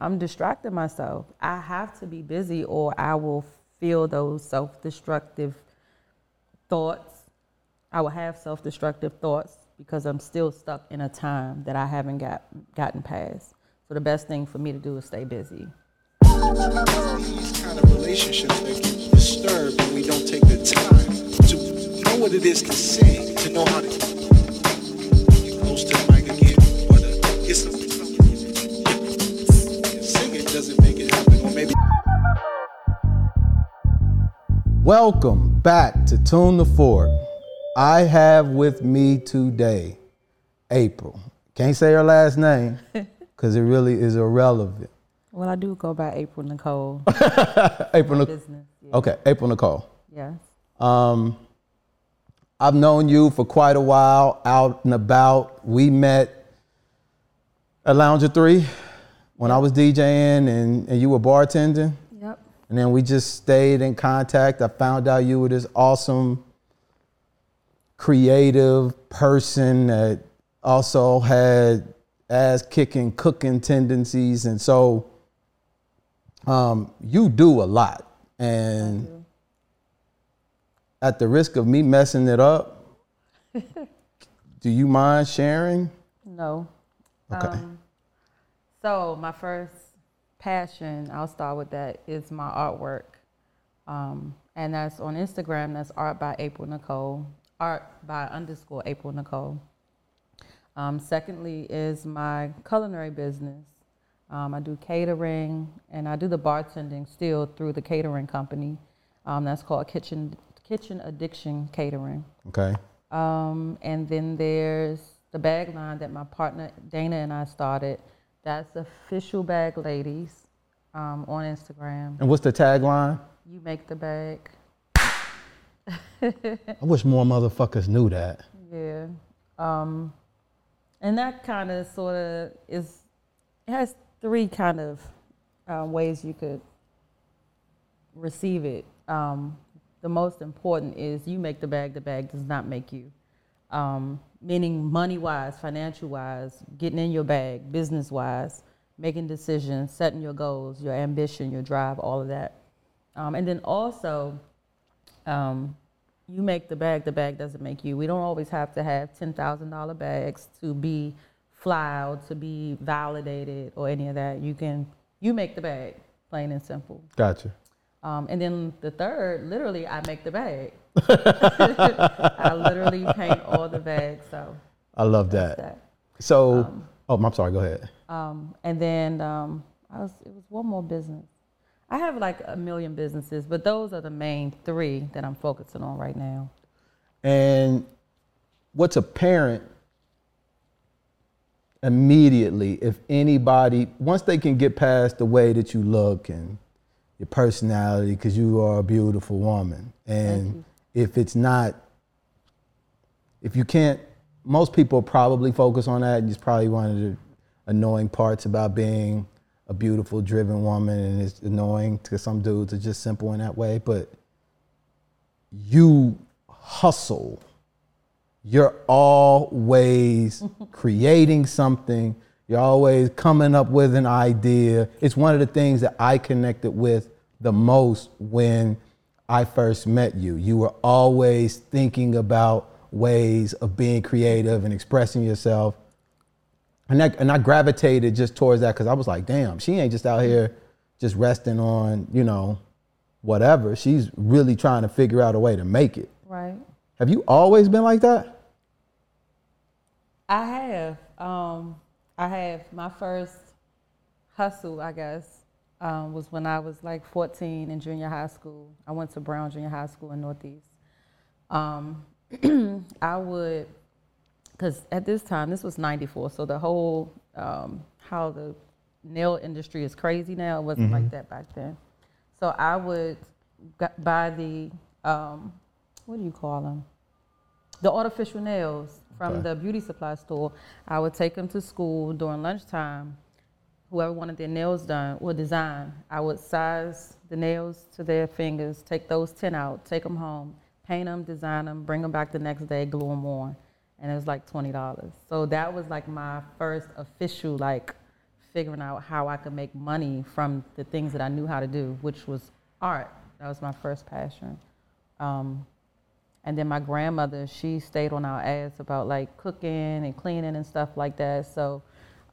I'm distracting myself. I have to be busy or I will feel those self destructive thoughts. I will have self destructive thoughts because I'm still stuck in a time that I haven't got, gotten past. So the best thing for me to do is stay busy. These kind of relationships that get disturbed when we don't take the time to know what it is to sing, to know how to Welcome back to Tune the Fort. I have with me today April. Can't say her last name because it really is irrelevant. Well, I do go by April Nicole. April, Nicole. Yeah. okay, April Nicole. Yes. Um, I've known you for quite a while, out and about. We met at Lounger Three when I was DJing and, and you were bartending. And then we just stayed in contact. I found out you were this awesome, creative person that also had ass kicking, cooking tendencies. And so um, you do a lot. And at the risk of me messing it up, do you mind sharing? No. Okay. Um, so my first passion, I'll start with that, is my artwork. Um, and that's on Instagram, that's art by April Nicole, art by underscore April Nicole. Um, secondly is my culinary business. Um, I do catering and I do the bartending still through the catering company. Um, that's called Kitchen Kitchen Addiction Catering. Okay. Um, and then there's the bag line that my partner Dana and I started. That's official bag ladies um, on Instagram. And what's the tagline? You make the bag. I wish more motherfuckers knew that. Yeah. Um, and that kind of sort of is, it has three kind of uh, ways you could receive it. Um, the most important is you make the bag, the bag does not make you. Um, meaning money wise, financial wise, getting in your bag, business wise, making decisions, setting your goals, your ambition, your drive, all of that. Um, and then also, um, you make the bag, the bag doesn't make you. We don't always have to have $10,000 bags to be fly or to be validated or any of that. You can, you make the bag, plain and simple. Gotcha. Um, and then the third, literally, I make the bag. I literally paint all the bags. So I love that. that. So, oh, I'm sorry. Go ahead. Um, and then um, I was, it was one more business. I have like a million businesses, but those are the main three that I'm focusing on right now. And what's apparent immediately, if anybody, once they can get past the way that you look and your personality, because you are a beautiful woman, and if it's not, if you can't, most people probably focus on that, and it's probably one of the annoying parts about being a beautiful, driven woman, and it's annoying to some dudes are just simple in that way, but you hustle. You're always creating something. You're always coming up with an idea. It's one of the things that I connected with the most when I first met you. You were always thinking about ways of being creative and expressing yourself. And, that, and I gravitated just towards that because I was like, damn, she ain't just out here just resting on, you know, whatever. She's really trying to figure out a way to make it. Right. Have you always been like that? I have. Um, I have. My first hustle, I guess, um, was when I was like 14 in junior high school. I went to Brown Junior High School in Northeast. Um, I would, because at this time, this was 94, so the whole, um, how the nail industry is crazy now, it wasn't like that back then. So I would buy the, um, what do you call them? the artificial nails from Okay. the beauty supply store. I would take them to school during lunchtime. Whoever wanted their nails done or design, I would size the nails to their fingers, take those 10 out, take them home, paint them, design them, bring them back the next day, glue them on. And it was like $20. So that was like my first official like figuring out how I could make money from the things that I knew how to do, which was art. That was my first passion. Um, and then my grandmother, she stayed on our ass about like cooking and cleaning and stuff like that. So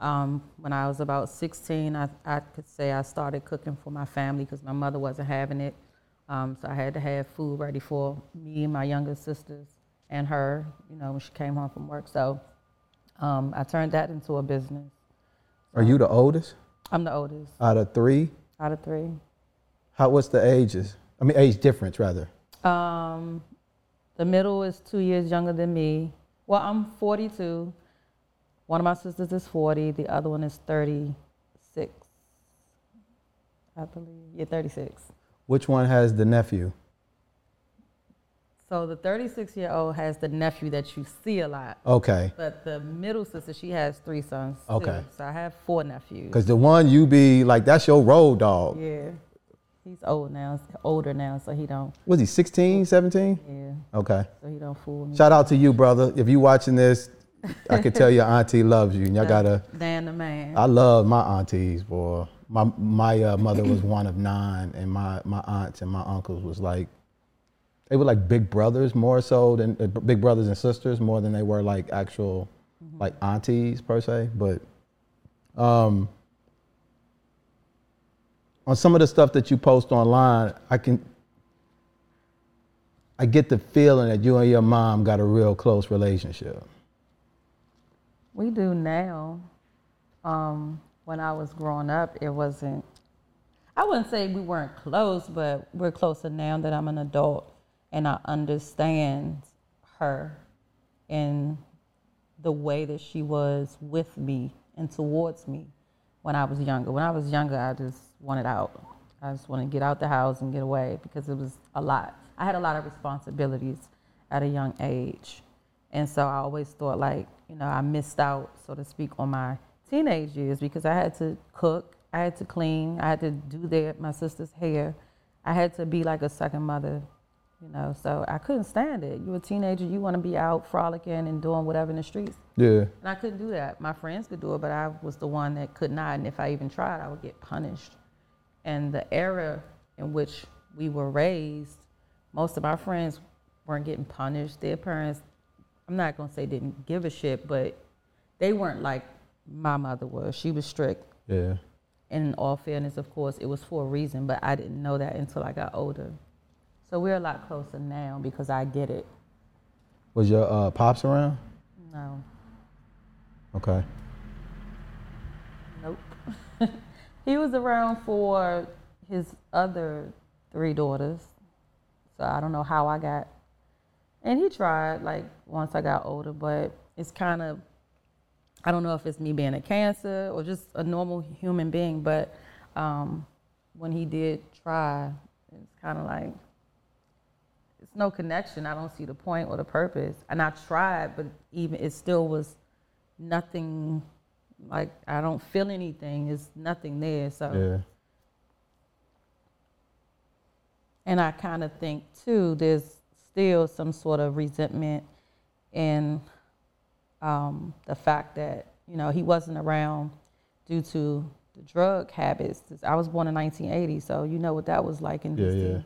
um, when I was about 16, I, I could say I started cooking for my family because my mother wasn't having it. Um, so I had to have food ready for me and my younger sisters and her, you know, when she came home from work. So um, I turned that into a business. Are you the oldest I'm the oldest out of three? out of three. How what's the ages? I mean, age difference rather. Um, the middle is two years younger than me. Well, I'm 42. One of my sisters is 40. The other one is 36. I believe. Yeah, 36. Which one has the nephew? So the 36 year old has the nephew that you see a lot. Okay, But the middle sister, she has three sons. too. Okay. So I have four nephews. because the one you be like, that's your road dog. Yeah. He's old now, older now, so he don't. Was he 16, 17? Yeah. Okay. So he don't fool me. Shout out to you, brother. If you watching this, I can tell your auntie loves you, and y'all gotta. Dan the man. I love my aunties, boy. My my uh, mother was one of nine, and my my aunts and my uncles was like, they were like big brothers more so than uh, big brothers and sisters more than they were like actual like aunties per se. But um, on some of the stuff that you post online, I can I get the feeling that you and your mom got a real close relationship. We do now. Um, when I was growing up, it wasn't. I wouldn't say we weren't close, but we're closer now that I'm an adult and I understand her in the way that she was with me and towards me when I was younger. When I was younger, I just wanted out. I just wanted to get out the house and get away because it was a lot. I had a lot of responsibilities at a young age. And so I always thought like, you know, I missed out, so to speak, on my teenage years because I had to cook, I had to clean, I had to do their, my sister's hair. I had to be like a second mother, you know, so I couldn't stand it. You're a teenager, you want to be out frolicking and doing whatever in the streets. Yeah. And I couldn't do that. My friends could do it, but I was the one that could not. And if I even tried, I would get punished. And the era in which we were raised, most of our friends weren't getting punished. Their parents, I'm not going to say didn't give a shit, but they weren't like my mother was. She was strict. Yeah. And in all fairness, of course, it was for a reason, but I didn't know that until I got older. So we're a lot closer now because I get it. Was your uh, pops around? No. Okay. Nope. he was around for his other three daughters. So I don't know how I got. And he tried like once I got older, but it's kind of I don't know if it's me being a cancer or just a normal human being, but um, when he did try, it's kind of like it's no connection. I don't see the point or the purpose. And I tried, but even it still was nothing. Like I don't feel anything. It's nothing there. So. Yeah. And I kind of think too, there's still some sort of resentment in um, the fact that you know he wasn't around due to the drug habits. I was born in 1980, so you know what that was like in Yeah, DC.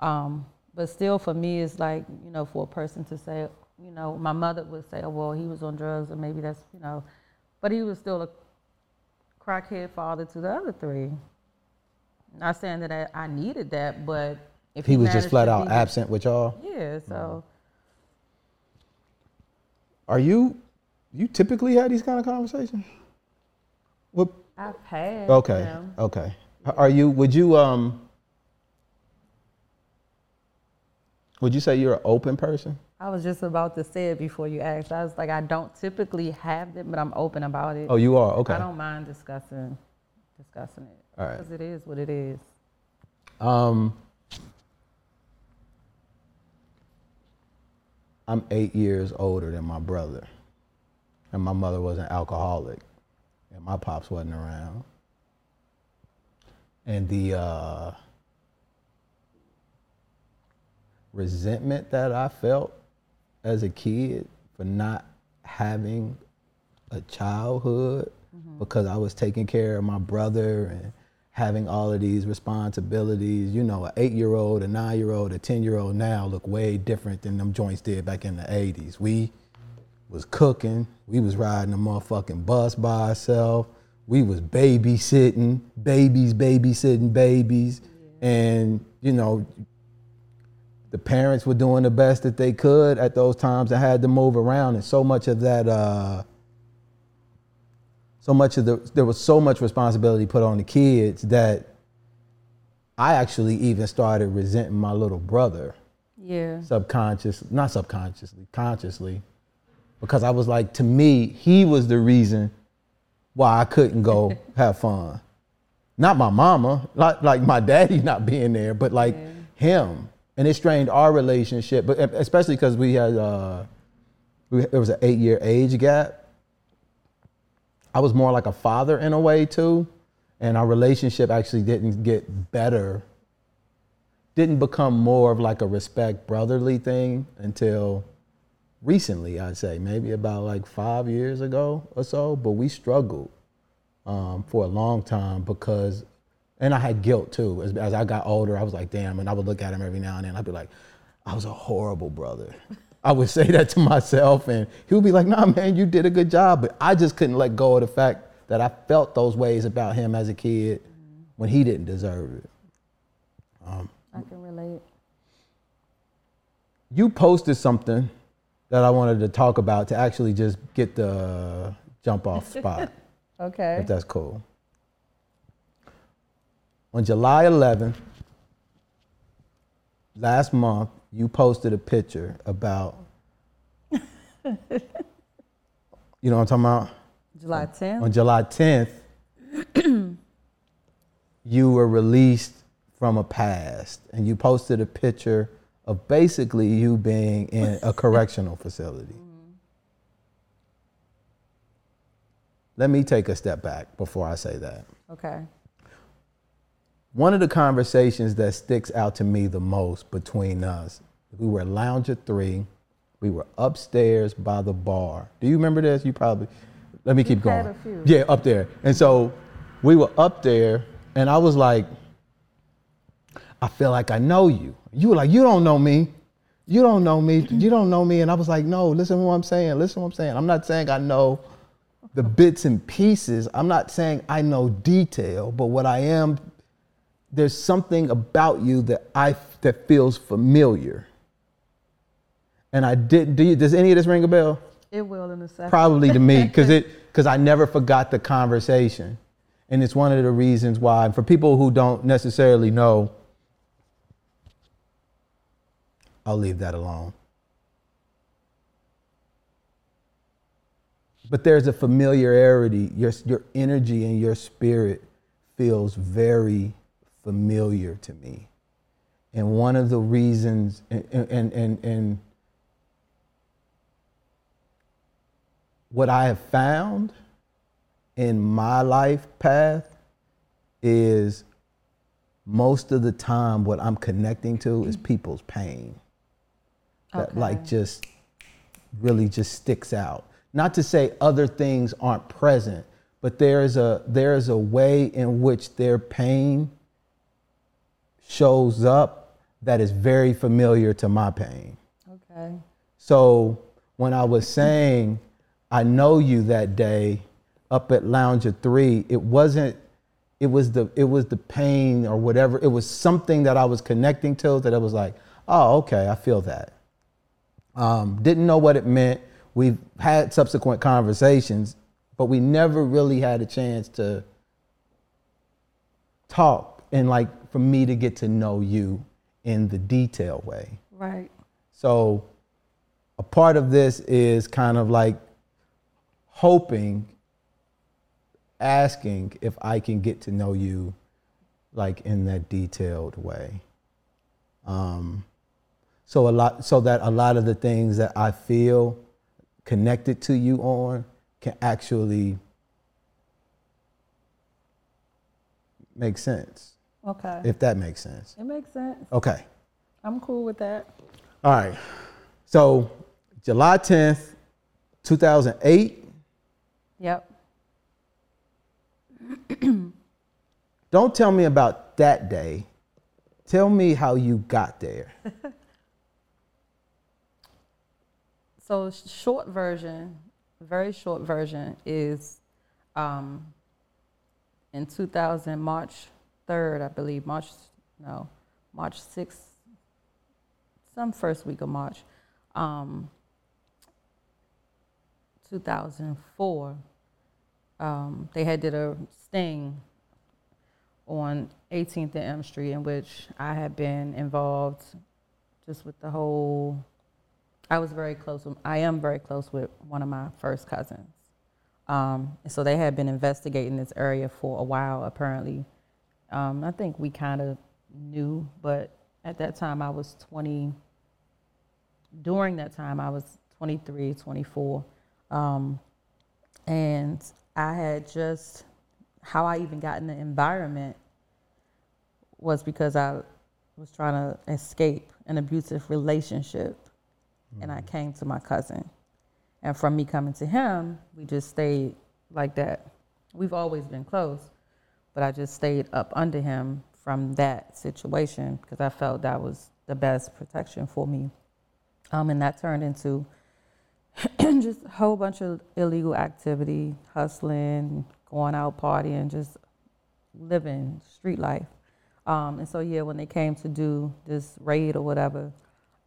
Um, but still, for me, it's like you know, for a person to say, you know, my mother would say, oh, well, he was on drugs, or maybe that's you know, but he was still a crackhead father to the other three. Not saying that I, I needed that, but if He was just flat out be- absent with y'all. Yeah, so Are you you typically have these kind of conversations? What I've had. okay. them. Okay. Are you would you um would you say you're an open person? I was just about to say it before you asked. I was like, I don't typically have them, but I'm open about it. Oh, you are. Okay. I don't mind discussing discussing it All right. because it is what it is. Um, I'm eight years older than my brother, and my mother was an alcoholic, and my pops wasn't around. And the uh, resentment that I felt as a kid for not having a childhood mm-hmm. because I was taking care of my brother and having all of these responsibilities. You know, an eight year old, a nine year old, a 10 year old now look way different than them joints did back in the 80s. We was cooking, we was riding a motherfucking bus by ourselves, we was babysitting, babies babysitting babies, and you know, the parents were doing the best that they could at those times. I had to move around, and so much of that, uh, so much of the, there was so much responsibility put on the kids that I actually even started resenting my little brother Yeah. subconscious, not subconsciously, consciously, because I was like, to me, he was the reason why I couldn't go have fun. Not my mama, like like my daddy not being there, but like him, and it strained our relationship. But especially because we had, uh, we, there was an eight year age gap. I was more like a father in a way too, and our relationship actually didn't get better didn't become more of like a respect brotherly thing until recently i'd say maybe about like five years ago or so but we struggled um, for a long time because and i had guilt too as, as i got older i was like damn and i would look at him every now and then i'd be like i was a horrible brother i would say that to myself and he would be like nah man you did a good job but i just couldn't let go of the fact that i felt those ways about him as a kid when he didn't deserve it um, I can relate. you posted something that I wanted to talk about to actually just get the jump off spot, Okay. if that's cool. On July 11th, last month, you posted a picture about, you know what I'm talking about? July 10th. On July 10th, you were released from a past and you posted a picture of basically you being in a correctional facility. Let me take a step back before I say that. Okay. One of the conversations that sticks out to me the most between us, we were Lounger 3, we were upstairs by the bar. Do you remember this? You probably, let me keep had going. a few. Yeah, up there. And so we were up there, and I was like, I feel like I know you. You were like, you don't know me. You don't know me. You don't know me. And I was like, no, listen to what I'm saying. Listen to what I'm saying. I'm not saying I know the bits and pieces. I'm not saying I know detail, but what I am, there's something about you that I that feels familiar. And I did. Do you, does any of this ring a bell? It will in a second. Probably to me, because it because I never forgot the conversation, and it's one of the reasons why. For people who don't necessarily know, I'll leave that alone. But there's a familiarity. Your your energy and your spirit feels very familiar to me, and one of the reasons, and and and, and what I have found in my life path is most of the time what I'm connecting to is people's pain. That like just really just sticks out. Not to say other things aren't present, but there is a there is a way in which their pain shows up that is very familiar to my pain. Okay. So when I was saying I know you that day up at Lounge Lounger 3, it wasn't it was the it was the pain or whatever. It was something that I was connecting to that I was like, "Oh, okay, I feel that." Um, didn't know what it meant. We've had subsequent conversations, but we never really had a chance to talk and like for me to get to know you in the detailed way. Right. So a part of this is kind of like hoping, asking if I can get to know you like in that detailed way. Um, so a lot so that a lot of the things that I feel connected to you on can actually make sense. Okay. If that makes sense. it makes sense. Okay. I'm cool with that. All right. So July 10th, 2008, Yep. don't tell me about that day. Tell me how you got there. So short version, very short version is um, in 2000 March 3rd, I believe March no March 6th, some first week of March, um, 2004. Um, they had did a sting on 18th and M Street in which I had been involved just with the whole I was very close with, I am very close with one of my first cousins. Um, so they had been investigating this area for a while, apparently. Um, I think we kind of knew, but at that time I was 20. During that time, I was 23, 24. Um, and I had just, how I even got in the environment was because I was trying to escape an abusive relationship and I came to my cousin. And from me coming to him, we just stayed like that. We've always been close, but I just stayed up under him from that situation because I felt that was the best protection for me. Um, and that turned into just a whole bunch of illegal activity, hustling, going out partying, just living street life. Um, and so, yeah, when they came to do this raid or whatever,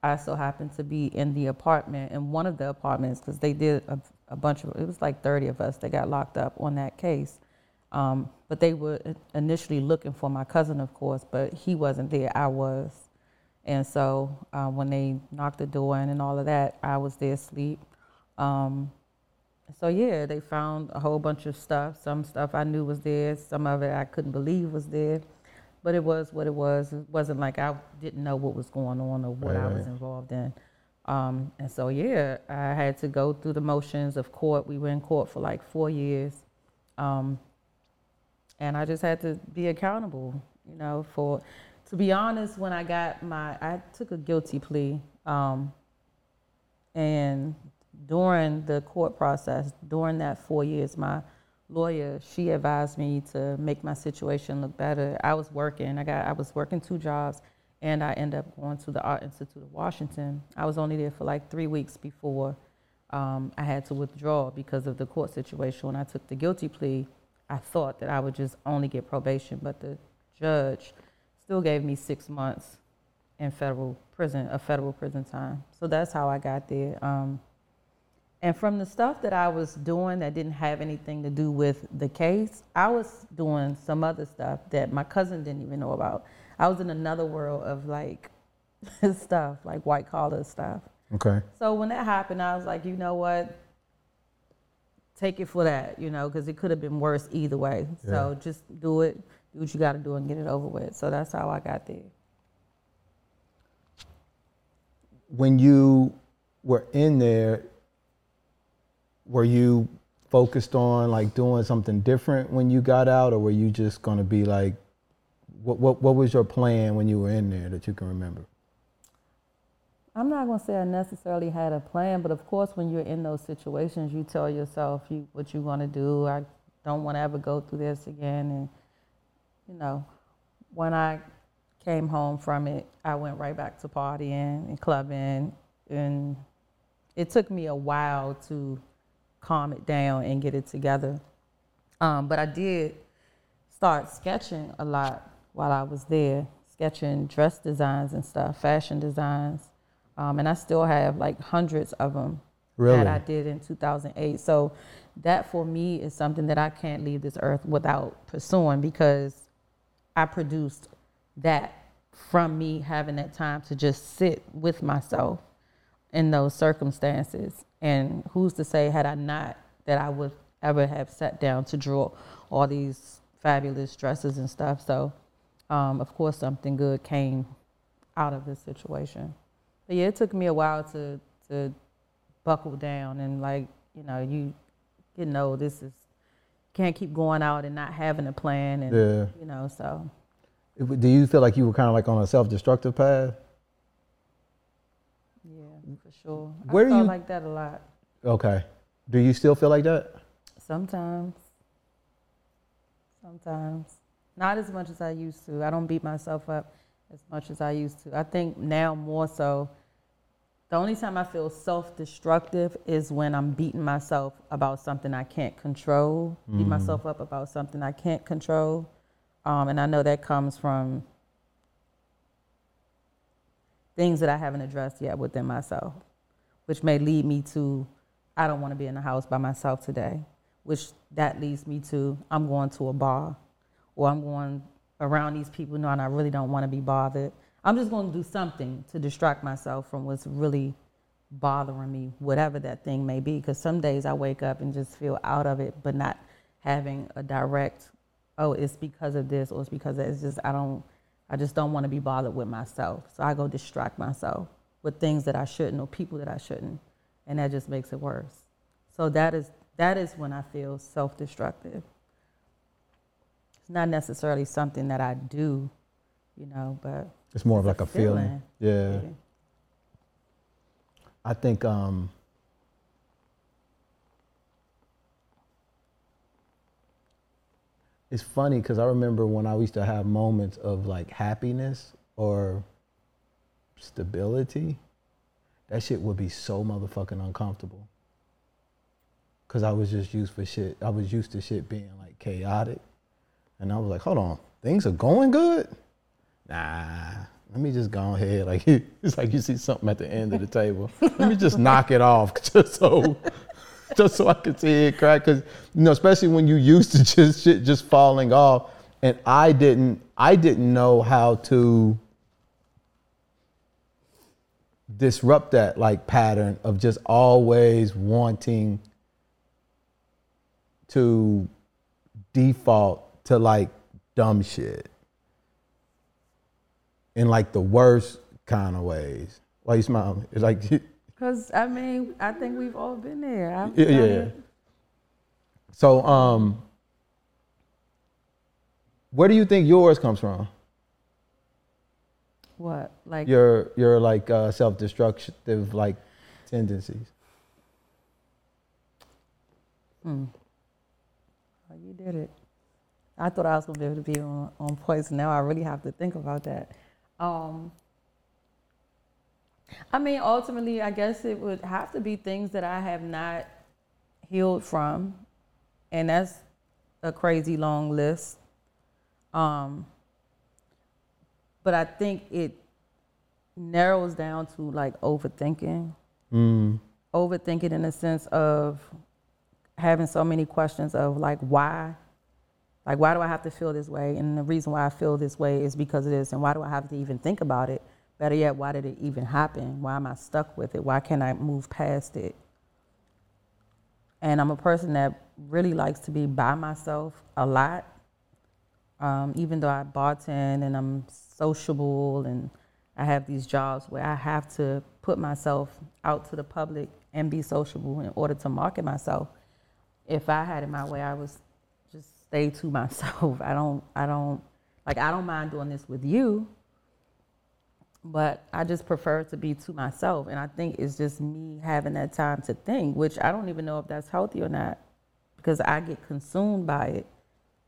I so happened to be in the apartment, in one of the apartments, because they did a, a, bunch of, it was like 30 of us that got locked up on that case. Um, but they were initially looking for my cousin, of course, but he wasn't there, I was. And so uh, when they knocked the door in and all of that, I was there asleep. Um, so yeah, they found a whole bunch of stuff. Some stuff I knew was there, some of it I couldn't believe was there but it was what it was. It wasn't like I didn't know what was going on or what I was involved in. Um, and so, yeah, I had to go through the motions of court. We were in court for like four years. Um, and I just had to be accountable, you know, for, to be honest, when I got my, I took a guilty plea. Um, and during the court process, during that four years, my lawyer, she advised me to make my situation look better. I was working. I got I was working two jobs and I ended up going to the Art Institute of Washington. I was only there for like three weeks before um, I had to withdraw because of the court situation. When I took the guilty plea, I thought that I would just only get probation, but the judge still gave me six months in federal prison, a federal prison time. So that's how I got there. Um, and from the stuff that I was doing that didn't have anything to do with the case, I was doing some other stuff that my cousin didn't even know about. I was in another world of like stuff, like white collar stuff. Okay. So when that happened, I was like, you know what? Take it for that, you know, because it could have been worse either way. Yeah. So just do it, do what you got to do, and get it over with. So that's how I got there. When you were in there, were you focused on like doing something different when you got out, or were you just going to be like, what, what, what was your plan when you were in there that you can remember? I'm not going to say I necessarily had a plan, but of course, when you're in those situations, you tell yourself you, what you want to do. I don't want to ever go through this again. And, you know, when I came home from it, I went right back to partying and clubbing. And it took me a while to calm it down and get it together. Um, but I did start sketching a lot while I was there, sketching dress designs and stuff, fashion designs. Um, and I still have like hundreds of them really? that I did in 2008. So that for me is something that I can't leave this earth without pursuing because I produced that from me having that time to just sit with myself in those circumstances. And who's to say, had I not, that I would ever have sat down to draw all these fabulous dresses and stuff. So, um, of course, something good came out of this situation. But yeah, it took me a while to to buckle down and like you know you you know this is can't keep going out and not having a plan and yeah. you know so. Do you feel like you were kind of like on a self-destructive path? Yeah, for sure. Where I felt you like that a lot. Okay. Do you still feel like that? Sometimes. Sometimes. Not as much as I used to. I don't beat myself up as much as I used to. I think now more so. The only time I feel self destructive is when I'm beating myself about something I can't control, beat myself up about something I can't control. Um, and I know that comes from things that I haven't addressed yet within myself, which may lead me to I don't want to be in the house by myself today, which that leads me to I'm going to a bar or I'm going around these people knowing I really don't want to be bothered. I'm just going to do something to distract myself from what's really bothering me, whatever that thing may be. Because some days I wake up and just feel out of it, but not having a direct, oh, it's because of this or it's because it's just, I don't, I just don't want to be bothered with myself. So I go distract myself with things that I shouldn't or people that I shouldn't. And that just makes it worse. So that is, that is when I feel self destructive. It's not necessarily something that I do, you know, but It's more of like a feeling. feeling. Yeah. yeah. I think um, it's funny because I remember when I used to have moments of like happiness or stability, that shit would be so motherfucking uncomfortable. Cause I was just used for shit. I was used to shit being like chaotic, and I was like, hold on, things are going good. Nah, let me just go ahead. Like it's like you see something at the end of the table. Let me just knock it off, just so, just so I can see it crack. Cause you know, especially when you used to just shit just falling off, and I didn't, I didn't know how to disrupt that like pattern of just always wanting to default to like dumb shit in like the worst kind of ways. Why you smiling? It's like Because, I mean, I think we've all been there. I've yeah. yeah. So um, where do you think yours comes from? What? Like, Your your like uh, self destructive like tendencies. Hmm. oh, you did it. I thought I was going to be able to be on, on point, now I really have to think about that. Um, I mean, ultimately, I guess it would have to be things that I have not healed from, and that's a crazy long list. Um, but I think it narrows down to like overthinking. Mm. Overthinking in the sense of having so many questions of like why like why do i have to feel this way? And the reason why i feel this way is because of this. And why do i have to even think about it? Better yet why did it even happen? Why am i stuck with it? Why can't i move past it? And i'm a person that really likes to be by myself a lot. Um, even though i bartend and i'm sociable and i have these jobs where i have to put myself out to the public and be sociable in order to market myself. If I had it my way, I was stay to myself. I don't, I don't, like, I don't mind doing this with you, but I just prefer to be to myself. And I think it's just me having that time to think, which I don't even know if that's healthy or not because I get consumed by it.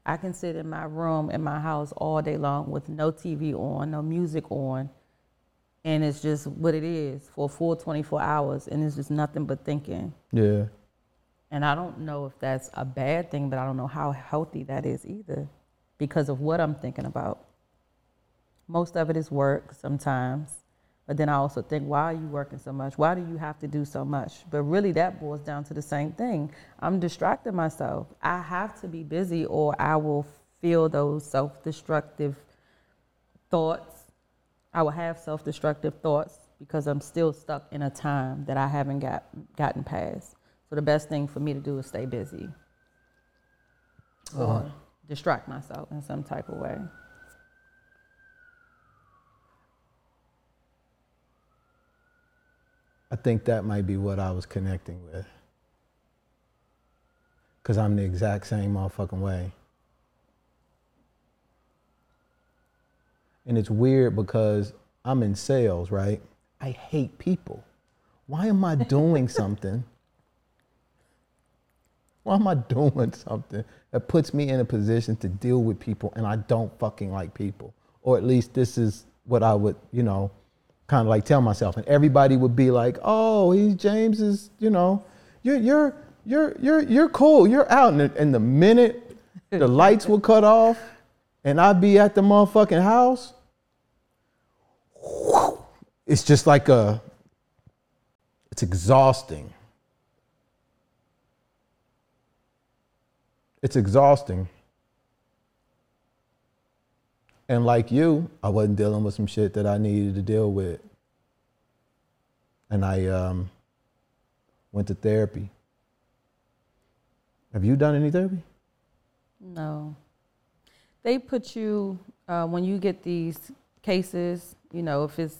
I can sit in my room in my house all day long with no TV on, no music on, and it's just what it is for full 24 hours, and it's just nothing but thinking. Yeah. And I don't know if that's a bad thing, but I don't know how healthy that is either because of what I'm thinking about. Most of it is work sometimes, but then I also think, why are you working so much? Why do you have to do so much? But really, that boils down to the same thing. I'm distracting myself. I have to be busy, or I will feel those self destructive thoughts. I will have self destructive thoughts because I'm still stuck in a time that I haven't got, gotten past. So the best thing for me to do is stay busy uh-huh. or distract myself in some type of way. I think that might be what I was connecting with. Cause I'm the exact same motherfucking way. And it's weird because I'm in sales, right? I hate people. Why am I doing something Why am I doing something that puts me in a position to deal with people and I don't fucking like people? Or at least this is what I would, you know, kind of like tell myself. And everybody would be like, "Oh, he's James is, you know, you're you're you're you're you're cool. You're out." And the, and the minute the lights would cut off, and I'd be at the motherfucking house, it's just like a, it's exhausting. It's exhausting. And like you, I wasn't dealing with some shit that I needed to deal with. And I um, went to therapy. Have you done any therapy? No. They put you, uh, when you get these cases, you know, if it's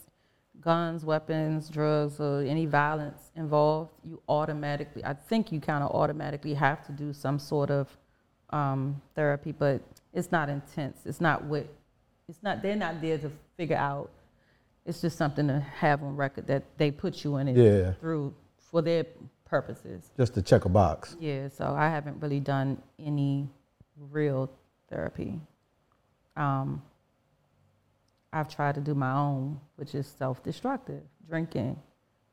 guns, weapons, drugs, or any violence involved, you automatically, I think you kind of automatically have to do some sort of um, therapy, but it's not intense. It's not what, it's not, they're not there to figure out. It's just something to have on record that they put you in it Yeah. through for their purposes. Just to check a box. Yeah, so I haven't really done any real therapy. Um, I've tried to do my own, which is self destructive drinking,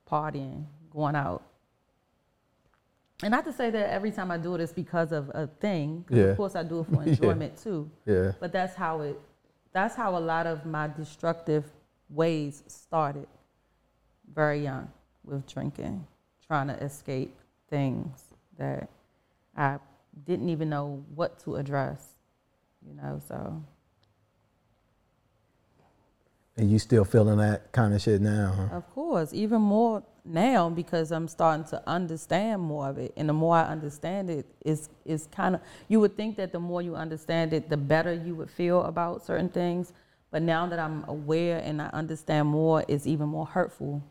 partying, going out. And not to say that every time I do it, it's because of a thing. Yeah. Of course, I do it for Yeah. enjoyment too. Yeah. But that's how it. That's how a lot of my destructive ways started. Very young, with drinking, trying to escape things that I didn't even know what to address. You know, so And you still feeling that kind of shit now, huh? of course, even more now because I'm starting to understand more of it, and the more I understand it, is is kind of. You would think that the more you understand it, the better you would feel about certain things. But now that I'm aware and I understand more, it's even more hurtful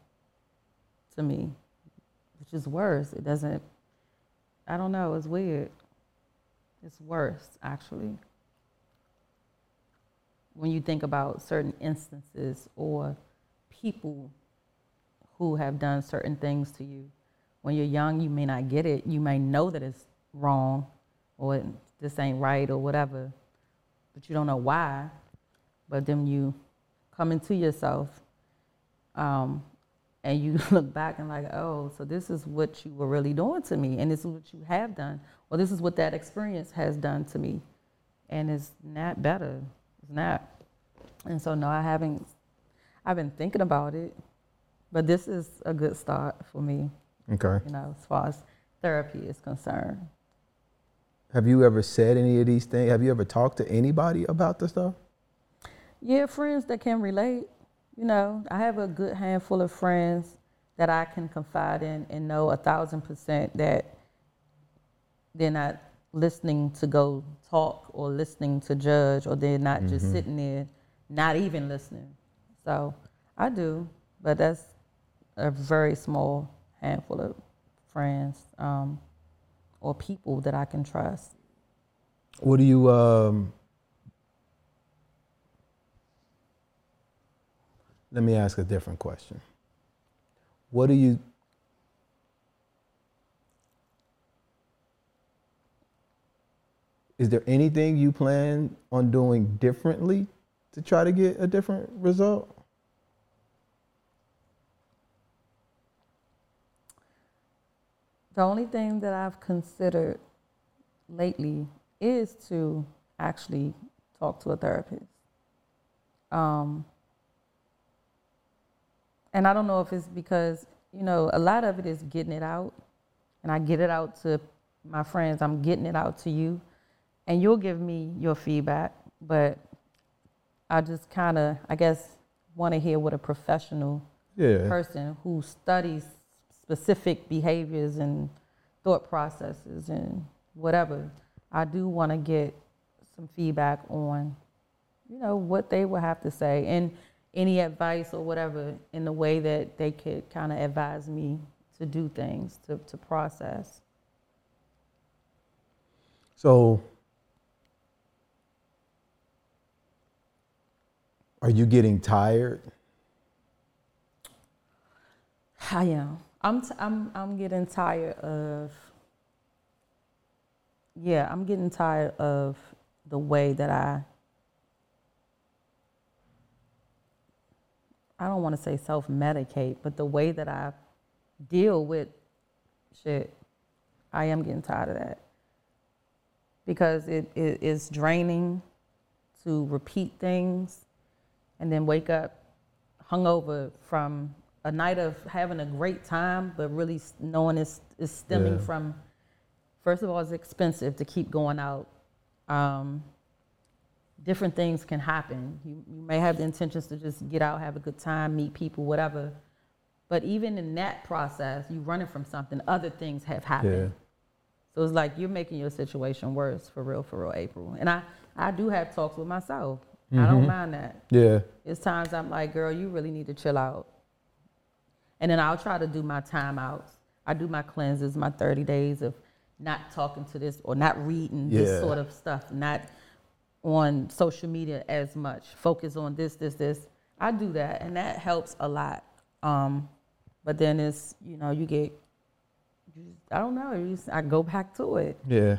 to me, which is worse. It doesn't. I don't know. It's weird. It's worse, actually. When you think about certain instances or people who have done certain things to you. When you're young, you may not get it. You may know that it's wrong or this ain't right or whatever, but you don't know why. But then you come into yourself um, and you look back and like, oh, so this is what you were really doing to me, and this is what you have done, or this is what that experience has done to me, and it's not better. It's not. And so no, I haven't. I've been thinking about it, but this is a good start for me. Okay. You know, as far as therapy is concerned. Have you ever said any of these things? Have you ever talked to anybody about this stuff? Yeah, friends that can relate. You know, I have a good handful of friends that I can confide in and know a thousand percent that they're not listening to go talk or listening to judge or they're not just mm-hmm. sitting there not even listening. So I do, but that's a very small handful of friends um, or people that I can trust. What do you um Let me ask a different question. What do you Is there anything you plan on doing differently to try to get a different result? The only thing that I've considered lately is to actually talk to a therapist. Um, and I don't know if it's because, you know, a lot of it is getting it out. And I get it out to my friends, I'm getting it out to you. And you'll give me your feedback. But I just kind of, I guess, want to hear what a professional Yeah. person who studies specific behaviors and thought processes and whatever, I do want to get some feedback on, you know, what they would have to say and any advice or whatever in the way that they could kind of advise me to do things, to, to process. So, are you getting tired? I am. I'm, t- I'm, I'm getting tired of yeah, I'm getting tired of the way that I I don't want to say self medicate, but the way that I deal with shit, I am getting tired of that. Because it, it is draining to repeat things and then wake up hungover from a night of having a great time, but really knowing it's, it's stemming Yeah. from, first of all, it's expensive to keep going out. Um, different things can happen. You, you may have the intentions to just get out, have a good time, meet people, whatever. But even in that process, you're running from something, other things have happened. Yeah. So it's like you're making your situation worse for real, for real, April. And I, I do have talks with myself. I don't mind that. Yeah. It's times I'm like, girl, you really need to chill out. And then I'll try to do my timeouts. I do my cleanses, my 30 days of not talking to this or not reading Yeah. this sort of stuff, not on social media as much. Focus on this, this, this. I do that, and that helps a lot. Um, but then it's, you know, you get, you just, I don't know, you just, I go back to it Yeah.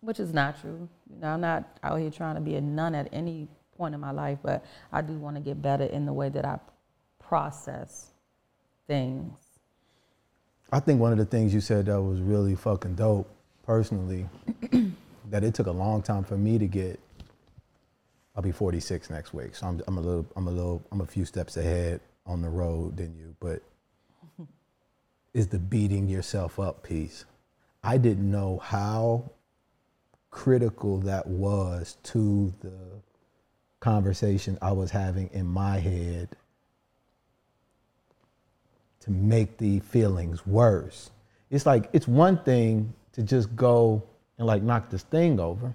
which is not true. You know, I'm not out here trying to be a nun at any point in my life, but I do want to get better in the way that I process things. I think one of the things you said that was really fucking dope, personally, that it took a long time for me to get. I'll be 46 next week, so I'm, I'm a little, I'm a little, I'm a few steps ahead on the road than you. But is the beating yourself up piece? I didn't know how critical that was to the conversation I was having in my head to make the feelings worse. It's like it's one thing to just go and like knock this thing over,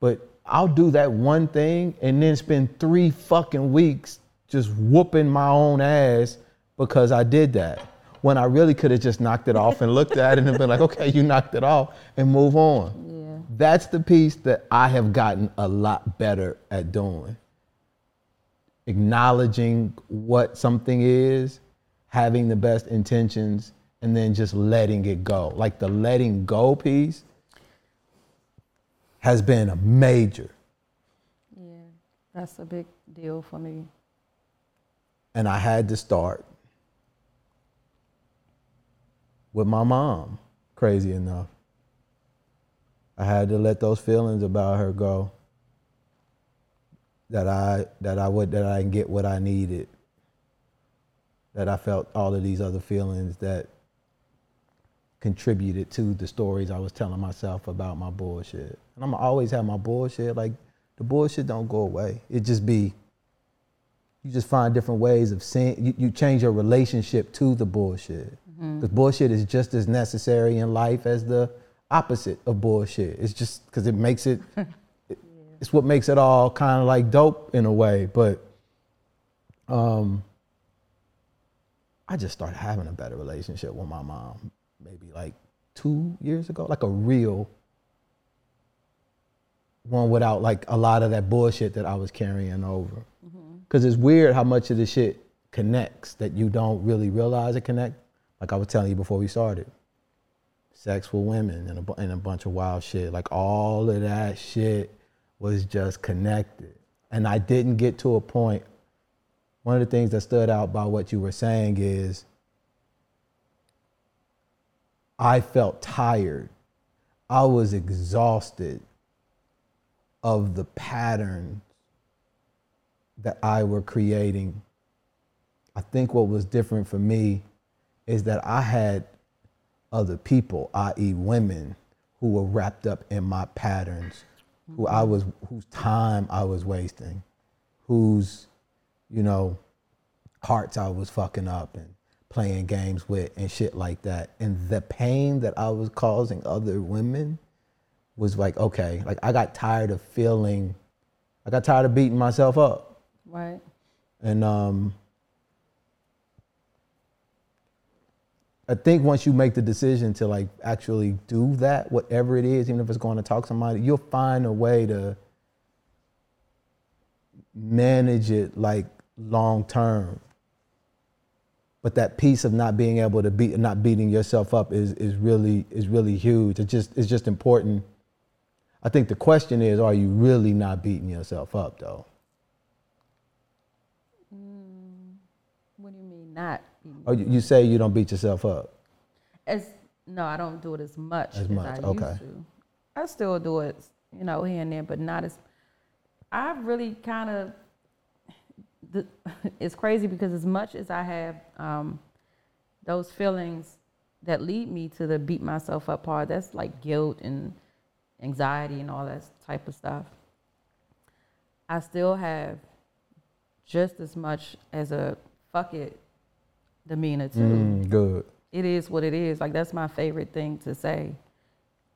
but I'll do that one thing and then spend three fucking weeks just whooping my own ass because I did that. When I really could have just knocked it off and looked at it and been like, okay, you knocked it off and move on. Yeah. That's the piece that I have gotten a lot better at doing. Acknowledging what something is, having the best intentions, and then just letting it go. Like the letting go piece has been a major. Yeah, that's a big deal for me. And I had to start with my mom, crazy enough. I had to let those feelings about her go. That I that I would that I didn't get what I needed. That I felt all of these other feelings that contributed to the stories I was telling myself about my bullshit. And I'm always have my bullshit. Like the bullshit don't go away. It just be you just find different ways of seeing you, you change your relationship to the bullshit because bullshit is just as necessary in life as the opposite of bullshit it's just because it makes it, it- it's what makes it all kind of like dope in a way but um i just started having a better relationship with my mom maybe like two years ago like a real one without like a lot of that bullshit that i was carrying over mm-hmm. because it's weird how much of the shit connects that you don't really realize it connect. Like I was telling you before we started, sex with women and a, and a bunch of wild shit. Like all of that shit was just connected, and I didn't get to a point. One of the things that stood out by what you were saying is, I felt tired. I was exhausted of the patterns that I were creating, I think what was different for me is that I had other people, i.e., women, who were wrapped up in my patterns, who I was, whose time I was wasting, whose, you know, hearts I was fucking up and playing games with and shit like that. And the pain that I was causing other women was like, okay, like I got tired of feeling, I got tired of beating myself up. Right. And um, I think once you make the decision to like actually do that, whatever it is, even if it's going to talk to somebody, you'll find a way to manage it like long term. but that piece of not being able to beat, not beating yourself up is is really is really huge. It's just it's just important. I think the question is, are you really not beating yourself up though? Mm, what do you mean not? beating- Oh, you you say you don't beat yourself up. As no, I don't do it as much As as, much, I okay. used to. I still do it, you know, here and there, but not as. I've really kind of. The, it's crazy because as much as I have um, those feelings that lead me to the beat myself up part, that's like guilt and anxiety and all that type of stuff. I still have just as much as a fuck it demeanor too Mm, good. it is what it is. Like that's my favorite thing to say.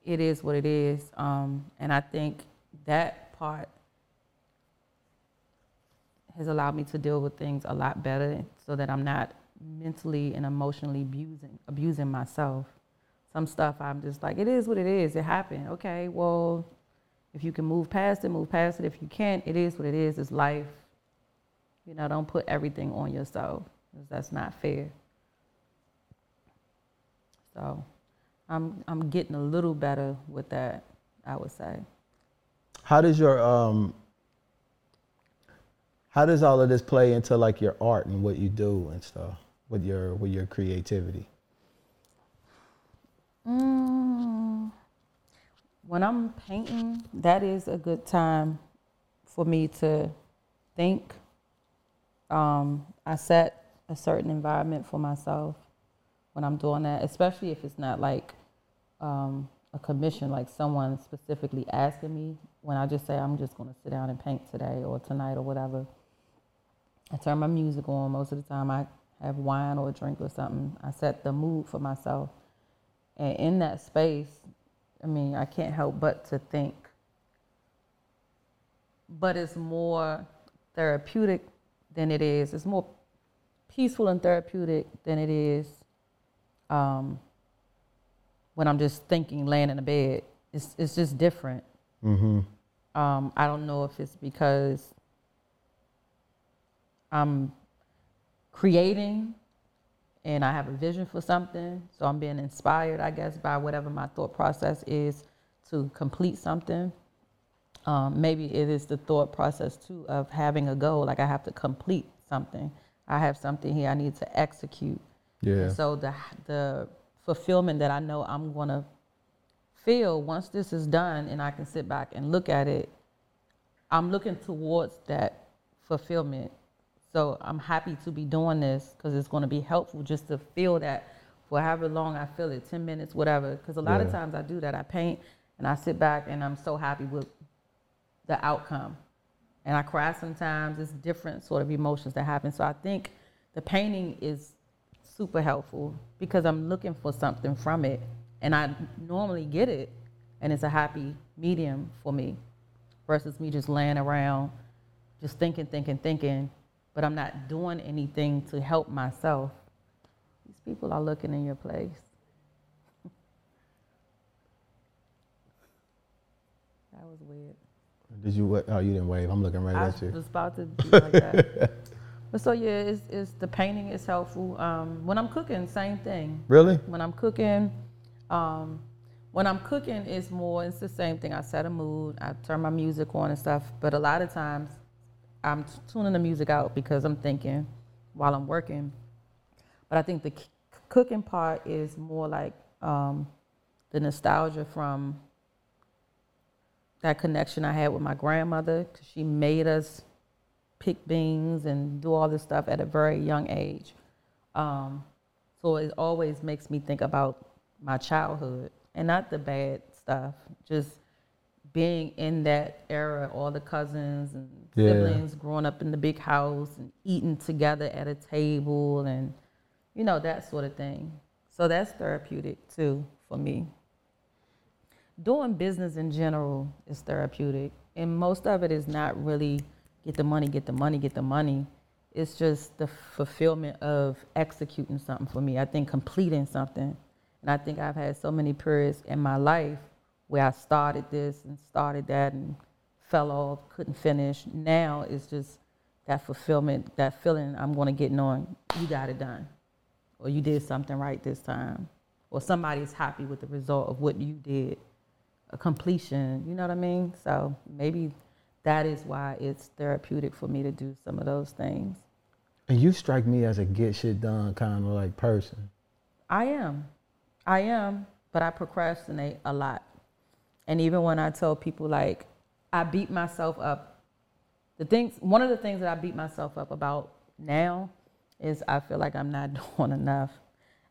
It is what it is. Um, and I think that part has allowed me to deal with things a lot better so that I'm not mentally and emotionally abusing abusing myself. Some stuff I'm just like, it is what it is. It happened. Okay, well, if you can move past it, move past it. If you can't, it is what it is. It's life. You know, don't put everything on yourself. That's not fair. So I'm I'm getting a little better with that, I would say. How does your um how does all of this play into like your art and what you do and stuff with your with your creativity? Mm, when I'm painting, that is a good time for me to think. Um, I set a certain environment for myself when I'm doing that, especially if it's not like um, a commission, like someone specifically asking me. When I just say I'm just going to sit down and paint today or tonight or whatever, I turn my music on. Most of the time, I have wine or a drink or something. I set the mood for myself. And in that space, I mean, I can't help but to think. But it's more therapeutic than it is. It's more peaceful and therapeutic than it is um, when I'm just thinking, laying in a bed. It's it's just different. Mm-hmm. Um, I don't know if it's because I'm creating and I have a vision for something. So I'm being inspired, I guess, by whatever my thought process is to complete something. Um, maybe it is the thought process too of having a goal, like I have to complete something. I have something here I need to execute. Yeah. And so the the fulfillment that I know I'm gonna feel once this is done and I can sit back and look at it, I'm looking towards that fulfillment. So I'm happy to be doing this because it's going to be helpful just to feel that for however long I feel it, 10 minutes, whatever. Because a lot of times I do that. I paint and I sit back and I'm so happy with the outcome. And I cry sometimes. It's different sort of emotions that happen. So I think the painting is super helpful because I'm looking for something from it. And I normally get it. And it's a happy medium for me versus me just laying around, just thinking, thinking, thinking, but I'm not doing anything to help myself. These people are looking in your place. that was weird. Did you? wa- Oh, you didn't wave. I'm looking right I at you. I was about to do like that. but so yeah, it's, it's the painting is helpful. Um, when I'm cooking, same thing. Really? When I'm cooking, um, when I'm cooking, it's more. It's the same thing. I set a mood. I turn my music on and stuff. But a lot of times, I'm tuning the music out because I'm thinking while I'm working. But I think the c- cooking part is more like um, the nostalgia from that connection I had with my grandmother because she made us pick beans and do all this stuff at a very young age. Um, so it always makes me think about my childhood and not the bad stuff, just being in that era, all the cousins and Yeah. siblings growing up in the big house and eating together at a table and, you know, that sort of thing. So that's therapeutic too for me. Doing business in general is therapeutic, and most of it is not really get the money, get the money, get the money. It's just the fulfillment of executing something for me. I think completing something. And I think I've had so many periods in my life where I started this and started that and fell off, couldn't finish. Now it's just that fulfillment, that feeling I'm going to get knowing you got it done. or you did something right this time, or somebody's happy with the result of what you did, a completion. You know what I mean? So maybe that is why it's therapeutic for me to do some of those things. And you strike me as a get shit done kind of like person. I am. I am, but I procrastinate a lot. And even when I tell people like I beat myself up, the things one of the things that I beat myself up about now is I feel like I'm not doing enough.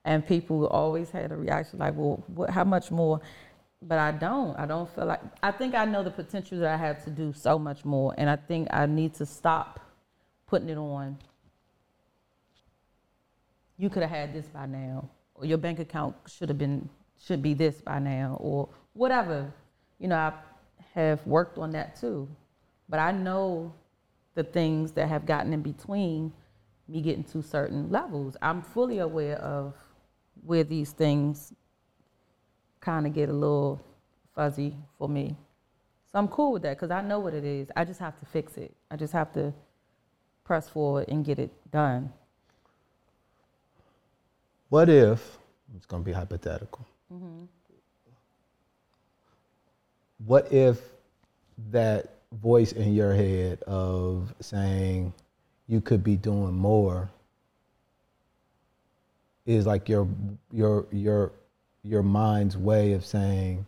And people always had a reaction like, well, what, how much more? But I don't. I don't feel like, I think I know the potential that I have to do so much more. And I think I need to stop putting it on. You could have had this by now, or your bank account should have been, should be this by now, or whatever. You know, I have worked on that too. But I know the things that have gotten in between me getting to certain levels. I'm fully aware of where these things kind of get a little fuzzy for me. So I'm cool with that because I know what it is. I just have to fix it. I just have to press forward and get it done. What if, it's going to be hypothetical. Mm-hmm. What if that voice in your head of saying you could be doing more is like your your your your mind's way of saying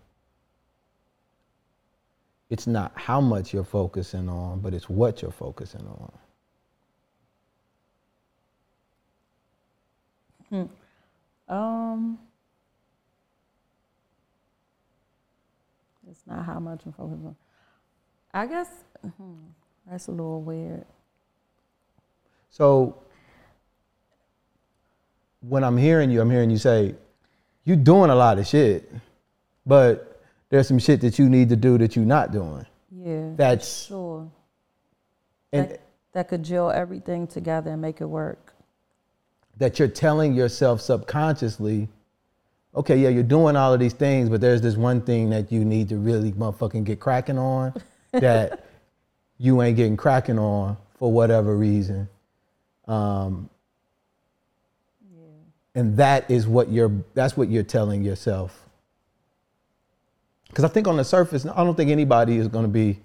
it's not how much you're focusing on, but it's what you're focusing on. Hmm. Um, it's not how much I'm focused on. I guess hmm, that's a little weird. So when I'm hearing you, I'm hearing you say, you're doing a lot of shit, but there's some shit that you need to do that you're not doing. Yeah, That's sure. and that, that could gel everything together and make it work. that you're telling yourself subconsciously, okay, yeah, you're doing all of these things, but there's this one thing that you need to really motherfucking get cracking on that you ain't getting cracking on for whatever reason. Um, and that is what you're that's what you're telling yourself. Because i think on the surface i don't think anybody is going to be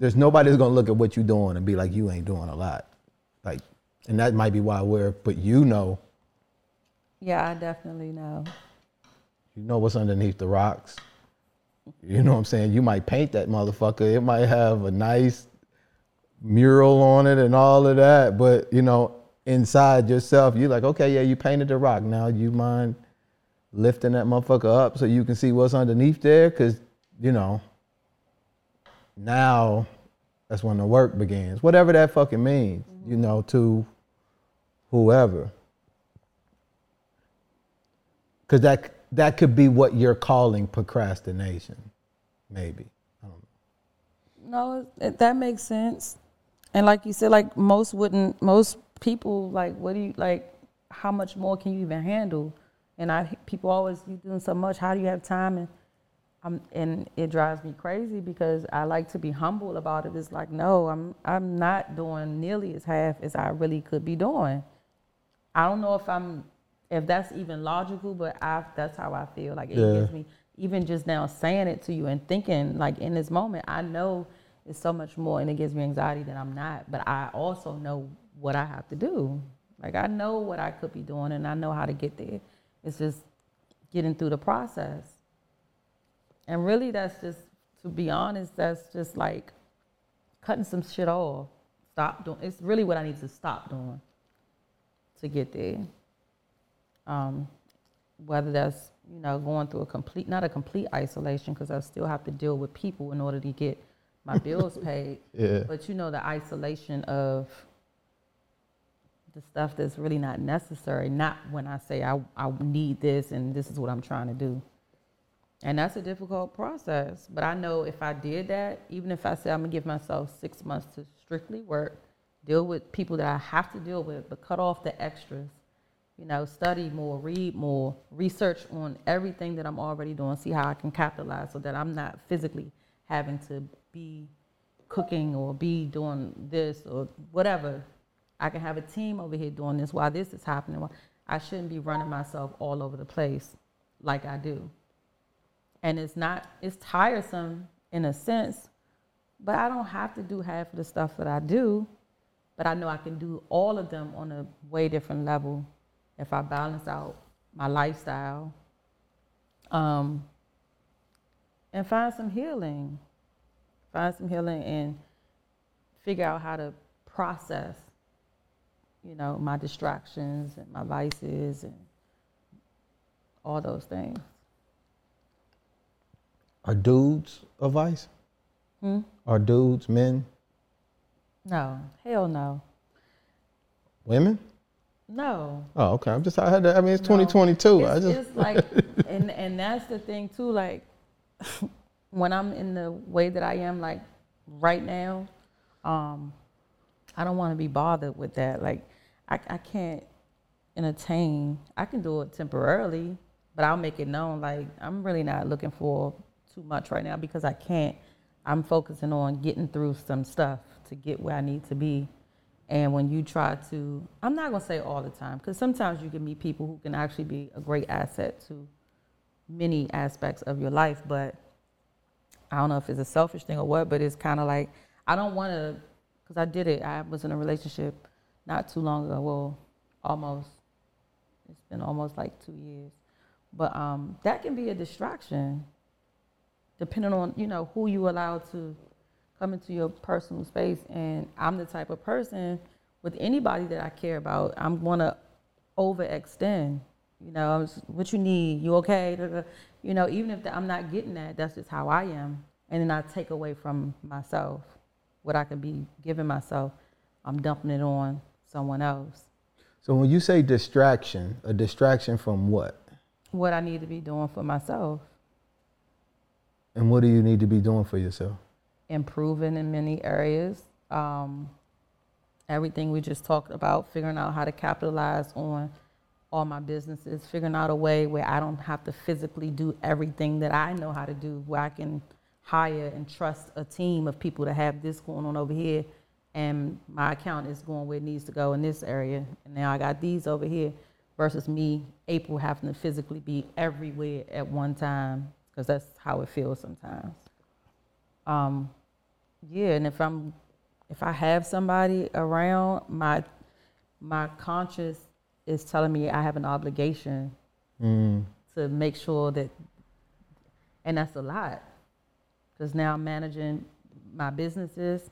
there's nobody that's going to look at what you're doing and be like you ain't doing a lot. Like and that might be why we're but you know Yeah, I definitely know. you know what's underneath the rocks? You know what i'm saying? You might paint that motherfucker. It might have a nice mural on it and all of that but you know inside yourself you're like okay yeah you painted the rock. Now you mind lifting that motherfucker up so you can see what's underneath there? Because you know now that's when the work begins. Whatever that fucking means you mm-hmm. know to whoever because that that could be what you're calling procrastination maybe No, that makes sense. And like you said, like most wouldn't, most people like, what do you like? How much more can you even handle? And I, people always, you doing so much. How do you have time? And I'm, and it drives me crazy because I like to be humble about it. It's like, no, I'm, I'm not doing nearly as half as I really could be doing. I don't know if I'm, if that's even logical, but I, that's how I feel. Like it Yeah. gives me, even just now saying it to you and thinking, like in this moment, I know it's so much more, and it gives me anxiety that I'm not. But I also know what I have to do. Like I know what I could be doing, and I know how to get there. It's just getting through the process. And really, that's just, to be honest, that's just like cutting some shit off. Stop doing. It's really what I need to stop doing to get there. Um, whether that's you know going through a complete, not a complete isolation, because I still have to deal with people in order to get my bills paid. Yeah. But you know the isolation of the stuff that's really not necessary. Not when I say I I need this and this is what I'm trying to do. And that's a difficult process. But I know if I did that, even if I said I'm gonna give myself six months to strictly work, deal with people that I have to deal with, but cut off the extras. You know, study more, read more, research on everything that I'm already doing, see how I can capitalize so that I'm not physically having to be cooking or be doing this or whatever. I can have a team over here doing this while this is happening. I shouldn't be running myself all over the place like I do. And it's not, it's tiresome in a sense, but I don't have to do half of the stuff that I do. But I know I can do all of them on a way different level if I balance out my lifestyle um, and find some healing. Find some healing and figure out how to process, you know, my distractions and my vices and all those things. Are dudes a vice? Hmm? Are dudes men? No, hell no. Women? No. Oh, okay. I'm just. I had. To, I mean, it's No. 2022. I just. it's like, and and that's the thing too. Like, when I'm in the way that I am, like right now, um, I don't want to be bothered with that. Like, I I can't entertain. I can do it temporarily, but I'll make it known. Like, I'm really not looking for too much right now because I can't. I'm focusing on getting through some stuff to get where I need to be. And when you try to, I'm not gonna say all the time, because sometimes you can meet people who can actually be a great asset to many aspects of your life. But I don't know if it's a selfish thing or what, but it's kind of like I don't want to, because I did it. I was in a relationship not too long ago. Well, almost. It's been almost like two years, but um, that can be a distraction, depending on you know who you allow to come into your personal space. And I'm the type of person with anybody that I care about, I'm gonna overextend. You know, what you need, you okay? Da, da. You know, even if I'm not getting that, that's just how I am. And then I take away from myself what I could be giving myself. I'm dumping it on someone else. So when you say distraction, a distraction from what? What I need to be doing for myself, And what do you need to be doing for yourself? Improving in many areas. Um, everything we just talked about, figuring out how to capitalize on all my businesses, figuring out a way where I don't have to physically do everything that I know how to do, where I can hire and trust a team of people to have this going on over here, and my account is going where it needs to go in this area, and now I got these over here, versus me, April, having to physically be everywhere at one time, because that's how it feels sometimes. Um, yeah, and if I'm if I have somebody around, my my conscience is telling me I have an obligation Mm. to make sure that, and that's a lot, because now I'm managing my businesses,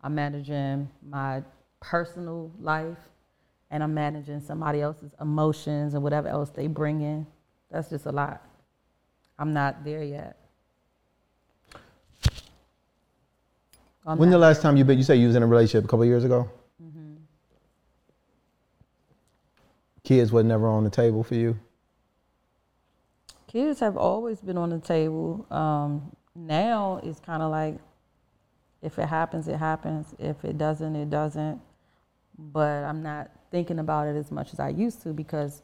I'm managing my personal life, and I'm managing somebody else's emotions and whatever else they bring in. That's just a lot. I'm not there yet. I'm when the last time you been? You say you was in a relationship a couple years ago. Mm-hmm. Kids was never on the table for you. Kids have always been on the table. Um, now it's kind of like if it happens, it happens. If it doesn't, it doesn't. But I'm not thinking about it as much as I used to because,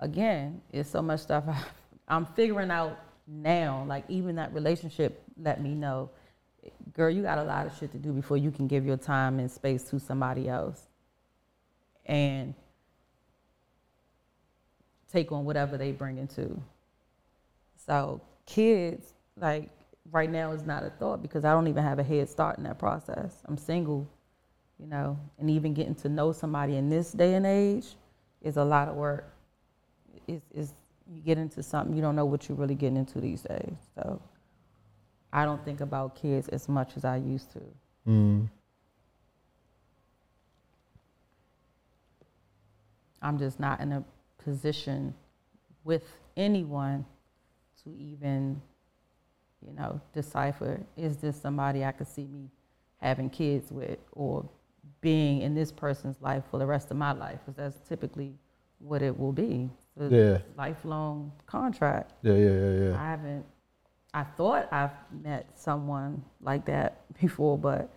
again, it's so much stuff I, I'm figuring out now. Like, even that relationship let me know, girl, you got a lot of shit to do before you can give your time and space to somebody else. And take on whatever they bring into. So kids, like right now, is not a thought because I don't even have a head start in that process. I'm single, you know, and even getting to know somebody in this day and age is a lot of work. It's, it's you get into something you don't know what you're really getting into these days. So I don't think about kids as much as I used to. Mm. I'm just not in a position with anyone to even, you know, decipher is this somebody I could see me having kids with or being in this person's life for the rest of my life because that's typically what it will be. Yeah. lifelong contract. Yeah, yeah, yeah, yeah. I haven't. I thought I've met someone like that before, but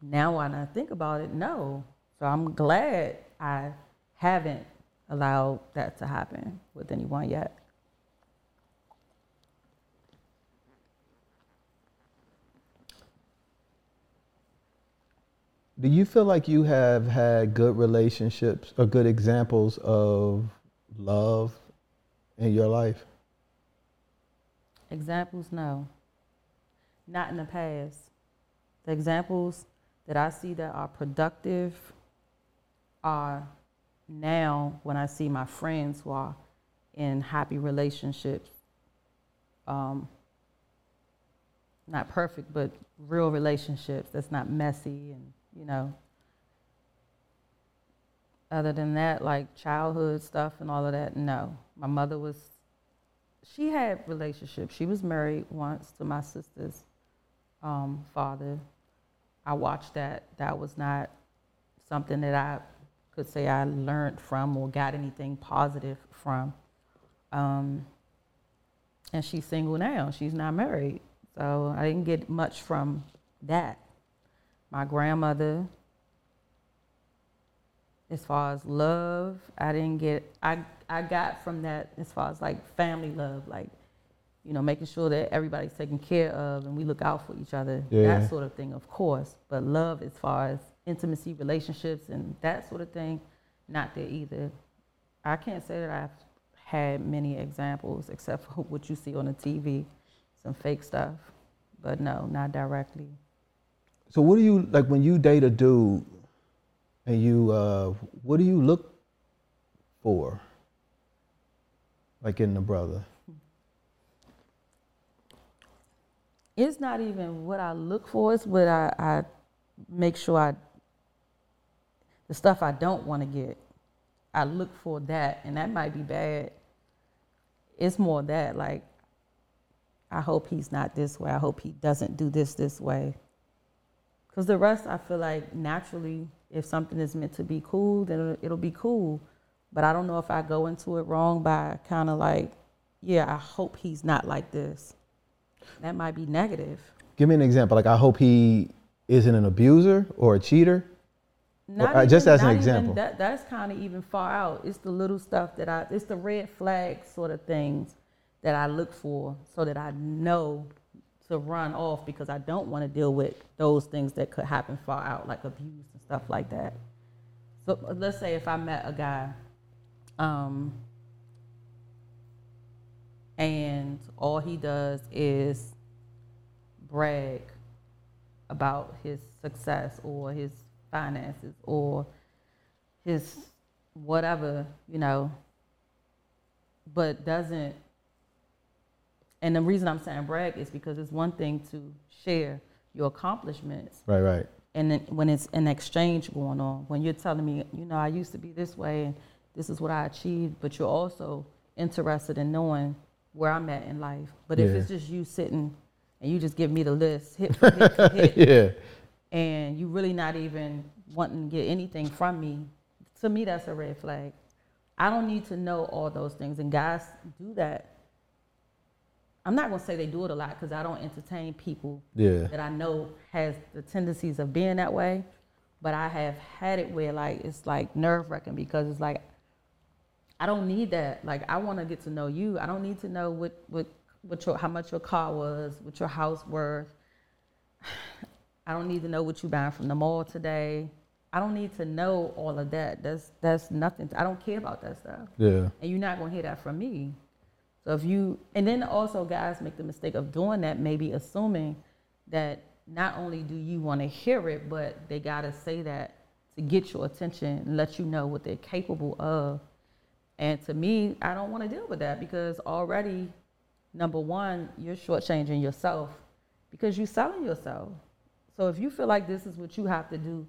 now when I think about it, no. So I'm glad I haven't allowed that to happen with anyone yet. Do you feel like you have had good relationships or good examples of love in your life? Examples, no. Not in the past. The examples that I see that are productive are now when I see my friends who are in happy relationships. Um, not perfect, but real relationships that's not messy and, you know. Other than that, like childhood stuff and all of that, no. My mother was, she had relationships. She was married once to my sister's um, father. I watched that. That was not something that I could say I learned from or got anything positive from. Um, and she's single now. She's not married. So I didn't get much from that. My grandmother, as far as love, I didn't get, I, I got from that as far as like family love, like, you know, making sure that everybody's taken care of and we look out for each other, Yeah. that sort of thing, of course. But love, as far as intimacy, relationships, and that sort of thing, not there either. I can't say that I've had many examples except for what you see on the TV, some fake stuff. But no, not directly. So what do you like when you date a dude and you uh what do you look for? Like in the brother? It's not even what I look for, it's what I, I make sure I, the stuff I don't want to get. I look for that, and that might be bad. It's more that, like, I hope he's not this way. I hope he doesn't do this this way. Because the rest, I feel like naturally, if something is meant to be cool, then it'll, it'll be cool. But I don't know if I go into it wrong by kind of like, yeah, I hope he's not like this. That might be negative. Give me an example. Like I hope he isn't an abuser or a cheater. Not uh, just as an example. that, that's kind of even far out. It's the little stuff that I, it's the red flag sort of things that I look for so that I know to run off because I don't want to deal with those things that could happen far out, like abuse and stuff like that. So let's say if I met a guy, um, and all he does is brag about his success or his finances or his whatever, you know, but doesn't. And the reason I'm saying brag is because it's one thing to share your accomplishments, Right, right. and then when it's an exchange going on, when you're telling me, you know, I used to be this way and this is what I achieved, but you're also interested in knowing where I'm at in life. But if it's just you sitting and you just give me the list, hit for hit for hit, yeah. and you really not even wanting to get anything from me, to me that's a red flag. I don't need to know all those things, and guys do that. I'm not gonna say they do it a lot because I don't entertain people Yeah. that I know has the tendencies of being that way, but I have had it where like it's like nerve wracking because it's like I don't need that. Like I want to get to know you. I don't need to know what what what your how much your car was, what your house worth. I don't need to know what you buying from the mall today. I don't need to know all of that. That's that's nothing. I don't care about that stuff Yeah. and you're not gonna hear that from me. So if you, and then also guys make the mistake of doing that, maybe assuming that not only do you want to hear it, but they gotta say that to get your attention and let you know what they're capable of. And to me, I don't want to deal with that because already, number one, you're shortchanging yourself because you're selling yourself. So if you feel like this is what you have to do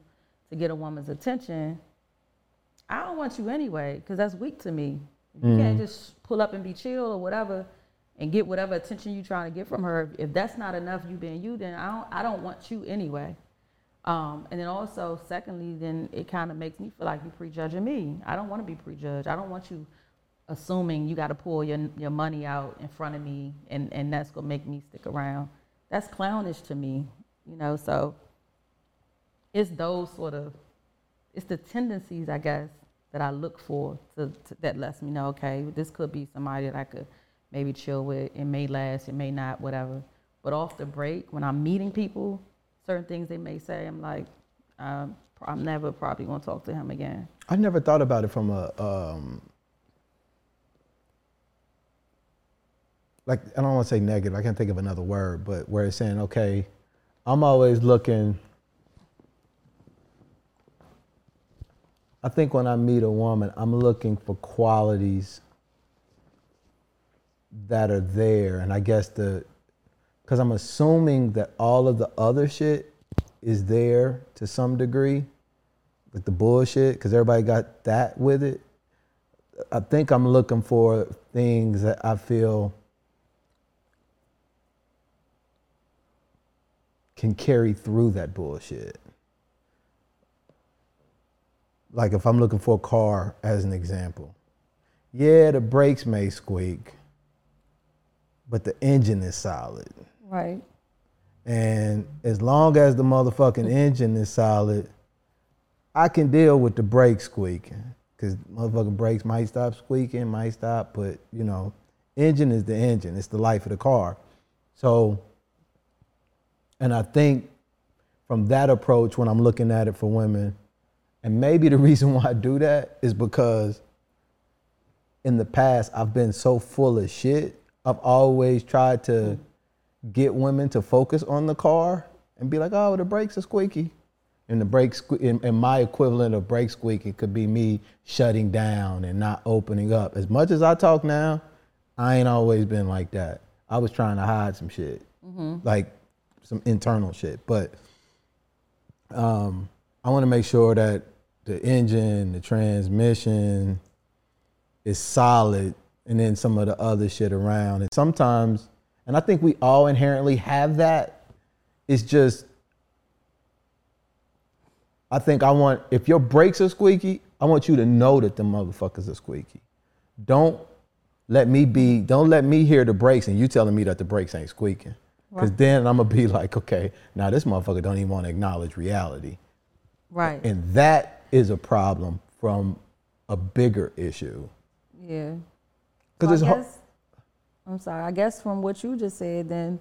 to get a woman's attention, I don't want you anyway, because that's weak to me. You can't mm-hmm. just pull up and be chill or whatever and get whatever attention you're trying to get from her. If that's not enough, you being you, then I don't I don't want you anyway. Um, and then also, secondly, then it kind of makes me feel like you're prejudging me. I don't want to be prejudged. I don't want you assuming you got to pull your your money out in front of me, and and that's gonna make me stick around. That's clownish to me, you know. So it's those sort of it's the tendencies, I guess, that I look for to, to, that lets me know, okay, this could be somebody that I could maybe chill with. It may last, it may not, whatever. But off the break, when I'm meeting people, certain things they may say, I'm like, I'm, I'm never probably gonna talk to him again. I never thought about it from a um, like I don't want to say negative. I can't think of another word, but where it's saying, okay, I'm always looking. I think when I meet a woman, I'm looking for qualities that are there, and I guess the because I'm assuming that all of the other shit is there to some degree, like the bullshit, because everybody got that with it. I think I'm looking for things that I feel can carry through that bullshit. Like if I'm looking for a car as an example. Yeah, the brakes may squeak, but the engine is solid. Right. And as long as the motherfucking engine is solid, I can deal with the brake squeaking. Cause motherfucking brakes might stop squeaking, might stop, but you know, engine is the engine. It's the life of the car. So, and I think from that approach, when I'm looking at it for women, and maybe the reason why I do that is because in the past I've been so full of shit. I've always tried to get women to focus on the car and be like, oh, the brakes are squeaky. And the brake, sque- and, and my equivalent of brake squeaky could be me shutting down and not opening up. As much as I talk now, I ain't always been like that. I was trying to hide some shit, like some internal shit. But um, I want to make sure that the engine, the transmission is solid, and then some of the other shit around. And sometimes, and I think we all inherently have that. It's just, I think I want, if your brakes are squeaky, I want you to know that the motherfuckers are squeaky. Don't let me be, don't let me hear the brakes and you telling me that the brakes ain't squeaking. Because then I'm going to be like, okay, now this motherfucker don't even want to acknowledge reality. Right. And that is a problem from a bigger issue. yeah. Because So it's hard. I'm sorry. I guess from what you just said, then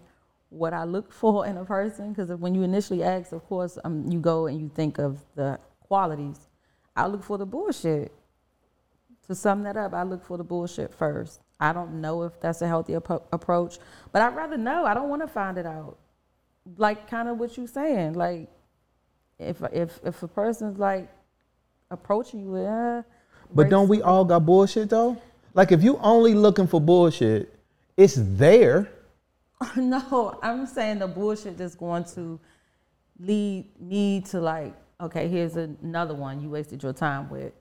what I look for in a person, because when you initially ask, of course, um, you go and you think of the qualities. I look for the bullshit. To sum that up, I look for the bullshit first. I don't know if that's a healthy appro- approach, but I'd rather know. I don't want to find it out. Like kind of what you're saying. Like if if if a person's like approaching you with, uh, But don't we all got bullshit though? Like if you only looking for bullshit, it's there. No, I'm saying the bullshit that's going to lead me to like, okay, here's another one you wasted your time with.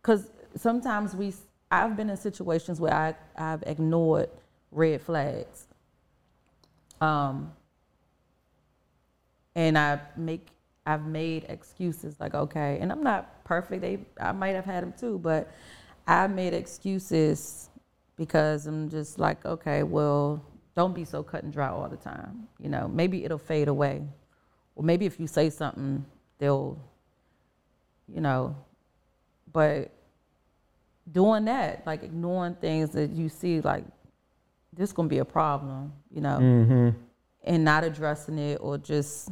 Because sometimes we, I've been in situations where I, I've ignored red flags. Um, and I make, I've made excuses like, okay, and I'm not perfect. They, I might have had them too, but I made excuses because I'm just like, okay, well, don't be so cut and dry all the time. You know, maybe it'll fade away. Or maybe if you say something, they'll, you know, but doing that, like ignoring things that you see, like, this gonna be a problem, you know, mm-hmm. and not addressing it or just,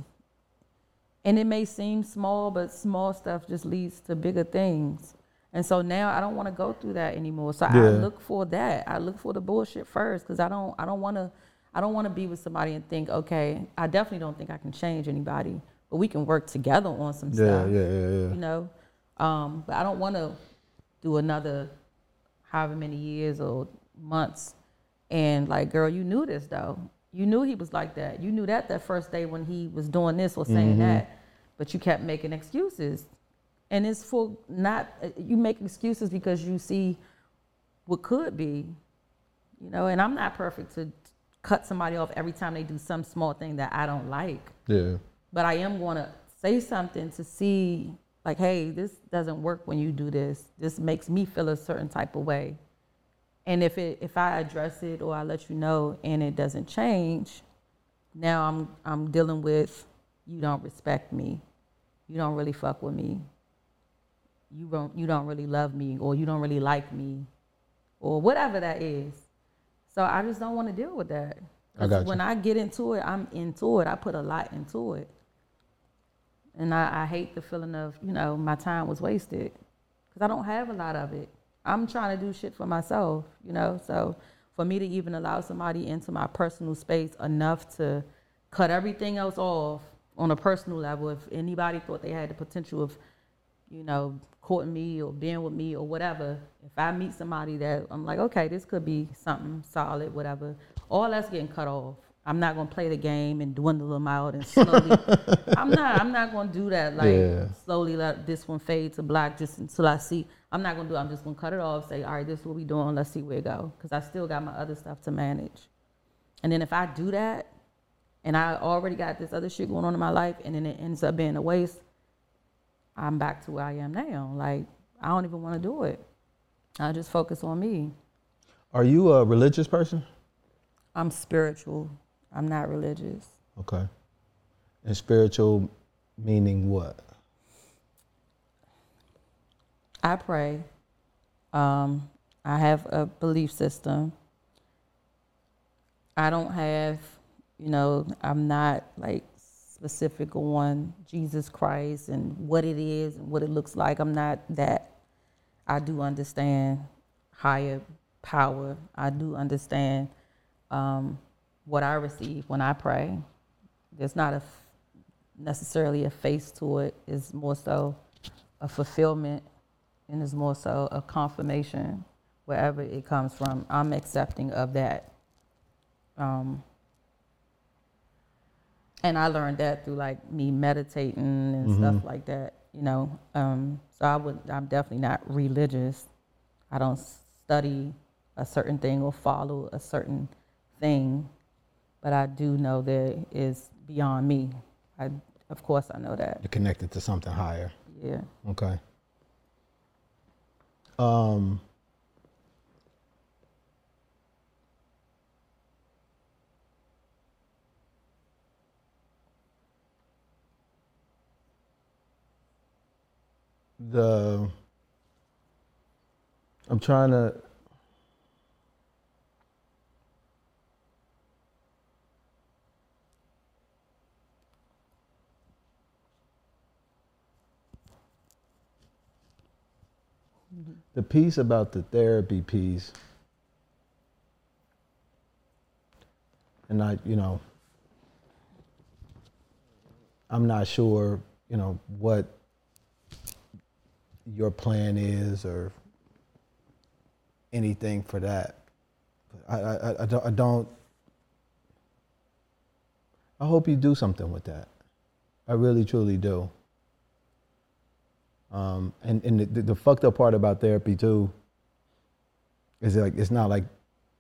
and it may seem small, but small stuff just leads to bigger things. And so now I don't want to go through that anymore. So I look for that. I look for the bullshit first because I don't. I don't want to. I don't want to be with somebody and think, okay, I definitely don't think I can change anybody, but we can work together on some Yeah, stuff. yeah, yeah, yeah. You know, um, but I don't want to do another however many years or months and like, girl, you knew this though. You knew he was like that. You knew that that first day when he was doing this or saying that, but you kept making excuses. And it's for not, you make excuses because you see what could be, you know, and I'm not perfect to cut somebody off every time they do some small thing that I don't like Yeah. but I am going to say something to see, like, hey, this doesn't work when you do this. This makes me feel a certain type of way. And if it if I address it or I let you know and it doesn't change, now I'm I'm dealing with you don't respect me. You don't really fuck with me. You don't you don't really love me or you don't really like me or whatever that is. So I just don't want to deal with that. I got you. When I get into it, I'm into it. I put a lot into it. and I, I hate the feeling of you know my time was wasted because I don't have a lot of it. I'm trying to do shit for myself, you know. So for me to even allow somebody into my personal space enough to cut everything else off on a personal level, if anybody thought they had the potential of, you know, courting me or being with me or whatever, if I meet somebody that I'm like, okay, this could be something solid, whatever, all that's getting cut off. I'm not gonna play the game and dwindle them out and slowly. I'm not. I'm not gonna do that. Like Yeah. slowly let this one fade to black just until I see. I'm not gonna do. it. I'm just gonna cut it off. Say, all right, this is what we doing. Let's see where it go. Because I still got my other stuff to manage. And then if I do that, and I already got this other shit going on in my life, and then it ends up being a waste, I'm back to where I am now. Like I don't even want to do it. I just focus on me. Are you a religious person? I'm spiritual. I'm not religious. Okay. And spiritual meaning what? I pray. Um, I have a belief system. I don't have, you know, I'm not like specific on Jesus Christ and what it is and what it looks like. I'm not that. I do understand higher power. I do understand um, what I receive when I pray. There's not necessarily a face to it. It's more so a fulfillment and it's more so a confirmation wherever it comes from. I'm accepting of that. Um, and I learned that through like me meditating and stuff like that, you know. Um, so I would, I'm definitely not religious. I don't study a certain thing or follow a certain thing, but I do know that is beyond me. I, of course, I know that. You're connected to something higher. Yeah. Okay. Um, the I'm trying to the piece about the therapy piece. And I, you know, I'm not sure, you know, what your plan is or anything for that. But I, I, I, don't, I don't. I hope you do something with that. I really, truly do. Um, and and the, the, the fucked up part about therapy too is like it's not like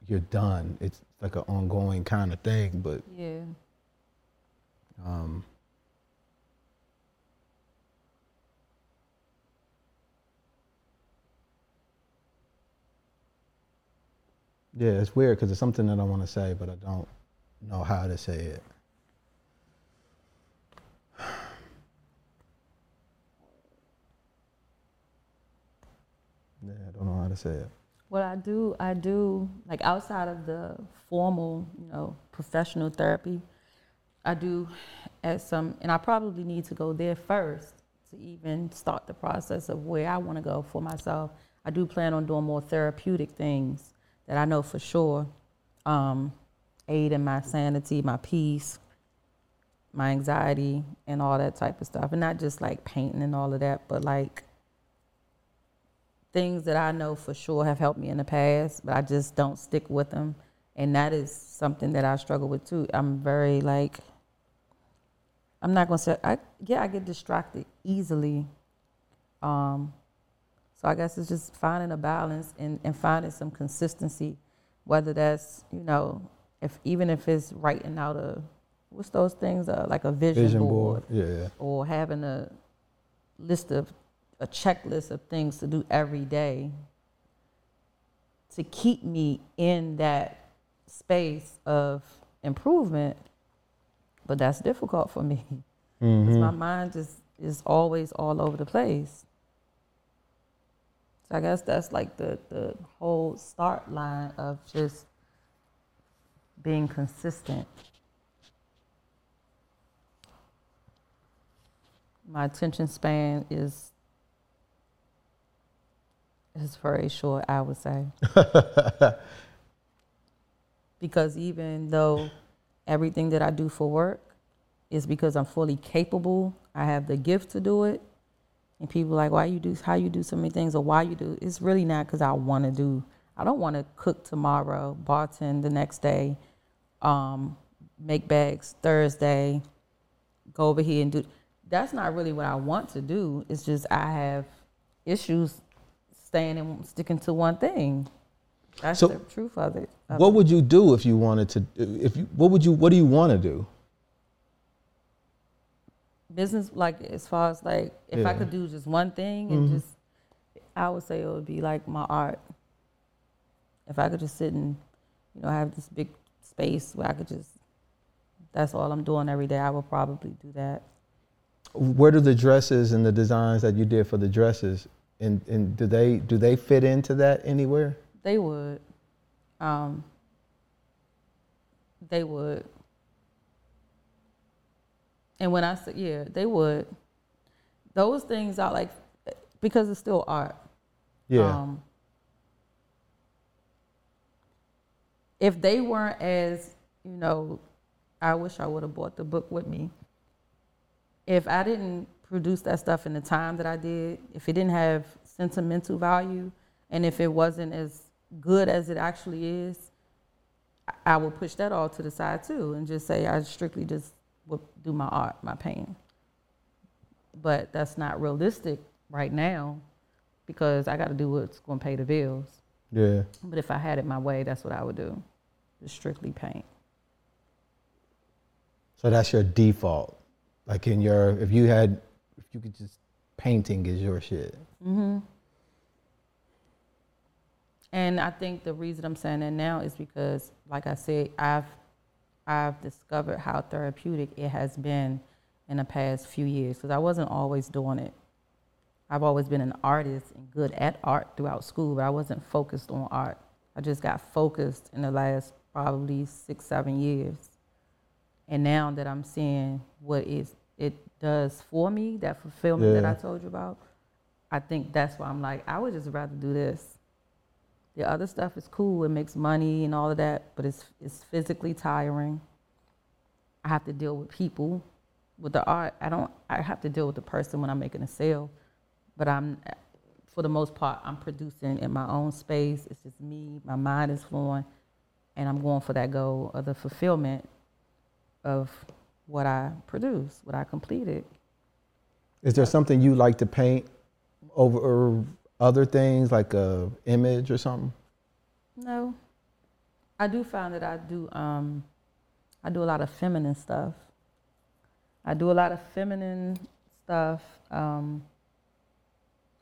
you're done. It's like an ongoing kind of thing. But Yeah. um, yeah, it's weird because it's something that I want to say, but I don't know how to say it. Yeah, I don't know how to say it. Well, I do, I do, like outside of the formal, you know, professional therapy, I do at some, and I probably need to go there first to even start the process of where I want to go for myself. I do plan on doing more therapeutic things that I know for sure um, aid in my sanity, my peace, my anxiety, and all that type of stuff. And not just like painting and all of that, but like things that I know for sure have helped me in the past, but I just don't stick with them. And that is something that I struggle with too. I'm very like, I'm not gonna say, I yeah, I get distracted easily. Um, so I guess it's just finding a balance and, and finding some consistency, whether that's you know, if even if it's writing out a, what's those things, uh, like a vision, Vision board board. Yeah. or having a list of a checklist of things to do every day to keep me in that space of improvement but that's difficult for me because my mind just is always all over the place so i guess that's like the, the whole start line of just being consistent my attention span is is very short, I would say. because even though everything that I do for work is because I'm fully capable, I have the gift to do it. And people like, why you do, how you do so many things, or why you do. It's really not because I want to do. I don't want to cook tomorrow, bartend the next day, um, make bags Thursday, go over here and do. That's not really what I want to do. It's just I have issues staying and sticking to one thing. That's So- the truth of it. of What it. would you do if you wanted to? If you, what would you? What do you want to do? Business like as far as like if I could do just one thing and Mhm. just I would say it would be like my art. If I could just sit and you know have this big space where I could just that's all I'm doing every day, I would probably do that. Where do the dresses and the designs that you did for the dresses, and, and do they do they fit into that anywhere? They would. Um, they would. And when I said, yeah, they would. Those things are like, because it's still art. Yeah. Um, if they weren't as, you know, I wish I would have bought the book with me. If I didn't produce that stuff in the time that I did, if it didn't have sentimental value, and if it wasn't as good as it actually is, I- I would push that all to the side too and just say I strictly just would do my art, my painting. But that's not realistic right now because I got to do what's going to pay the bills. yeah. But if I had it my way, that's what I would do. Just strictly paint. So that's your default. Like in your, if you had, if you could just painting is your shit. Hmm And I think the reason I'm saying that now is because, like I said, I've I've discovered how therapeutic it has been in the past few years because I wasn't always doing it. I've always been an artist and good at art throughout school, but I wasn't focused on art. I just got focused in the last probably six, seven years. And now that I'm seeing what is it does for me, that fulfillment that I told you about, I think that's why I'm like, I would just rather do this. The other stuff is cool, it makes money and all of that, but it's it's physically tiring. I have to deal with people. With the art, I don't I have to deal with the person when I'm making a sale. But I'm for the most part, I'm producing in my own space. It's just me, my mind is flowing, and I'm going for that goal of the fulfillment of what I produce, what I completed. Is there something you like to paint over other things like a image or something? No. I do find that I do um I do a lot of feminine stuff. I do a lot of feminine stuff. Um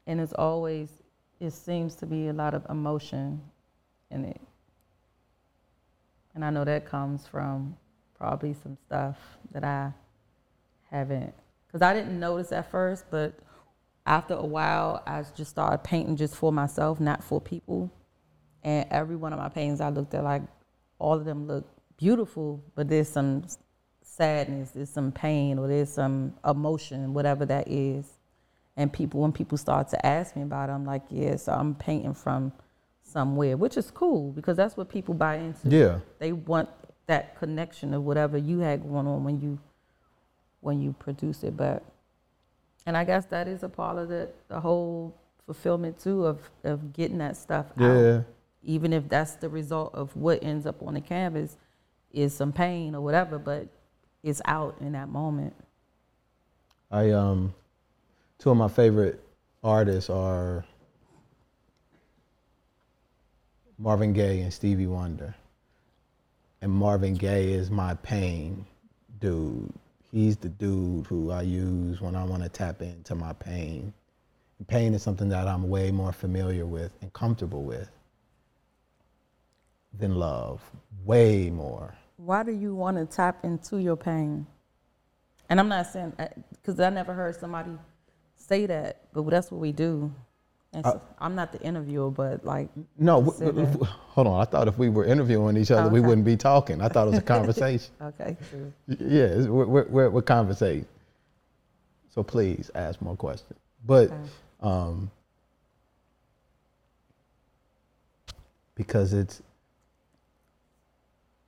and it's always it seems to be a lot of emotion in it. And I know that comes from probably some stuff that I haven't cuz I didn't notice at first, but after a while I just started painting just for myself, not for people. And every one of my paintings I looked at, like all of them look beautiful, but there's some sadness, there's some pain, or there's some emotion, whatever that is. And people, when people start to ask me about it, I'm like, yeah, so I'm painting from somewhere, which is cool because that's what people buy into. Yeah. They want that connection of whatever you had going on when you when you produce it. But and I guess that is a part of the, the whole fulfillment too of, of getting that stuff out even if that's the result of what ends up on the canvas is some pain or whatever but it's out in that moment I um, two of my favorite artists are Marvin Gaye and Stevie Wonder. And Marvin Gaye is my pain dude. He's the dude who I use when I want to tap into my pain. And pain is something that I'm way more familiar with and comfortable with than love. Way more. why do you want to tap into your pain and i'm not saying uh, because i never heard somebody say that but that's what we do so, i'm not the interviewer but like No, w- w- hold on. I thought if we were interviewing each other, we wouldn't be talking. I thought it was a conversation. okay true yeah, we're, we're, we're conversating. So please ask more questions. But Okay. um, because it's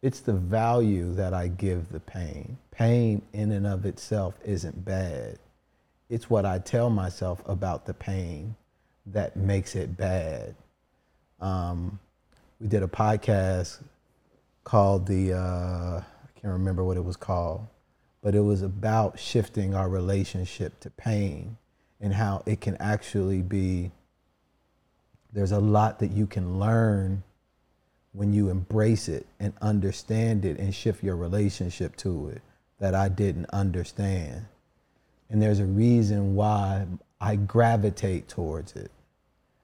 it's the value that I give the pain. Pain in and of itself isn't bad. It's what I tell myself about the pain that makes it bad. Um, we did a podcast called the uh, I can't remember what it was called, but it was about shifting our relationship to pain and how it can actually be. There's a lot that you can learn when you embrace it and understand it and shift your relationship to it that I didn't understand. And there's a reason why I gravitate towards it.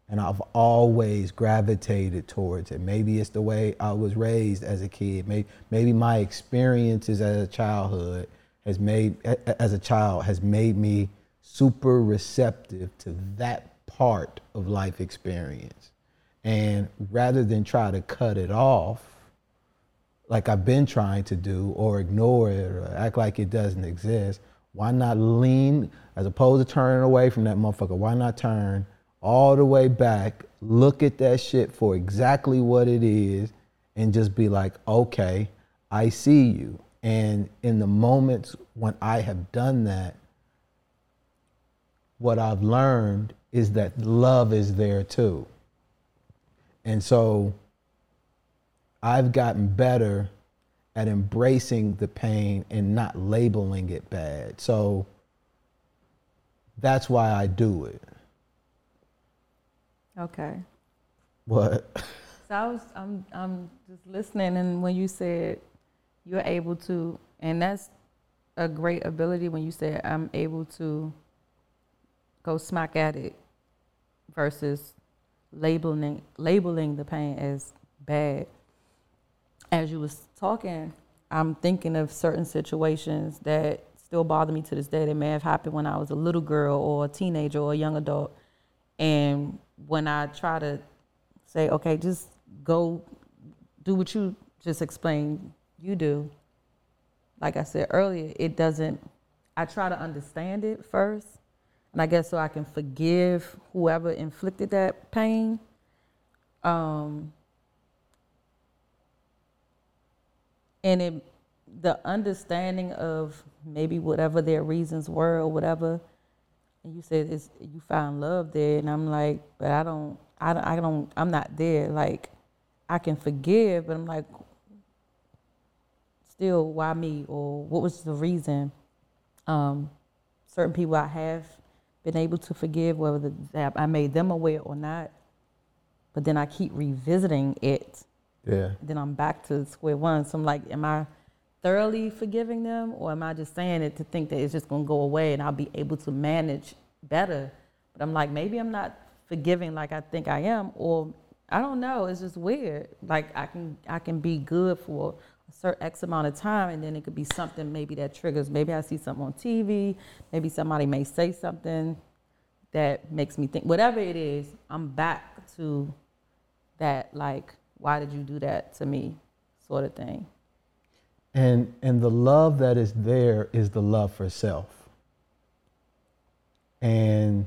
And I've always gravitated towards it. Maybe it's the way I was raised as a kid. Maybe, maybe my experiences as a childhood has made as a child has made me super receptive to that part of life experience. And rather than try to cut it off, like I've been trying to do, or ignore it, or act like it doesn't exist, why not lean, as opposed to turning away from that motherfucker, why not turn all the way back, look at that shit for exactly what it is, and just be like, okay, I see you. And in the moments when I have done that, what I've learned is that love is there too. And so I've gotten better at embracing the pain and not labeling it bad. So that's why I do it. Okay. What? So I was, I'm, I'm just listening, and when you said you're able to, and that's a great ability when you said I'm able to go smack at it versus labeling labeling the pain as bad. As you was talking, I'm thinking of certain situations that still bother me to this day. That may have happened when I was a little girl or a teenager or a young adult, and when I try to say, okay, just go do what you just explained you do. Like I said earlier, it doesn't, I try to understand it first. And I guess so I can forgive whoever inflicted that pain. Um, and it, the understanding of maybe whatever their reasons were or whatever, and you said it's, you found love there, and I'm like, but I don't, I don't, I don't, I'm not there. Like, I can forgive, but I'm like, still, why me? Or what was the reason? Um, certain people I have been able to forgive, whether the, I made them aware or not. But then I keep revisiting it. Yeah. Then I'm back to square one. So I'm like, am I thoroughly forgiving them, or am I just saying it to think that it's just going to go away and I'll be able to manage better? But I'm like, maybe I'm not forgiving like I think I am, or I don't know. It's just weird. Like I can I can be good for a certain X amount of time, and then it could be something maybe that triggers. Maybe I see something on TV. Maybe somebody may say something that makes me think. Whatever it is, I'm back to that. Like, why did you do that to me? Sort of thing. And and the love that is there is the love for self. And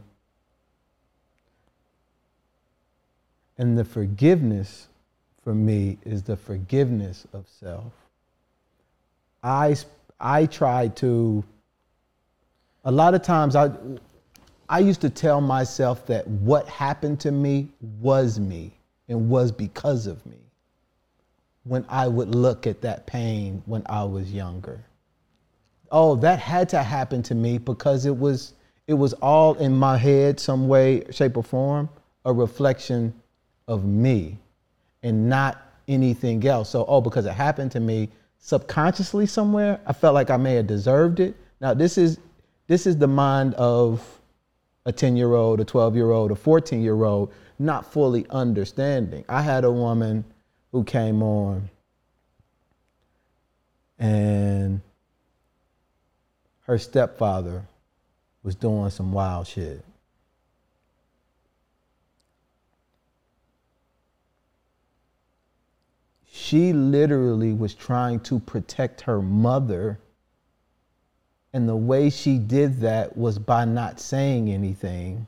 and the forgiveness for me is the forgiveness of self. I I try to a lot of times I I used to tell myself that what happened to me was me and was because of me when I would look at that pain when I was younger. Oh, that had to happen to me because it was it was all in my head some way, shape or form, a reflection of me and not anything else. So, oh, because it happened to me subconsciously somewhere, I felt like I may have deserved it. Now, this is this is the mind of a 10-year-old, a 12-year-old, a 14-year-old not fully understanding. I had a woman who came on and her stepfather was doing some wild shit. She literally was trying to protect her mother And the way she did that was by not saying anything.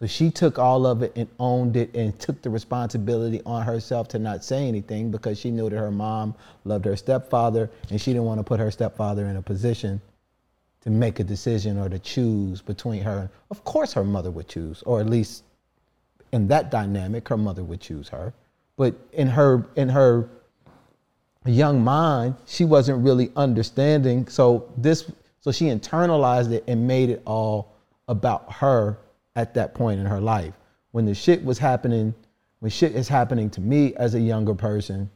So she took all of it and owned it and took the responsibility on herself to not say anything because she knew that her mom loved her stepfather and she didn't want to put her stepfather in a position to make a decision or to choose between her. Of course, her mother would choose, or at least in that dynamic, her mother would choose her. But in her in her young mind, she wasn't really understanding. So this, so she internalized it and made it all about her at that point in her life. When the shit was happening, when shit is happening to me as a younger person,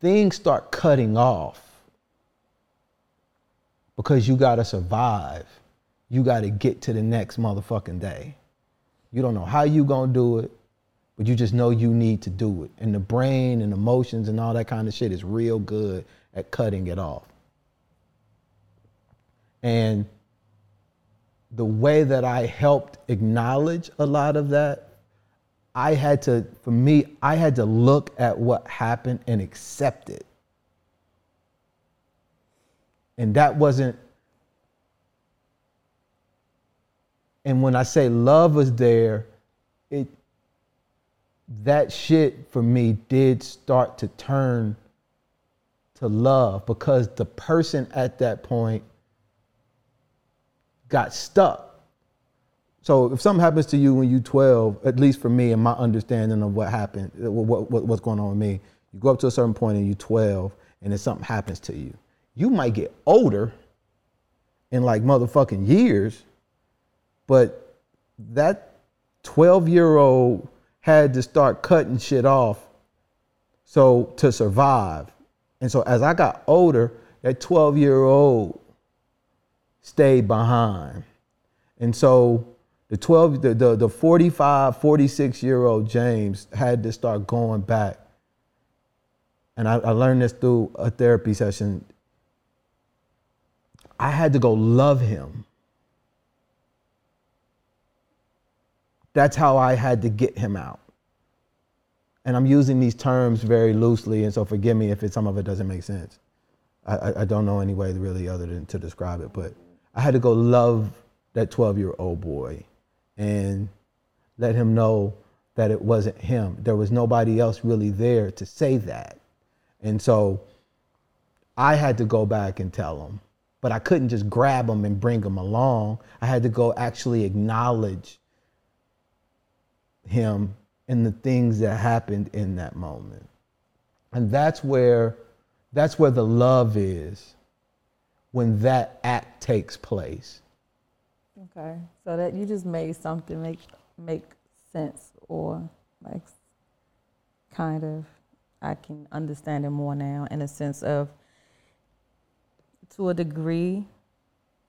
things start cutting off because you gotta survive. You gotta get to the next motherfucking day. You don't know how you gonna do it, but you just know you need to do it. And the brain and emotions and all that kind of shit is real good at cutting it off. And the way that I helped acknowledge a lot of that, I had to, for me, I had to look at what happened and accept it. And that wasn't, and when I say love was there, it, that shit for me did start to turn to love because the person at that point got stuck. So if something happens to you when you're 12, at least for me and my understanding of what happened, uh, what, what, what's going on with me, you go up to a certain point and you're 12 and then something happens to you. You might get older in like motherfucking years, but that 12 year old had to start cutting shit off so to survive. And so as I got older, that 12 year old stayed behind. And so the 12, the, the, the 45, 46 year old James had to start going back. And I, I learned this through a therapy session. I had to go love him. That's how I had to get him out. And I'm using these terms very loosely, and so forgive me if it, some of it doesn't make sense. I, I don't know any way really other than to describe it, but I had to go love that 12 year old boy and let him know that it wasn't him. There was nobody else really there to say that. And so I had to go back and tell him, but I couldn't just grab him and bring him along. I had to go actually acknowledge him and the things that happened in that moment. And that's where that's where the love is when that act takes place. Okay, so that you just made something make make sense or like kind of I can understand it more now in a sense of to a degree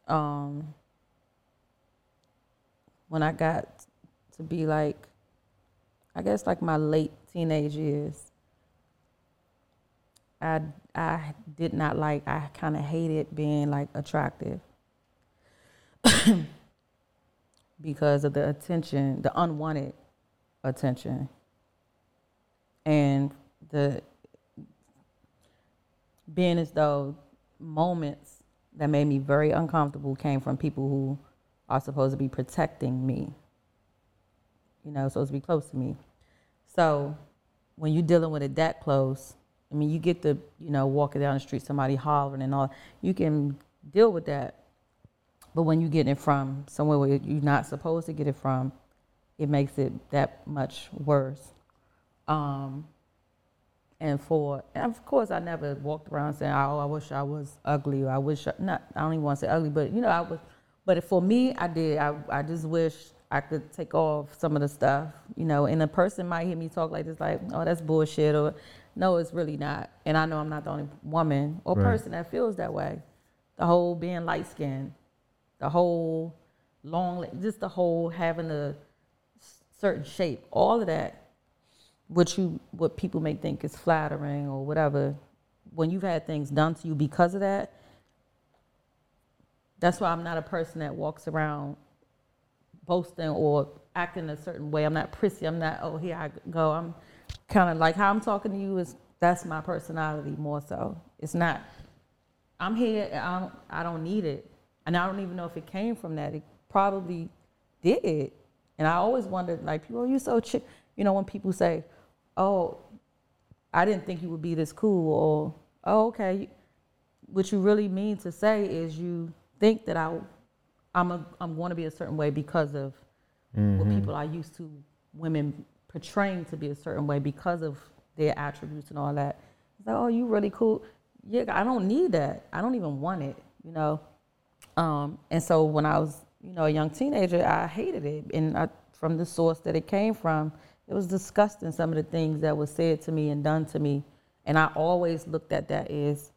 um when I got to be like I guess like my late teenage years I I did not like I kind of hated being like attractive because of the attention, the unwanted attention, and the being as though moments that made me very uncomfortable came from people who are supposed to be protecting me. You know, supposed to be close to me. So when you're dealing with it that close, I mean, you get the, you know, walking down the street, somebody hollering and all, you can deal with that. But when you get it from somewhere where you're not supposed to get it from, it makes it that much worse. Um, and for, and of course, I never walked around saying, "Oh, I wish I was ugly," or "I wish I, not." I don't even want to say ugly, but you know, I was. But for me, I did. I, I just wish I could take off some of the stuff, you know. And a person might hear me talk like this, like, "Oh, that's bullshit," or "No, it's really not." And I know I'm not the only woman or Right. person that feels that way. The whole being light skinned, the whole long, just the whole having a certain shape, all of that, what you what people may think is flattering or whatever, when you've had things done to you because of that, that's why I'm not a person that walks around boasting or acting a certain way. I'm not prissy. I'm not, oh, here I go. I'm kind of like how I'm talking to you is that's my personality more so. It's not I'm here. I don't, I don't need it, and I don't even know if it came from that. It probably did, and I always wondered, like, people, oh, you so chick. You know, when people say, "Oh, I didn't think you would be this cool," or "Oh, okay," what you really mean to say is you think that I, I'm a, I'm going to be a certain way because of what mm-hmm. people are used to women portraying to be a certain way because of their attributes and all that. It's like, oh, you really cool. Yeah, I don't need that. I don't even want it, you know. Um, and so when I was, you know, a young teenager, I hated it, and I, from the source that it came from, it was disgusting. Some of the things that was said to me and done to me, and I always looked at that as,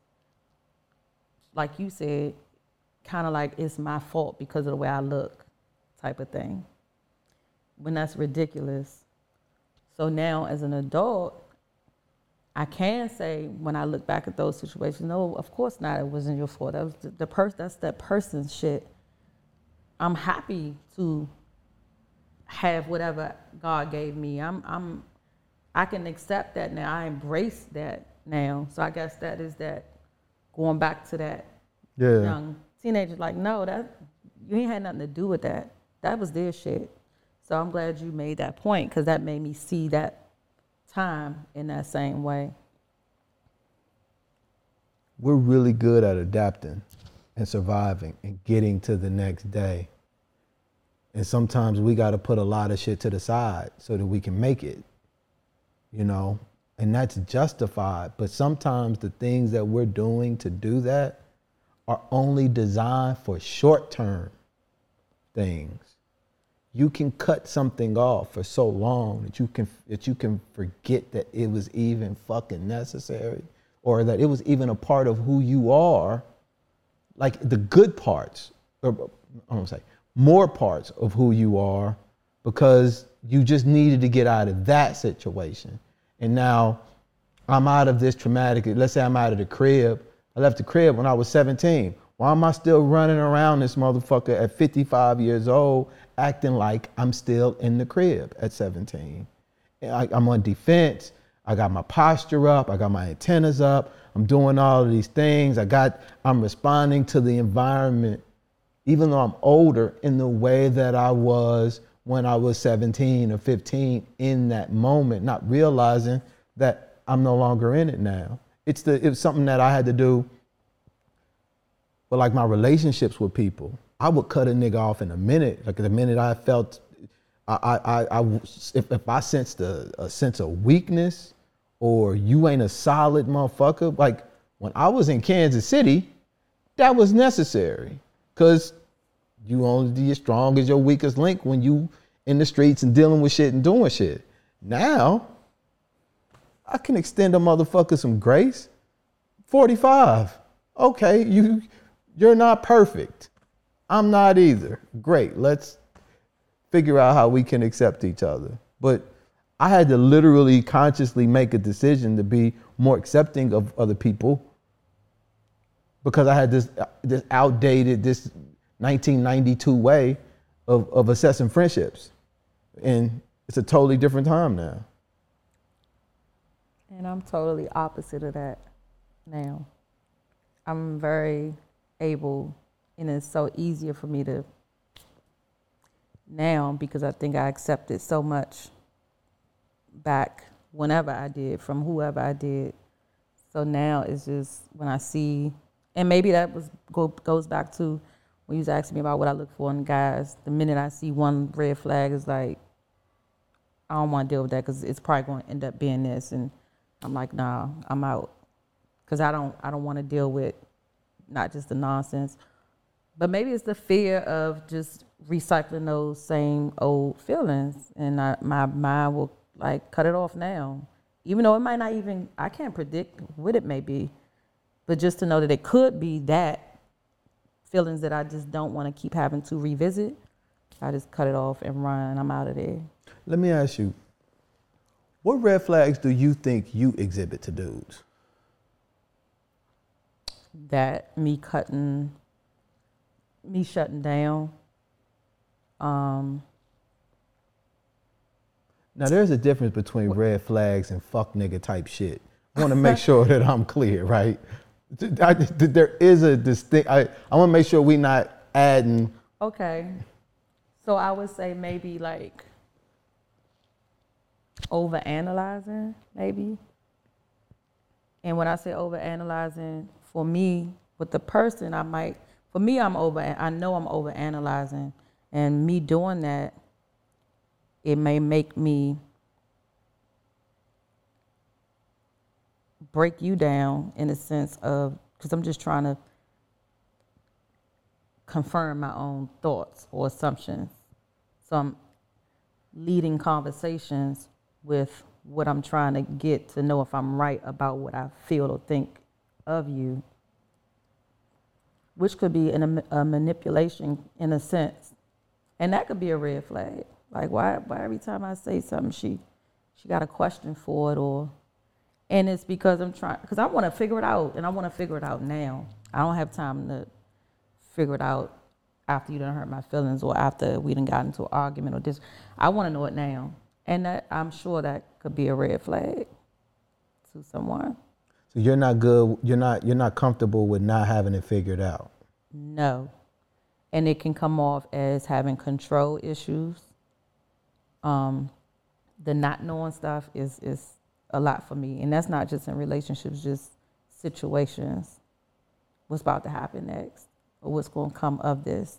like you said, kind of like it's my fault because of the way I look, type of thing. When that's ridiculous. So now, as an adult, I can say when I look back at those situations, no, of course not. It wasn't your fault. That was the, the person. That's that person's shit. I'm happy to have whatever God gave me. I'm, I'm, I can accept that now. I embrace that now. So I guess that is that going back to that Yeah. young teenager. Like, no, that you ain't had nothing to do with that. That was their shit. So I'm glad you made that point because that made me see that time in that same way. we're really good at adapting and surviving and getting to the next day. And sometimes we got to put a lot of shit to the side so that we can make it, you know? And that's justified. But sometimes the things that we're doing to do that are only designed for short term things. You can cut something off for so long that you can that you can forget that it was even fucking necessary or that it was even a part of who you are. Like the good parts, or I don't say more parts of who you are because you just needed to get out of that situation. And now I'm out of this traumatic, let's say I'm out of the crib. I left the crib when I was 17. Why am I still running around this motherfucker at 55 years old acting like I'm still in the crib at 17? I, I'm on defense. I got my posture up. I got my antennas up. I'm doing all of these things. I got, I'm responding to the environment, even though I'm older, in the way that I was when I was 17 or 15 in that moment, not realizing that I'm no longer in it now. It's the, it was something that I had to do but like my relationships with people, I would cut a nigga off in a minute. Like the minute I felt, I, I, I, if, if I sensed a, a sense of weakness, or you ain't a solid motherfucker. Like when I was in Kansas City, that was necessary, cause you only as strong as your weakest link when you in the streets and dealing with shit and doing shit. Now, I can extend a motherfucker some grace. 45. Okay, you you're not perfect. I'm not either. Great. Let's figure out how we can accept each other. But I had to literally consciously make a decision to be more accepting of other people because I had this this outdated this 1992 way of, of assessing friendships. And it's a totally different time now. And I'm totally opposite of that now. I'm very able, and it's so easier for me to now because I think I accepted so much back whenever I did from whoever I did. So now it's just when I see, and maybe that was go, goes back to when you was asking me about what I look for in guys. The minute I see one red flag, is like I don't want to deal with that because it's probably going to end up being this, and I'm like, nah, I'm out because I don't I don't want to deal with not just the nonsense, but maybe it's the fear of just recycling those same old feelings, and I, my mind will like cut it off now, even though it might not even I can't predict what it may be, but just to know that it could be that feelings that I just don't want to keep having to revisit, I just cut it off and run. I'm out of there. Let me ask you, what red flags do you think you exhibit to dudes? that me cutting me shutting down um Now, there's a difference between red flags and fuck nigga type shit. I want to make sure that I'm clear, right? I, there is a distinct. I, I want to make sure we not adding. Okay. So I would say maybe like over analyzing, maybe. And when I say over analyzing, for me, with the person, I might, for me, I'm over, I know I'm over analyzing. And me doing that, it may make me break you down in a sense of, because I'm just trying to confirm my own thoughts or assumptions. So I'm leading conversations with what I'm trying to get to know if I'm right about what I feel or think of you, which could be an, a manipulation in a sense. And that could be a red flag. Like why why every time I say something she she got a question for it or and it's because I'm trying because I want to figure it out and I want to figure it out now. I don't have time to figure it out after you done hurt my feelings or after we done got into an argument or this. I want to know it now, and that, I'm sure that could be a red flag to someone. So you're not good. You're not. You're not comfortable with not having it figured out. No, and it can come off as having control issues. Um, the not knowing stuff is is a lot for me. And that's not just in relationships, just situations. What's about to happen next or what's going to come of this.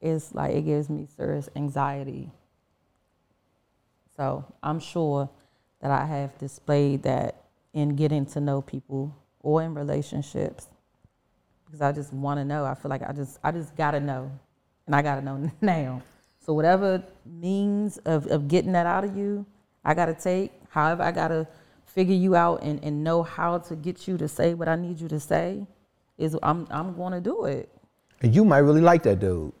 It's like it gives me serious anxiety. So I'm sure that I have displayed that in getting to know people or in relationships because I just want to know. I feel like I just I just got to know and I got to know now. So whatever means of, of getting that out of you, I got to take However, I gotta figure you out and, and know how to get you to say what I need you to say. Is I'm I'm gonna do it. And you might really like that dude.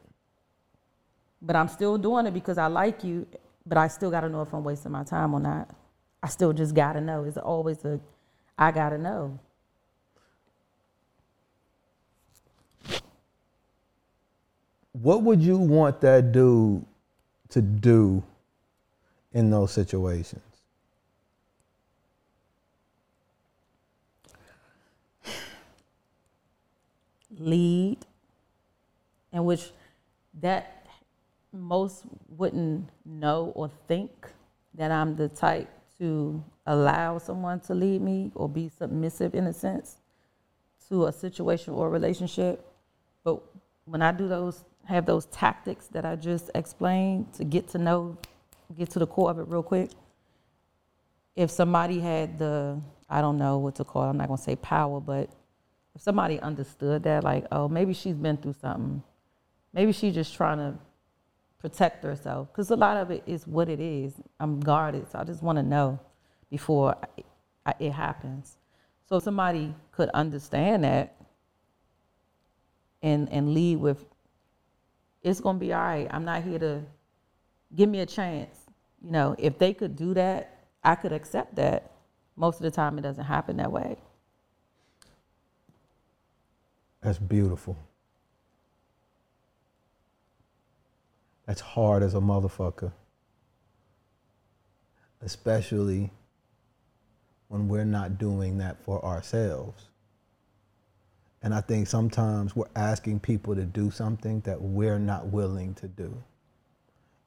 But I'm still doing it because I like you. But I still gotta know if I'm wasting my time or not. I still just gotta know. It's always a I gotta know. What would you want that dude to do in those situations? lead, in which that most wouldn't know or think that I'm the type to allow someone to lead me or be submissive in a sense to a situation or a relationship. But when I do those, have those tactics that I just explained to get to know, get to the core of it real quick. If somebody had the, I don't know what to call it, I'm not gonna say power, but if somebody understood that, like, oh, maybe she's been through something, maybe she's just trying to protect herself, because a lot of it is what it is. I'm guarded, so I just want to know before it happens. So somebody could understand that and and lead with, it's gonna be all right. I'm not here to give me a chance. You know, if they could do that, I could accept that. Most of the time, it doesn't happen that way. That's beautiful. That's hard as a motherfucker. Especially when we're not doing that for ourselves. And I think sometimes we're asking people to do something that we're not willing to do.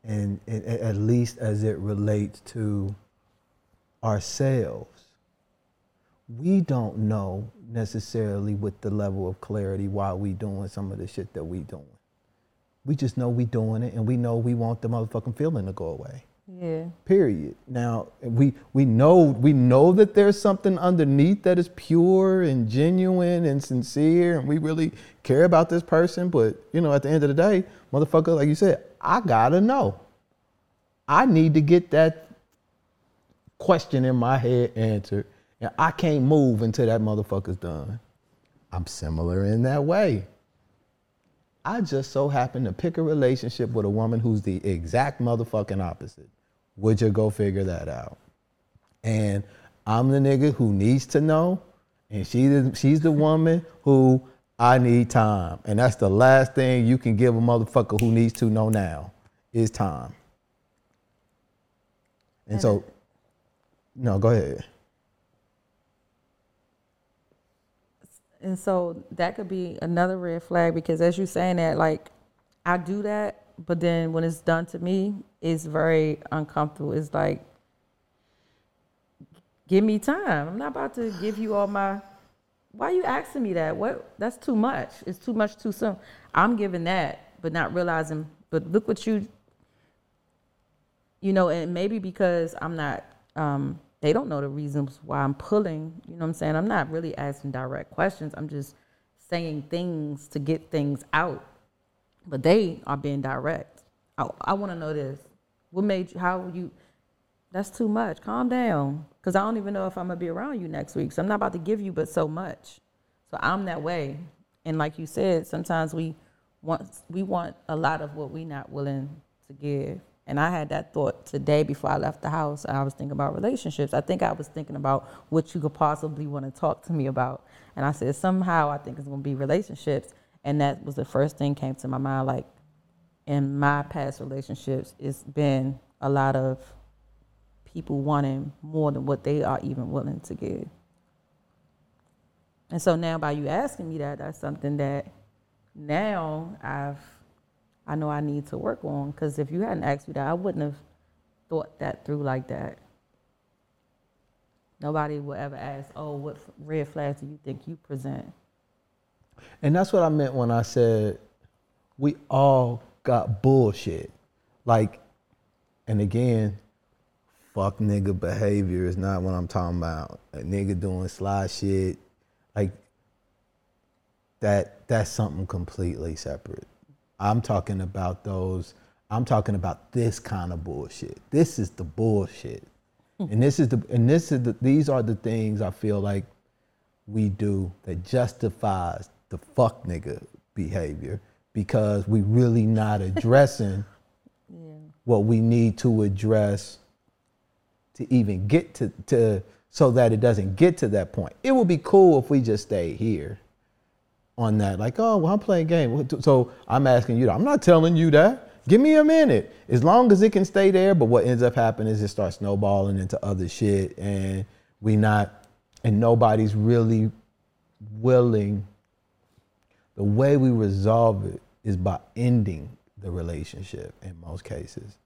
And at least as it relates to ourselves we don't know necessarily with the level of clarity why we doing some of the shit that we doing. We just know we doing it and we know we want the motherfucking feeling to go away. Yeah. Period. Now we we know we know that there's something underneath that is pure and genuine and sincere and we really care about this person, but you know, at the end of the day, motherfucker, like you said, I gotta know. I need to get that question in my head answered and I can't move until that motherfucker's done. I'm similar in that way. I just so happen to pick a relationship with a woman who's the exact motherfucking opposite. Would you go figure that out? And I'm the nigga who needs to know, and she she's the woman who I need time. And that's the last thing you can give a motherfucker who needs to know now is time. And so, no, go ahead. And so that could be another red flag because as you're saying that, like I do that, but then when it's done to me, it's very uncomfortable. It's like, give me time. I'm not about to give you all my. Why are you asking me that? What? That's too much. It's too much too soon. I'm giving that, but not realizing. But look what you. You know, and maybe because I'm not. Um, they don't know the reasons why I'm pulling. You know what I'm saying? I'm not really asking direct questions. I'm just saying things to get things out. But they are being direct. I, I want to know this. What made you? How you? That's too much. Calm down. Because I don't even know if I'm gonna be around you next week. So I'm not about to give you but so much. So I'm that way. And like you said, sometimes we want we want a lot of what we're not willing to give. And I had that thought today before I left the house. I was thinking about relationships. I think I was thinking about what you could possibly want to talk to me about. And I said, somehow I think it's going to be relationships. And that was the first thing came to my mind. Like in my past relationships, it's been a lot of people wanting more than what they are even willing to give. And so now by you asking me that, that's something that now I've I know I need to work on because if you hadn't asked me that, I wouldn't have thought that through like that. Nobody would ever ask, "Oh, what red flags do you think you present?" And that's what I meant when I said we all got bullshit. Like, and again, fuck nigga behavior is not what I'm talking about. A nigga doing sly shit, like that. That's something completely separate. I'm talking about those. I'm talking about this kind of bullshit. This is the bullshit, hmm. and this is the and this is the, these are the things I feel like we do that justifies the fuck nigga behavior because we really not addressing Yeah. what we need to address to even get to, to so that it doesn't get to that point. It would be cool if we just stayed here on that. Like, oh, well, I'm playing game. So I'm asking you. I'm not telling you that. Give me a minute. As long as it can stay there. But what ends up happening is it starts snowballing into other shit and we not, and nobody's really willing. The way we resolve it is by ending the relationship in most cases.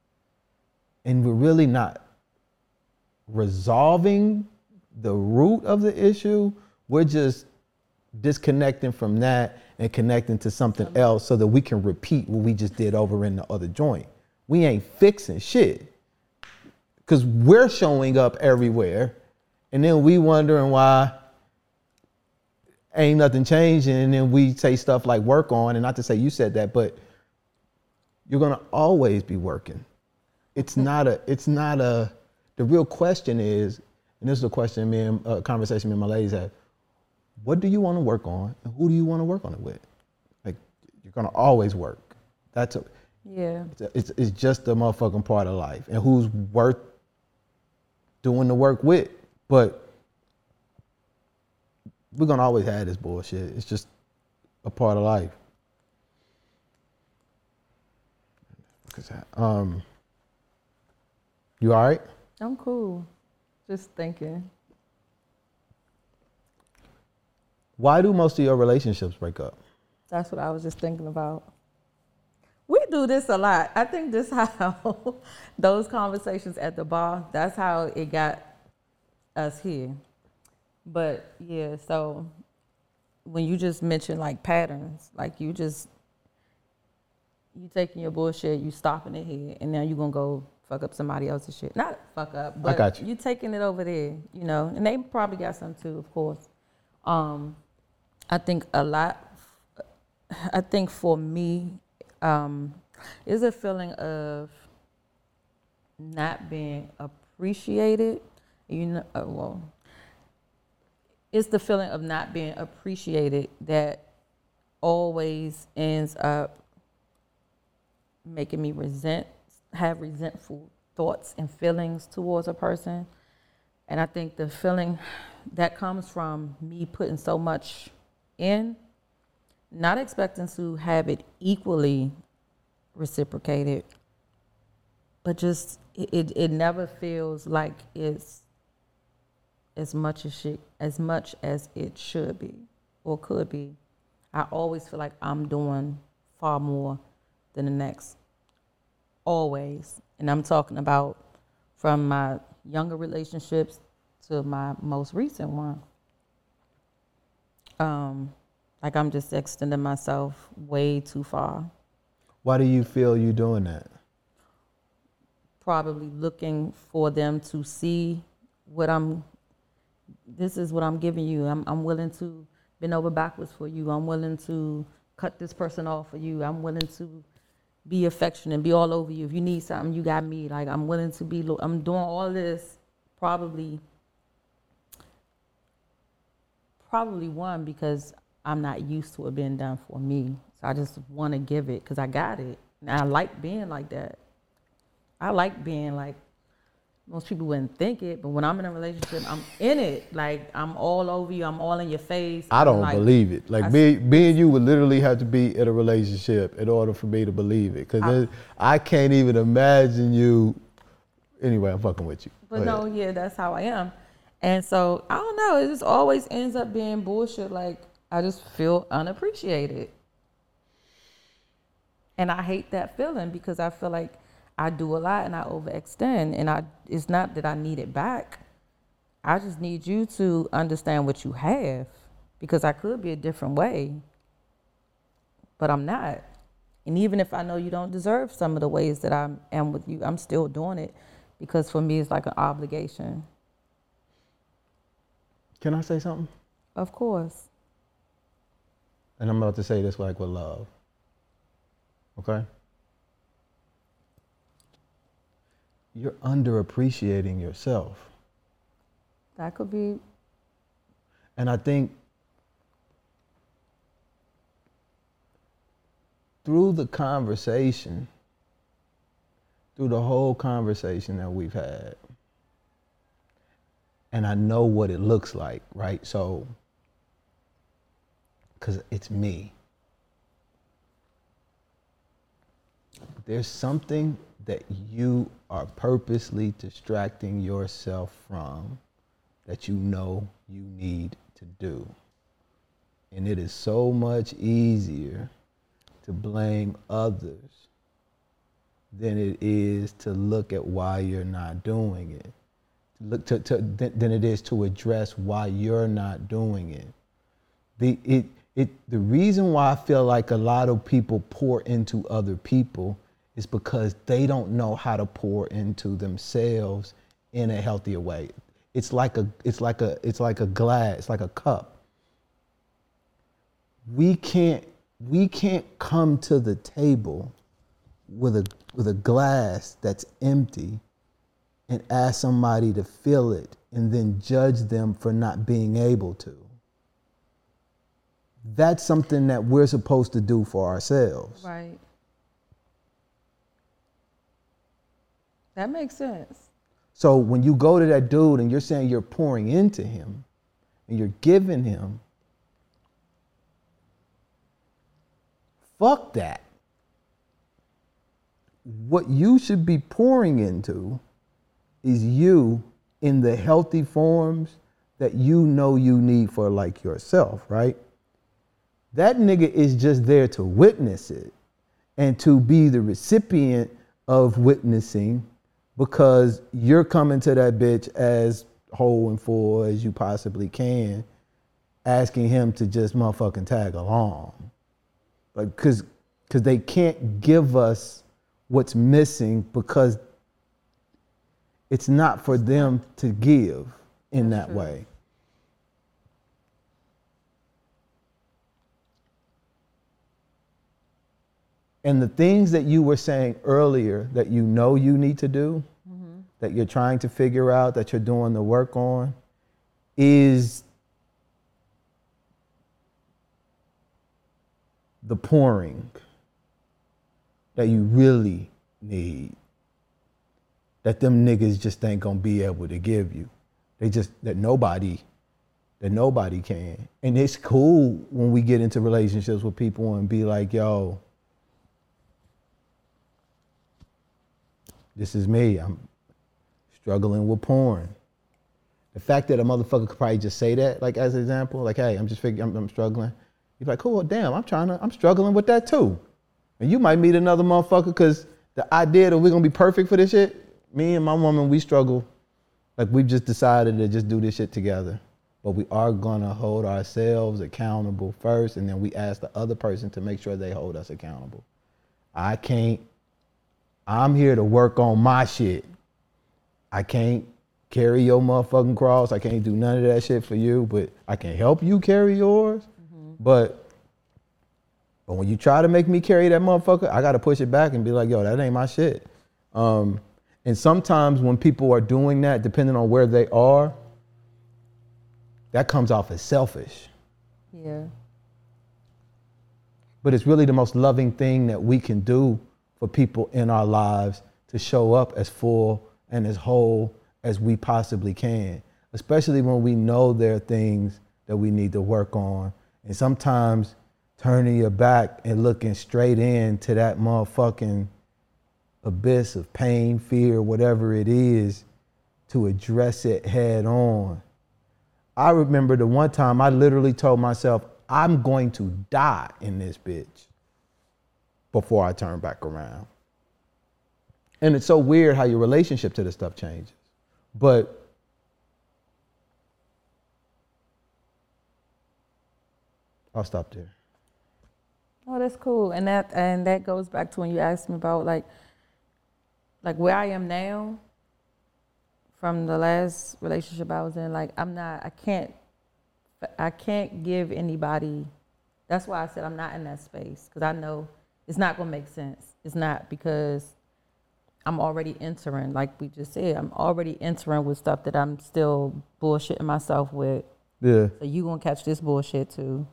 And we're really not resolving the root of the issue. We're just disconnecting from that and connecting to something else so that we can repeat what we just did over in the other joint. We ain't fixing shit. Because we're showing up everywhere and then we wondering why ain't nothing changing and then we say stuff like work on and not to say you said that but you're going to always be working. It's hmm. not a it's not a the real question is and this is a question me and a conversation me and my ladies had what do you want to work on and who do you want to work on it with like you're going to always work that's a Yeah. it's, a- it's, it's just a motherfucking part of life and who's worth doing the work with but we're gonna always have this bullshit it's just a part of life that? um you all right I'm cool. Just thinking. Why do most of your relationships break up That's what I was just thinking about. We do this a lot. I think this how those conversations at the bar, that's how it got us here. But yeah, so when you just mention like patterns, like you just you taking your bullshit, you stopping it here, and now you gonna go fuck up somebody else's shit. Not fuck up, but you. you taking it over there, you know. And they probably got some too, of course. Um, I think a lot. I think for me, um, is a feeling of not being appreciated. You know, uh, well, it's the feeling of not being appreciated that always ends up making me resent, have resentful thoughts and feelings towards a person. And I think the feeling that comes from me putting so much in, not expecting to have it equally reciprocated, but just it, it, it never feels like it's as much as shit, as much as it should be. or could be. I always feel like I'm doing far more than the next. Always. And I'm talking about from my younger relationships to my most recent one. Um, like I'm just extending myself way too far. Why do you feel you doing that? Probably looking for them to see what I'm. This is what I'm giving you. I'm, I'm willing to bend over backwards for you. I'm willing to cut this person off for you. I'm willing to be affectionate, and be all over you. If you need something, you got me. Like I'm willing to be. I'm doing all this probably. Probably one because I'm not used to it being done for me. So I just want to give it because I got it. And I like being like that. I like being like most people wouldn't think it, but when I'm in a relationship, I'm in it. Like I'm all over you. I'm all in your face. I don't Like, believe it. Like I- me, me and you would literally have to be in a relationship in order for me to believe it. Because I, can't even imagine you. Anyway, I'm fucking with you. But no, yeah, that's how I am. And so I don't know. It just always ends up being bullshit. Like I just feel unappreciated. And I hate that feeling because I feel like I do a lot and I overextend. And I it's not that I need it back. I just need you to understand what you have because I could be a different way. But I'm not. And even if I know you don't deserve some of the ways that I am with you, I'm still doing it because for me it's like an obligation. Can I say something? Of course. And I'm about to say this like with love. Okay? You're underappreciating yourself. That could be And I think through the conversation, through the whole conversation that we've had, and I know what it looks like, right? So, because it's me. There's something that you are purposely distracting yourself from that you know you need to do. And it is so much easier to blame others than it is to look at why you're not doing it. Look to, to, than than it is to address why you're not doing it. The, it, it, the reason why I feel like a lot of people pour into other people is because they don't know how to pour into themselves in a healthier way. It's like a, it's like a, it's like a glass, it's like a cup. We can't, we can't come to the table with a, with a glass that's empty and ask somebody to fill it and then judge them for not being able to. That's something that we're supposed to do for ourselves. right. That makes sense. So when you go to that dude and you're saying you're pouring into him and you're giving him, fuck that. What you should be pouring into is you in the healthy forms that you know you need for like yourself, right? That nigga is just there to witness it and to be the recipient of witnessing because you're coming to that bitch as whole and full as you possibly can, asking him to just motherfucking tag along. Like, cause, cause they can't give us what's missing because it's not for them to give in that way. And the things that you were saying earlier that you know you need to do, mm-hmm. that you're trying to figure out, that you're doing the work on, is the pouring that you really need. That them niggas just ain't gonna be able to give you. They just that nobody that nobody can. And it's cool when we get into relationships with people and be like, yo, this is me. I'm struggling with porn. The fact that a motherfucker could probably just say that, like as an example, like, hey, I'm just figuring, I'm, I'm struggling. You're like, cool, damn, I'm trying to, I'm struggling with that too. And you might meet another motherfucker because the idea that we're gonna be perfect for this shit, me and my woman, we struggle. Like we've just decided to just do this shit together. But we are gonna hold ourselves accountable first, and then we ask the other person to make sure they hold us accountable. I can't, I'm here to work on my shit. I can't carry your motherfucking cross. I can't do none of that shit for you, but I can help you carry yours. But but when you try to make me carry that motherfucker, I gotta push it back and be like, yo, that ain't my shit. Um, and sometimes when people are doing that, depending on where they are, that comes off as selfish. Yeah. But it's really the most loving thing that we can do for people in our lives to show up as full and as whole as we possibly can, especially when we know there are things that we need to work on. And sometimes turning your back and looking straight into that motherfucking abyss of pain, fear, whatever it is, to address it head on. I remember the one time I literally told myself, I'm going to die in this bitch before I turn back around. And it's so weird how your relationship to this stuff changes. But I'll stop there. Oh, that's cool. And that and that goes back to when you asked me about like like where I am now from the last relationship I was in, like I'm not I can't I can't give anybody that's why I said I'm not in that space because I know it's not going to make sense. It's not because I'm already entering, like we just said, I'm already entering with stuff that I'm still bullshitting myself with. Yeah. So you gonna catch this bullshit too,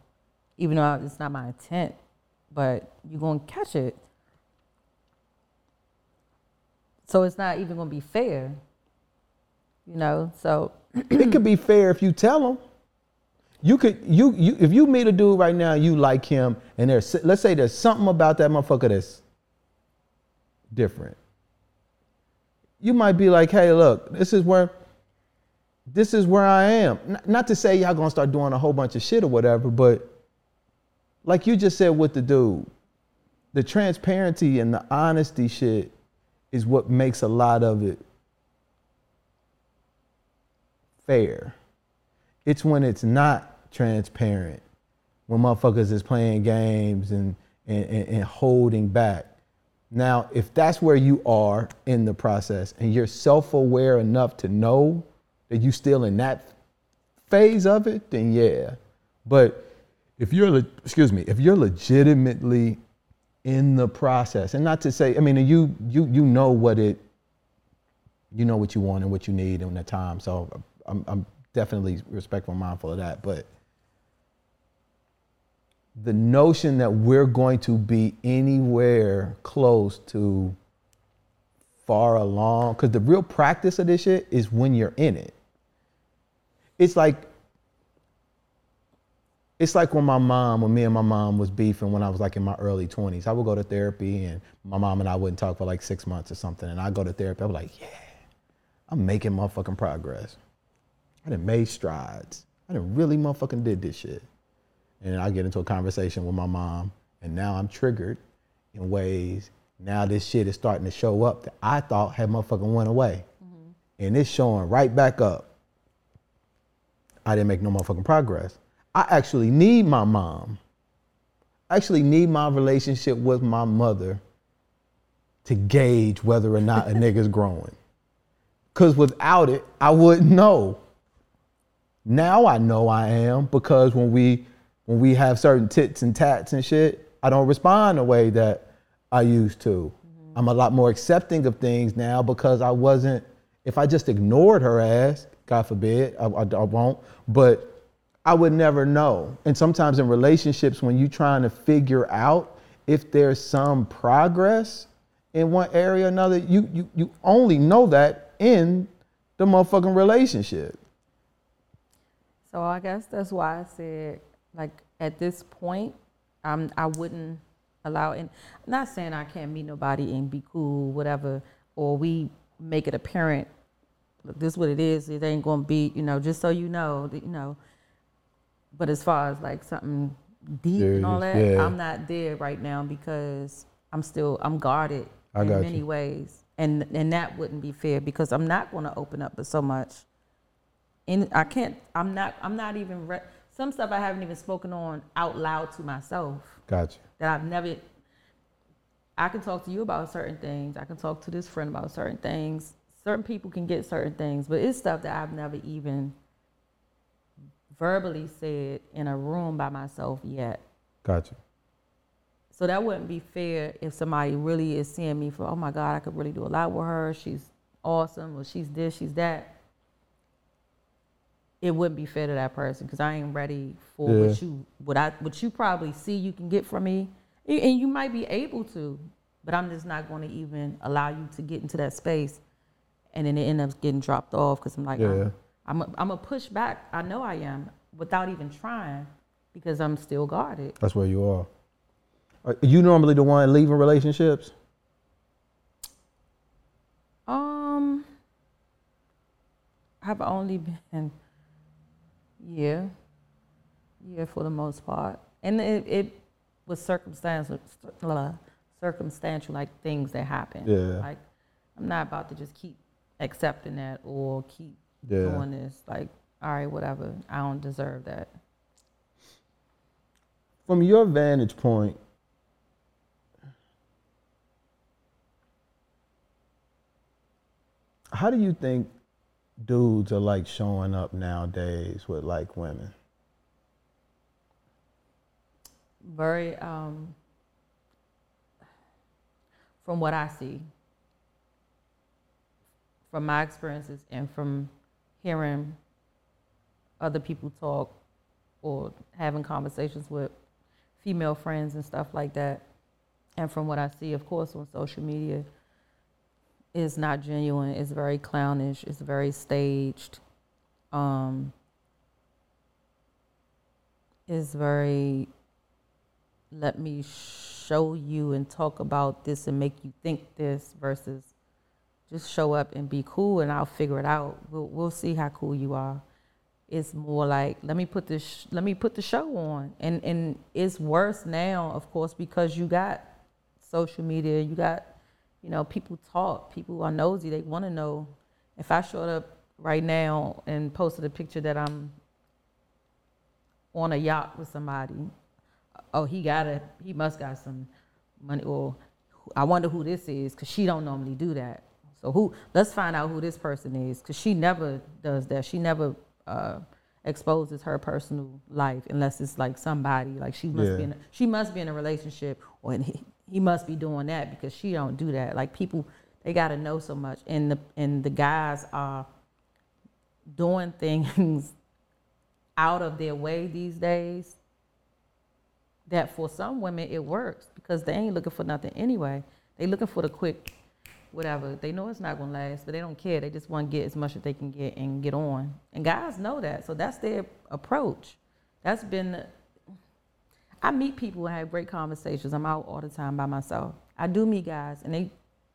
even though it's not my intent, but you gonna catch it. So it's not even gonna be fair, you know. So it could be fair if you tell them. You could you you if you meet a dude right now, you like him, and there's let's say there's something about that motherfucker that's different. You might be like, hey, look, this is where this is where I am. N- Not to say y'all gonna start doing a whole bunch of shit or whatever, but like you just said with the dude, the transparency and the honesty shit is what makes a lot of it fair. It's when it's not transparent, when motherfuckers is playing games and, and, and, and holding back. Now, if that's where you are in the process and you're self aware enough to know that you're still in that phase of it, then yeah. But if you're, excuse me, if you're legitimately in the process, and not to say, I mean, you you you know what it, you know what you want and what you need in the time. So I'm I'm definitely respectful, and mindful of that. But the notion that we're going to be anywhere close to far along, because the real practice of this shit is when you're in it. It's like it's like when my mom, when me and my mom was beefing when I was like in my early 20s. I would go to therapy and my mom and I wouldn't talk for like six months or something. And I go to therapy, I'm like, yeah, I'm making motherfucking progress. I done made strides. I done really motherfucking did this shit. And I get into a conversation with my mom, and now I'm triggered in ways. Now this shit is starting to show up that I thought had motherfucking went away. Mm-hmm. And it's showing right back up. I didn't make no motherfucking progress. I actually need my mom. I actually need my relationship with my mother to gauge whether or not a nigga's growing. Cause without it, I wouldn't know. Now I know I am because when we when we have certain tits and tats and shit, I don't respond the way that I used to. Mm-hmm. I'm a lot more accepting of things now because I wasn't. If I just ignored her ass, God forbid, I, I, I won't. But I would never know. And sometimes in relationships, when you're trying to figure out if there's some progress in one area or another, you you you only know that in the motherfucking relationship. So I guess that's why I said, like, at this point, um, I wouldn't allow. And I'm not saying I can't meet nobody and be cool, whatever, or we make it apparent look, this is what it is. It ain't gonna be, you know, just so you know, you know. But as far as like something deep and all that, yeah. I'm not there right now because I'm still I'm guarded I in many you. ways, and and that wouldn't be fair because I'm not going to open up so much. And I can't. I'm not. I'm not even. Re- some stuff I haven't even spoken on out loud to myself Gotcha. that I've never. I can talk to you about certain things. I can talk to this friend about certain things. Certain people can get certain things, but it's stuff that I've never even verbally said in a room by myself yet. Gotcha. So that wouldn't be fair if somebody really is seeing me for, oh my God, I could really do a lot with her. She's awesome, or she's this, she's that. It wouldn't be fair to that person because I ain't ready for Yeah. what you what I what you probably see you can get from me, and you might be able to, but I'm just not going to even allow you to get into that space, and then it ends up getting dropped off because I'm like, Yeah. I'm a, I'm a push back. I know I am without even trying because I'm still guarded. That's where you are. Are you normally the one leaving relationships? Um, I've only been, yeah, yeah, for the most part, and it, it was circumstantial, uh, circumstantial, like things that happened. Yeah. Like, I'm not about to just keep accepting that or keep Yeah. doing this. Like, all right, whatever. I don't deserve that. From your vantage point, how do you think dudes are like showing up nowadays with like women? very um from what I see from my experiences and from hearing other people talk or having conversations with female friends and stuff like that. And from what I see of course on social media is not genuine. It's very clownish. It's very staged. Um it's very let me show you and talk about this and make you think this versus just show up and be cool and I'll figure it out. We'll, we'll see how cool you are. It's more like let me put this let me put the show on and and it's worse now of course because you got social media you got you know people talk people are nosy they want to know if I showed up right now and posted a picture that I'm on a yacht with somebody oh, he got a, he must got some money, or I wonder who this is, because she don't normally do that. So who, let's find out who this person is, because she never does that. She never uh, exposes her personal life unless it's like somebody, like she must be in, a, she must be in a relationship, or he, he must be doing that because she don't do that. Like people, they got to know so much, and the and the guys are doing things out of their way these days that for some women it works because they ain't looking for nothing anyway. They looking for the quick whatever. They know it's not gonna last, but they don't care. They just want to get as much as they can get and get on. And guys know that, so that's their approach. That's been. I meet people and have great conversations. I'm out all the time by myself. I do meet guys and they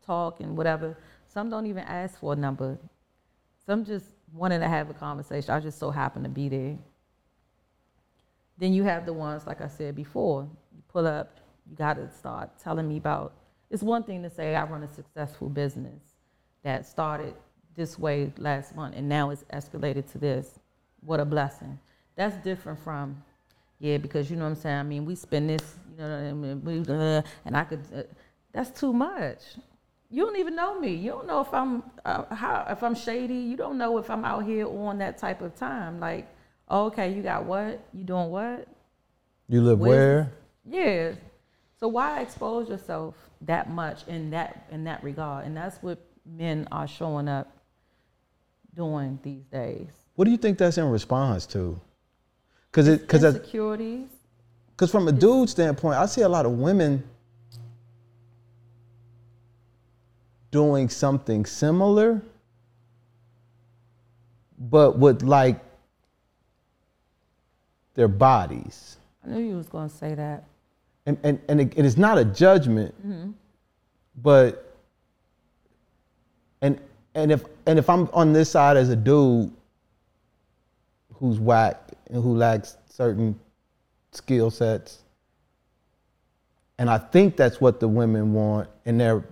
talk and whatever. Some don't even ask for a number. Some just wanting to have a conversation. I just so happen to be there. Then you have the ones, like I said before, you pull up, you got to start telling me about. It's one thing to say I run a successful business that started this way last month and now it's escalated to this. What a blessing. That's different from, yeah, because you know what I'm saying. I mean, we spend this, you know, we- uh, and I could. Uh, that's too much. You don't even know me. You don't know if I'm uh, how if I'm shady. You don't know if I'm out here on that type of time. Like, oh, okay, you got what? You doing what? You live Where's- where? Yeah. So why expose yourself that much in that in that regard? And that's what men are showing up doing these days. What do you think that's in response to? Because it because Insecurities. because from a dude standpoint, I see a lot of women doing something similar, but with like their bodies. I knew you was gonna say that. And and and it, is not a judgment, but and and if and if I'm on this side as a dude who's whacked and who lacks certain skill sets, and I think that's what the women want, and they're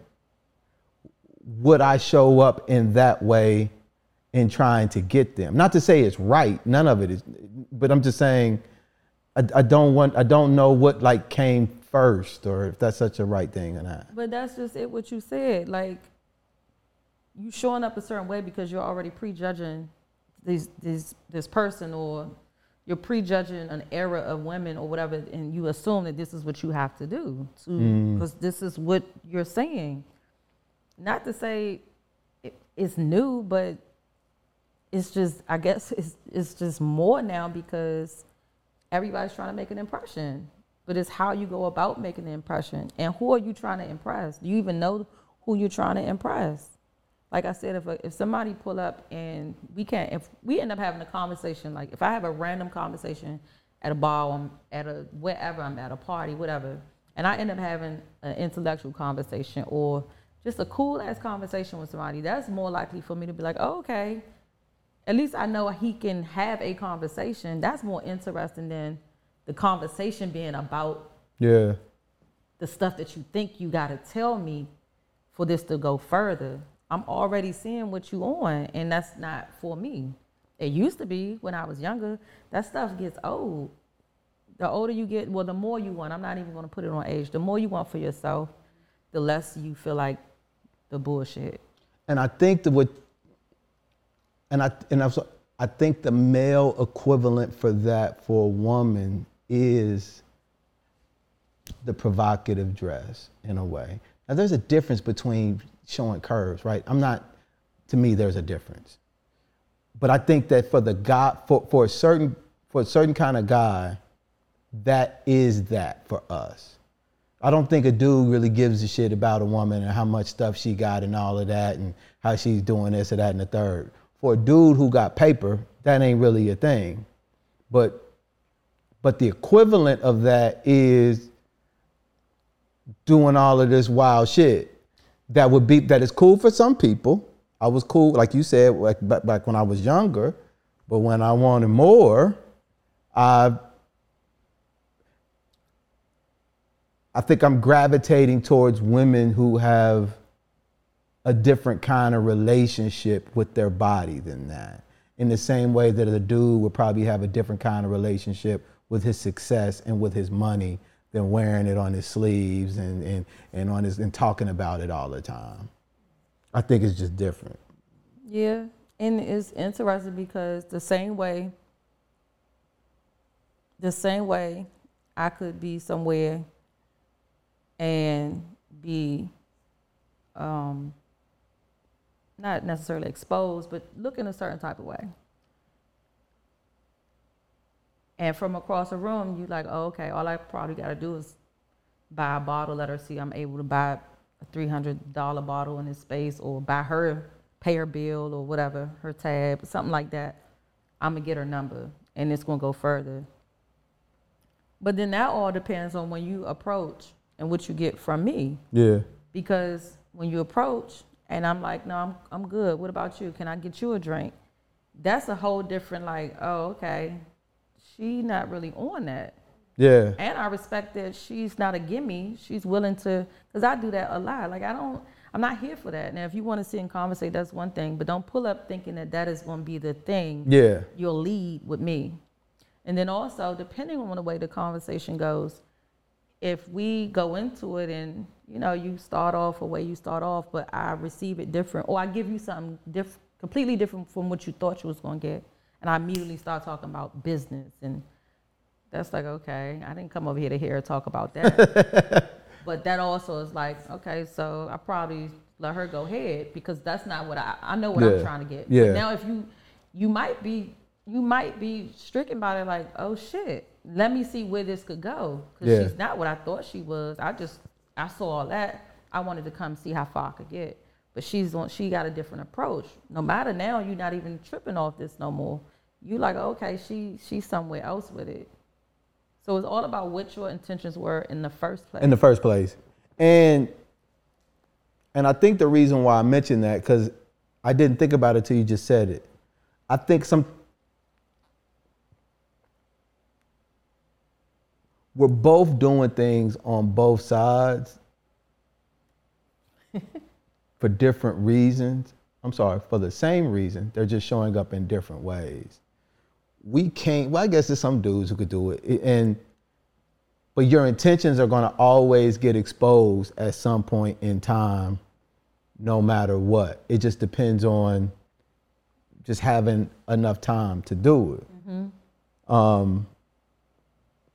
would I show up in that way in trying to get them? Not to say it's right, none of it is, but I'm just saying I, I don't want I don't know what like came first or if that's such a right thing or not. But that's just it. What you said, like you showing up a certain way because you're already prejudging these this this person or you're prejudging an era of women or whatever, and you assume that this is what you have to do to mm. because this is what you're saying. Not to say it, it's new, but it's just I guess it's it's just more now because everybody's trying to make an impression. But it's how you go about making the impression and who are you trying to impress? Do you even know who you're trying to impress? Like I said, if a, if somebody pull up and we can't, if we end up having a conversation, like if I have a random conversation at a bar, I'm at a wherever I'm at a party, whatever, and I end up having an intellectual conversation or just a cool ass conversation with somebody, that's more likely for me to be like, oh, okay, at least I know he can have a conversation. That's more interesting than the conversation being about Yeah. the stuff that you think you got to tell me for this to go further. I'm already seeing what you on, and that's not for me. It used to be when I was younger. That stuff gets old. The older you get, well, the more you want. I'm not even going to put it on age. The more you want for yourself, the less you feel like the bullshit. And I think that what, and I and I, was, I think the male equivalent for that for a woman is the provocative dress in a way. Now there's a difference between showing curves, right? I'm not. To me, there's a difference. But I think that for the guy, for, for a certain for a certain kind of guy, that is that for us. I don't think a dude really gives a shit about a woman and how much stuff she got and all of that and how she's doing this or that and the third. For a dude who got paper, that ain't really a thing. But but the equivalent of that is doing all of this wild shit. That would be that is cool for some people. I was cool, like you said, like back, back when I was younger. But when I wanted more, I I think I'm gravitating towards women who have a different kind of relationship with their body than that. In the same way that a dude would probably have a different kind of relationship with his success and with his money than wearing it on his sleeves and, and, and on his and talking about it all the time. I think it's just different. Yeah, and it's interesting because the same way, the same way, I could be somewhere and be, um, not necessarily exposed, but look in a certain type of way. And from across the room, you like, oh, okay, all I probably got to do is buy a bottle, let her see I'm able to buy a three hundred dollar bottle in this space, or buy her pay her bill or whatever, her tab, something like that. I'm gonna get her number, and it's gonna go further. But then that all depends on when you approach and what you get from me, Yeah. because when you approach and I'm like, no, I'm I'm good. What about you? Can I get you a drink? That's a whole different like, oh, okay. She not really on that. Yeah. And I respect that she's not a gimme. She's willing to, because I do that a lot. Like, I don't, I'm not here for that. Now, if you want to sit and conversate, that's one thing, but don't pull up thinking that that is going to be the thing Yeah. you'll lead with me. And then also, depending on the way the conversation goes, if we go into it and, you know, you start off the way you start off, but I receive it different, or I give you something diff- completely different from what you thought you was going to get, and I immediately start talking about business and that's like, okay, I didn't come over here to hear her talk about that. but that also is like, okay, so I probably let her go ahead because that's not what I, I know what Yeah. I'm trying to get. Yeah. But now if you, you might be, you might be stricken by it like, oh shit, let me see where this could go. Cause Yeah. she's not what I thought she was. I just, I saw all that. I wanted to come see how far I could get. But she's on, she got a different approach. No matter now, you're not even tripping off this no more. You like, okay, she, she's somewhere else with it. So it's all about what your intentions were in the first place. in the first place. And and I think the reason why I mentioned that because I didn't think about it till you just said it. I think some we're both doing things on both sides for different reasons. I'm sorry, for the same reason. They're just showing up in different ways. We can't, well, I guess there's some dudes who could do it. And but your intentions are gonna always get exposed at some point in time, no matter what. It just depends on just having enough time to do it. Um,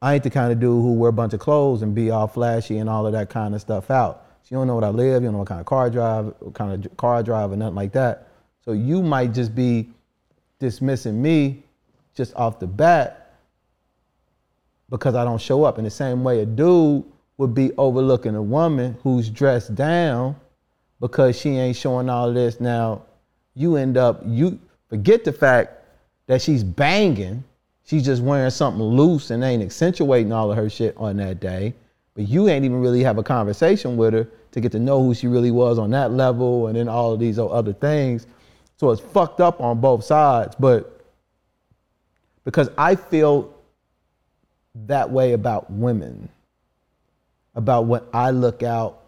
I ain't the kind of dude who wear a bunch of clothes and be all flashy and all of that kind of stuff out. So you don't know what I live, you don't know what kind of car I drive, what kind of car I drive, or nothing like that. So you might just be dismissing me just off the bat because I don't show up. In the same way, a dude would be overlooking a woman who's dressed down because she ain't showing all this. Now, you end up, you forget the fact that she's banging. She's just wearing something loose and ain't accentuating all of her shit on that day. But you ain't even really have a conversation with her to get to know who she really was on that level and then all of these other things. So it's fucked up on both sides. But because I feel that way about women, about what I look out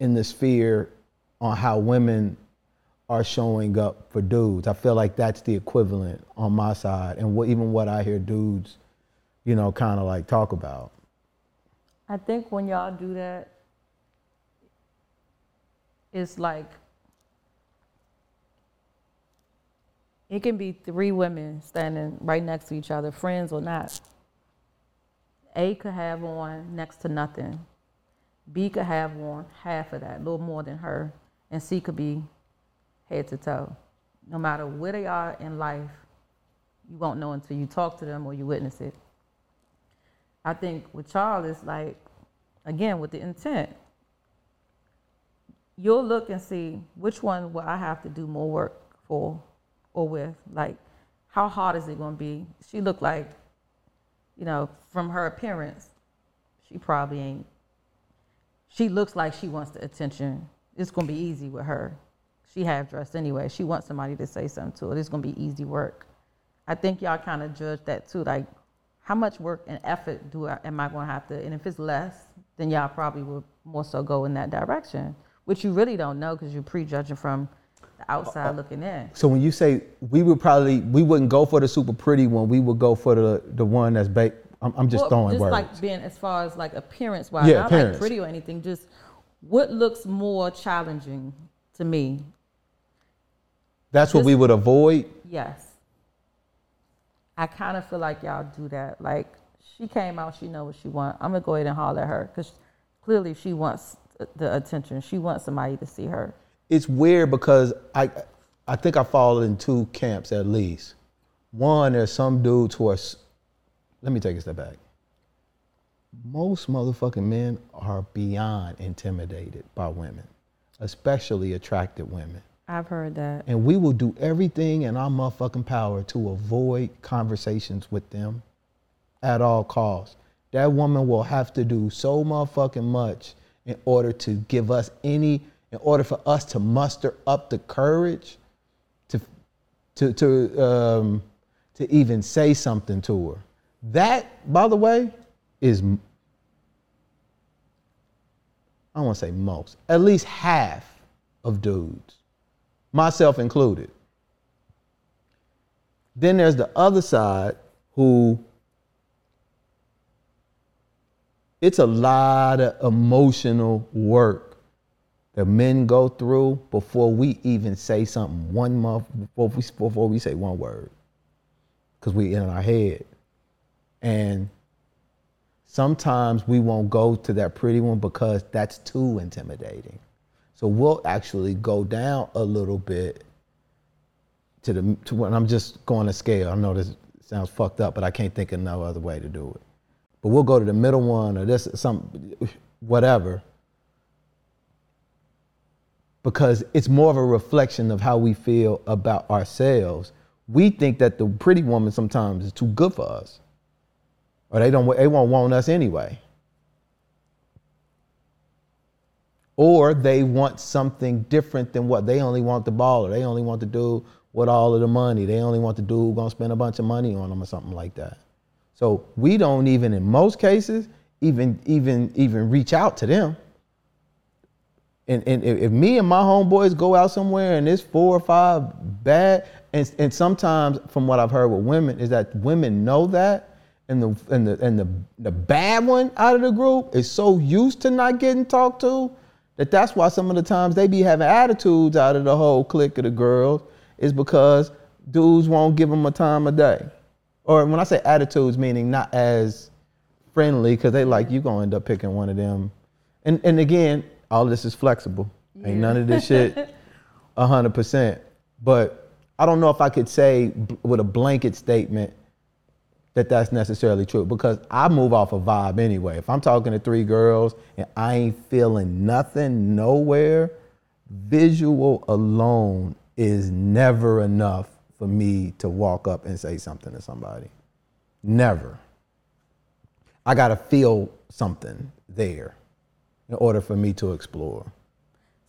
in the sphere on how women are showing up for dudes. I feel like that's the equivalent on my side, and what, even what I hear dudes, you know, kind of like talk about. I think when y'all do that, it's like it can be three women standing right next to each other, friends or not. A could have on next to nothing. B could have on half of that, a little more than her, and C could be head to toe. No matter where they are in life, you won't know until you talk to them or you witness it. I think with Charles, it's like, again, with the intent. You'll look and see which one will I have to do more work for or with. Like, how hard is it going to be? She looked like, you know, from her appearance, she probably ain't. She looks like she wants the attention. It's going to be easy with her. She half dressed anyway. She wants somebody to say something to her. It's going to be easy work. I think y'all kind of judge that too. Like, how much work and effort do I, am I going to have to? And if it's less, then y'all probably will more so go in that direction, which you really don't know because you're prejudging from the outside uh, looking in. So when you say we would probably we wouldn't go for the super pretty one, we would go for the the one that's baked. I'm, I'm just Well, throwing just words. like being as far as like appearance wise, Yeah, not appearance. like pretty or anything. Just what looks more challenging to me? That's what just- we would avoid. Yes. I kind of feel like y'all do that. Like she came out, she know what she want. I'm gonna go ahead and holler at her because clearly she wants the attention. She wants somebody to see her. it's weird because I I think I fall in two camps at least. One, there's some dudes who are. Let me take a step back. Most motherfucking men are beyond intimidated by women, especially attractive women. I've heard that. And we will do everything in our motherfucking power to avoid conversations with them at all costs. That woman will have to do so motherfucking much in order to give us any, in order for us to muster up the courage to, to, to, um, to even say something to her. That, by the way, is, I don't want to say most, at least half of dudes myself included. Then there's the other side who it's a lot of emotional work that men go through before we even say something one month before we, before we say one word. Because we in our head. And sometimes we won't go to that pretty one because that's too intimidating so we'll actually go down a little bit to the to when I'm just going to scale. I know this sounds fucked up, but I can't think of no other way to do it. But we'll go to the middle one or this some whatever. Because it's more of a reflection of how we feel about ourselves. We think that the pretty woman sometimes is too good for us. Or they don't they won't want us anyway. Or they want something different than what they only want the baller. They only want to do with all of the money. They only want the dude gonna spend a bunch of money on them or something like that. So we don't even, in most cases, even even even reach out to them. And, and if if me and my homeboys go out somewhere and it's four or five bad, and, and sometimes from what I've heard with women is that women know that, and the and the and the, the bad one out of the group is so used to not getting talked to that that's why some of the times they be having attitudes out of the whole clique of the girls is because dudes won't give them a time of day. Or when I say attitudes, meaning not as friendly, because they like you gonna end up picking one of them. And and again, all of this is flexible. Ain't none of this shit a hundred percent. But I don't know if I could say b- with a blanket statement that that's necessarily true because I move off a vibe anyway. If I'm talking to three girls and I ain't feeling nothing nowhere, visual alone is never enough for me to walk up and say something to somebody. Never. I got to feel something there in order for me to explore.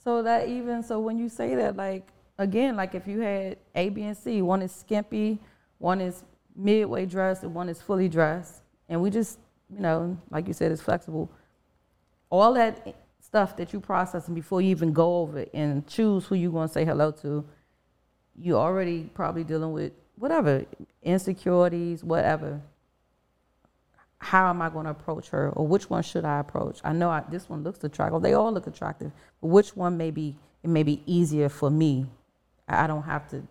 So that even so when you say that, like again, like if you had A, B, and C, one is skimpy, one is midway dressed, and one is fully dressed, and we just, you know, like you said, it's flexible. All that stuff that you processing before you even go over it and choose who you're going to say hello to, you're already probably dealing with whatever insecurities, whatever. How am I going to approach her, or which one should I approach? I know I, this one looks attractive. They all look attractive, but which one may be it may be easier for me. I I don't have to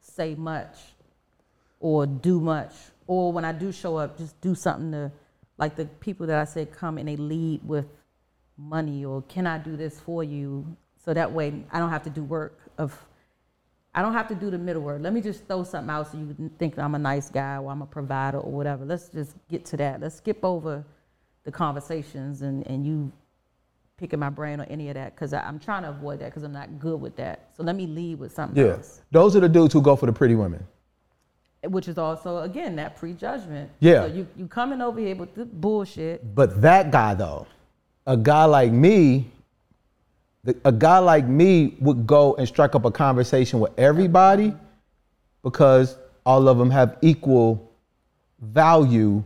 say much or do much, or when I do show up, just do something to, like the people that I said come and they lead with money or can I do this for you, so that way I don't have to do work of I don't have to do the middle word. Let me just throw something out so you think I'm a nice guy or I'm a provider or whatever. Let's just get to that. Let's skip over the conversations and, and you picking my brain or any of that because I'm trying to avoid that because I'm not good with that. So let me lead with something Yeah. else, Those are the dudes who go for the pretty women. Which is also, again, that prejudgment. Yeah. So you, you coming over here with the bullshit. But that guy though, a guy like me, the, a guy like me would go and strike up a conversation with everybody because all of them have equal value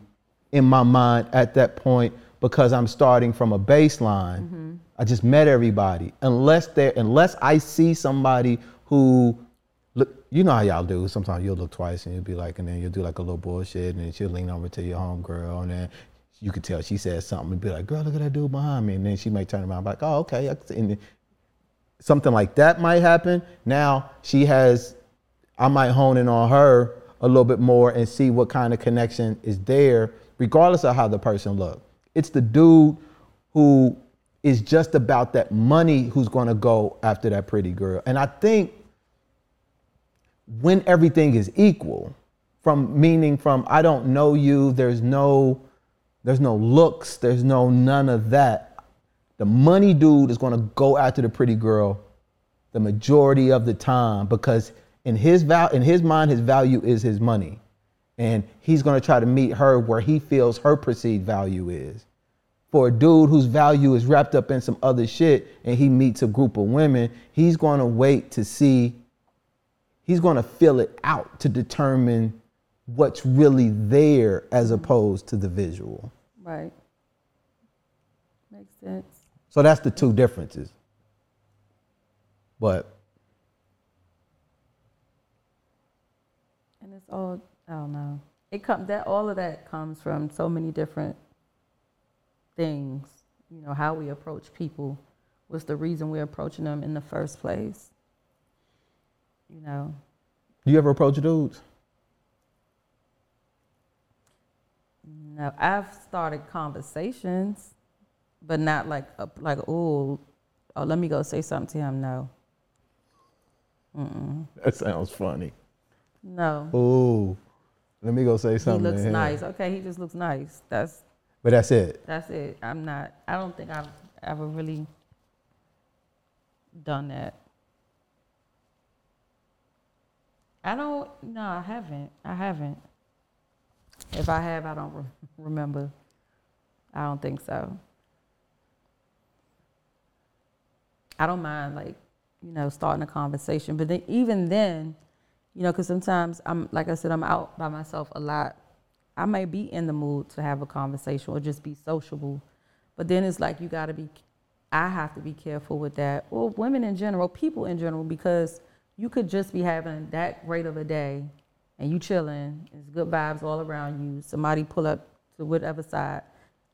in my mind at that point because I'm starting from a baseline. Mm-hmm. I just met everybody. Unless they unless I see somebody who look you know how y'all do. Sometimes you'll look twice and you'll be like, and then you'll do like a little bullshit and then she'll lean over to your homegirl and then you could tell she said something and be like, girl, look at that dude behind me. And then she might turn around and be like, oh, okay. I can see." And something like that might happen. Now she has, I might hone in on her a little bit more and see what kind of connection is there, regardless of how the person look. It's the dude who is just about that money who's going to go after that pretty girl. And I think when everything is equal, from meaning from I don't know you, there's no there's no looks, there's no none of that. The money dude is going to go after the pretty girl the majority of the time because in his val in his mind his value is his money. And he's going to try to meet her where he feels her perceived value is. For a dude whose value is wrapped up in some other shit and he meets a group of women, he's going to wait to see he's going to fill it out to determine what's really there as opposed to the visual. Right. Makes sense. So that's the two differences. But And it's all I don't know. It comes that all of that comes from so many different things. You know how we approach people. was the reason we're approaching them in the first place? You know, do you ever approach dudes? no, I've started conversations, but not like a, like oh, oh, let me go say something to him. No, That sounds funny. no. Ooh, let me go say something. He looks nice. Okay, he just looks nice. That's But that's it. That's it. I'm not. I don't think I've ever really done that. I don't. No, I haven't. I haven't. If I have, I don't re- remember. I don't think so. I don't mind like, you know, starting a conversation. But then even then, you know, because sometimes I'm like I said, I'm out by myself a lot. I may be in the mood to have a conversation or just be sociable, but then it's like you got to be. I have to be careful with that, or women in general, people in general, because you could just be having that great of a day, and you chilling. It's good vibes all around you. Somebody pull up to whatever side.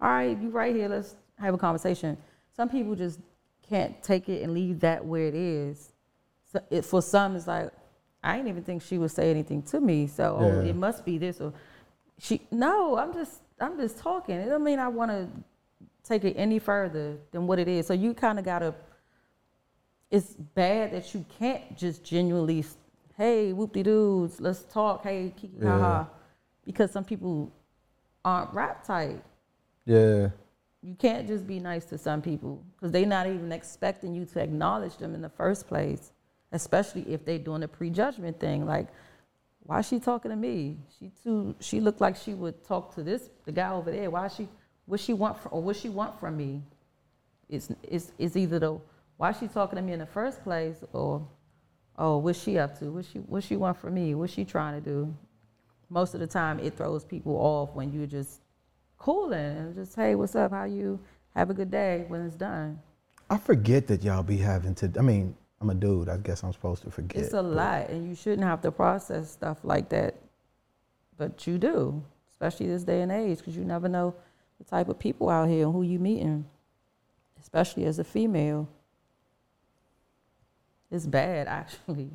All right, you right here. Let's have a conversation. Some people just can't take it and leave that where it is. So it, for some, it's like I didn't even think she would say anything to me. So oh, it must be this or she. No, I'm just I'm just talking. It don't mean I want to take it any further than what it is. So you kind of gotta. It's bad that you can't just genuinely, hey, whoop de doos, let's talk, hey, kiki ha ha, because some people aren't rap tight. Yeah. You can't just be nice to some people because they're not even expecting you to acknowledge them in the first place, especially if they're doing a prejudgment thing. Like, why is she talking to me? She too. She looked like she would talk to this the guy over there. Why she? What she want from, or what she want from me? It's it's it's either the why she talking to me in the first place or oh what's she up to? What she what she want from me? What's she trying to do? Most of the time, it throws people off when you're just cooling and just hey what's up how you have a good day when it's done I forget that y'all be having to. I mean, I'm a dude. I guess I'm supposed to forget. it's a lot and you shouldn't have to process stuff like that but you do especially this day and age because you never know the type of people out here and who you meeting especially as a female it's bad actually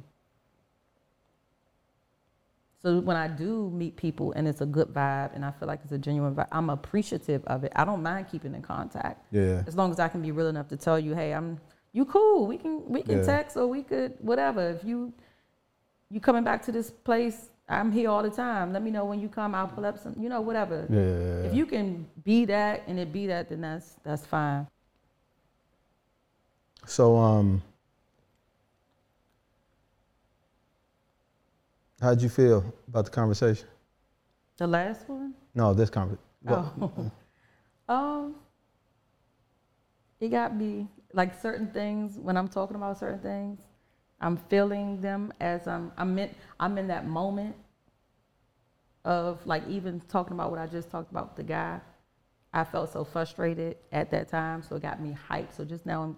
so when i do meet people and it's a good vibe and i feel like it's a genuine vibe i'm appreciative of it i don't mind keeping in contact Yeah. as long as I can be real enough to tell you, hey, I'm you cool. We can we can Yeah. text or we could whatever. If you you coming back to this place, I'm here all the time. Let me know when you come. I'll pull up some, you know, whatever. Yeah. If you can be that and it be that, then that's that's fine. So, um, how'd you feel about the conversation? The last one. No, this conversation. Oh. um, it got me like certain things when I'm talking about certain things. I'm feeling them as I'm I'm in I'm in that moment of like even talking about what I just talked about with the guy. I felt so frustrated at that time, so it got me hyped. So just now,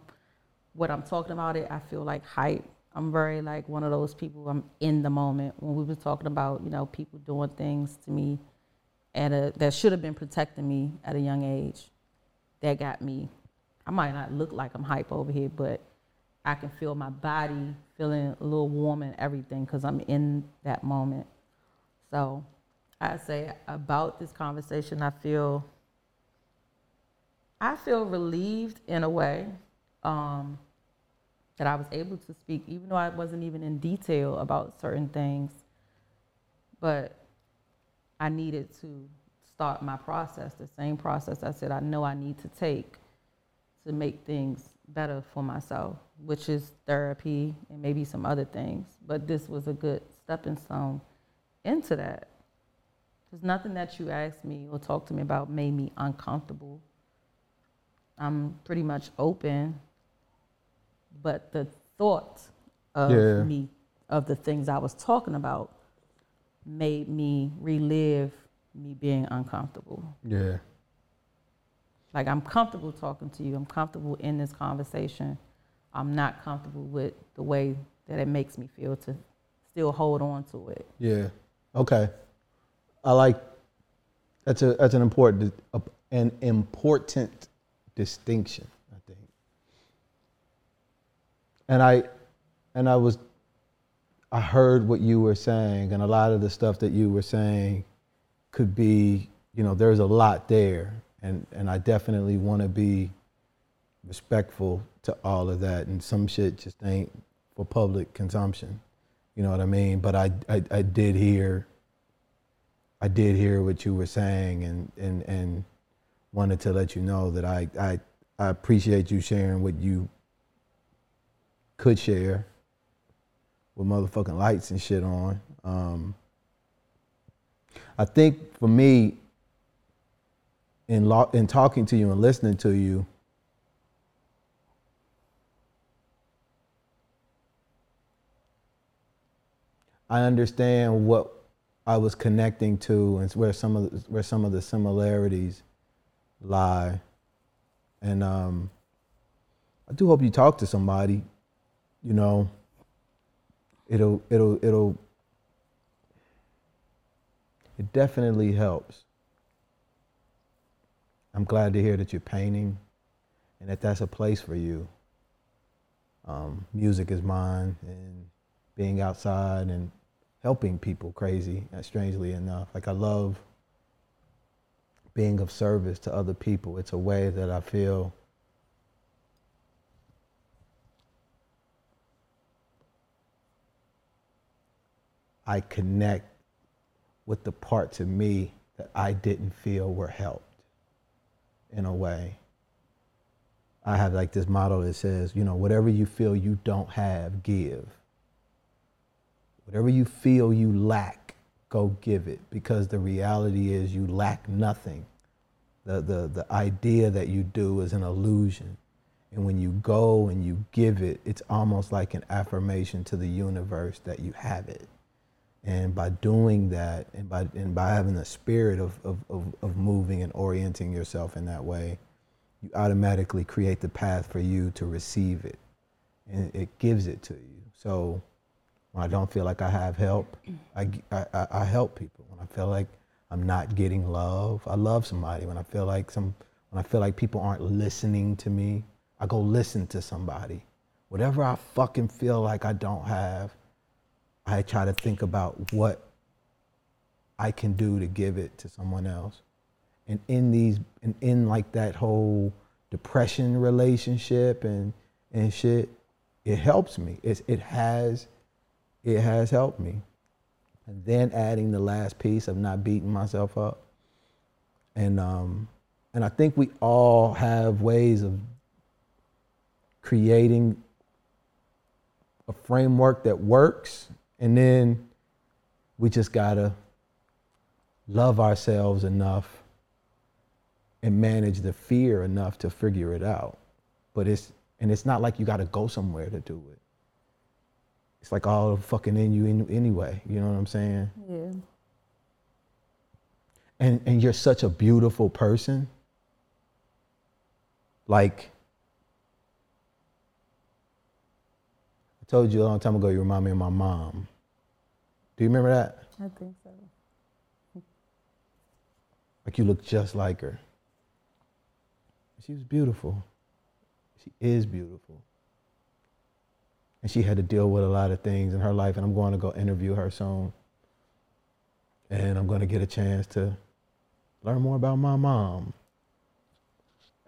what I'm talking about it, I feel like hype. I'm very like one of those people. I'm in the moment when we were talking about you know people doing things to me at a that should have been protecting me at a young age. That got me. I might not look like I'm hype over here, but I can feel my body feeling a little warm and everything because I'm in that moment. So I say about this conversation, I feel I feel relieved in a way um, that I was able to speak, even though I wasn't even in detail about certain things. But I needed to start my process, the same process I said I know I need to take to make things better for myself, which is therapy and maybe some other things. But this was a good stepping stone into that. Because nothing that you asked me or talked to me about made me uncomfortable. I'm pretty much open, but the thought of Yeah. me, of the things I was talking about, made me relive me being uncomfortable. Yeah. Like I'm comfortable talking to you. I'm comfortable in this conversation. I'm not comfortable with the way that it makes me feel to still hold on to it. Yeah. Okay. I like that's a that's an important an important distinction. And I and I was I heard what you were saying and a lot of the stuff that you were saying could be, you know, there's a lot there and and I definitely want to be respectful to all of that and some shit just ain't for public consumption. You know what I mean? But I, I, I did hear I did hear what you were saying and, and, and wanted to let you know that I, I, I appreciate you sharing what you could share with motherfucking lights and shit on. Um, I think for me, in lo- in talking to you and listening to you, I understand what I was connecting to and where some of the, where some of the similarities lie. And um, I do hope you talk to somebody you know, it'll it'll it'll it definitely helps. I'm glad to hear that you're painting and that that's a place for you. Um, music is mine, and being outside and helping people crazy, uh, strangely enough. Like, I love being of service to other people. It's a way that I feel I connect with the parts of me that I didn't feel were helped in a way. I have like this motto that says, you know, whatever you feel you don't have, give. Whatever you feel you lack, go give it because the reality is you lack nothing. The, the, the idea that you do is an illusion. And when you go and you give it, it's almost like an affirmation to the universe that you have it. And by doing that and by, and by having the spirit of, of, of, of moving and orienting yourself in that way, you automatically create the path for you to receive it. And it gives it to you. So when I don't feel like I have help, mm. I, I, I help people. When I feel like I'm not getting love, I love somebody. When I feel like some, when I feel like people aren't listening to me, I go listen to somebody. Whatever I fucking feel like I don't have, I try to think about what I can do to give it to someone else. And in these, and in like that whole depression relationship and and shit, it helps me. It's, it has, it has helped me. And then adding the last piece of not beating myself up. And um, and I think we all have ways of creating a framework that works and then we just gotta love ourselves enough and manage the fear enough to figure it out. But it's and it's not like you gotta go somewhere to do it. It's like all fucking in you in, anyway. You know what I'm saying? Yeah. And and you're such a beautiful person. Like told you a long time ago, you remind me of my mom. Do you remember that? I think so. Like you look just like her. She was beautiful. She is beautiful. And she had to deal with a lot of things in her life, and I'm going to go interview her soon. And I'm going to get a chance to learn more about my mom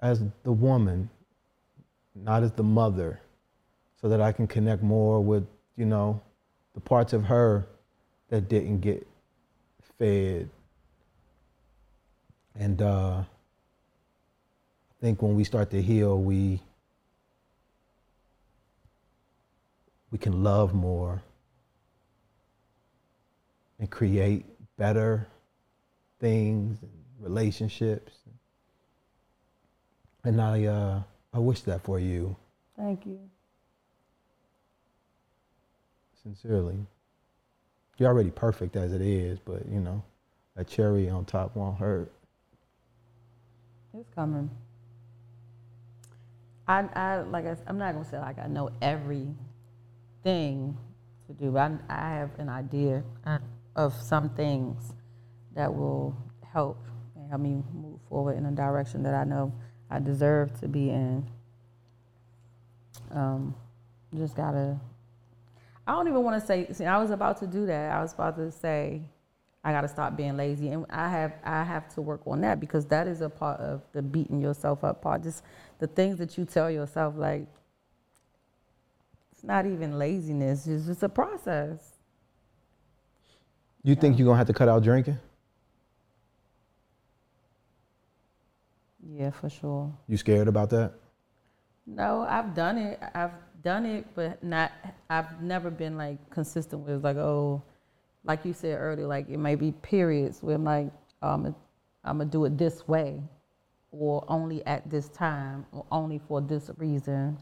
as the woman, not as the mother, so that I can connect more with, you know, the parts of her that didn't get fed. And uh, I think when we start to heal, we we can love more and create better things and relationships. And I uh, I wish that for you Thank you. Sincerely. You're already perfect as it is, but you know, a cherry on top won't hurt. It's coming. I, I like I, I'm not gonna say like I know everything to do, but I, I have an idea of some things that will help and help me move forward in a direction that I know I deserve to be in. Um, just gotta. I don't even want to say. See, I was about to do that. I was about to say, I got to stop being lazy, and I have I have to work on that because that is a part of the beating yourself up part. Just the things that you tell yourself, like it's not even laziness; it's just a process. You think you're gonna have to cut out drinking? Yeah, for sure. You scared about that? No, I've done it. I've done it, but not. I've never been like consistent with like oh, like you said earlier, like it may be periods where I'm like um, I'm gonna do it this way, or only at this time, or only for this reason,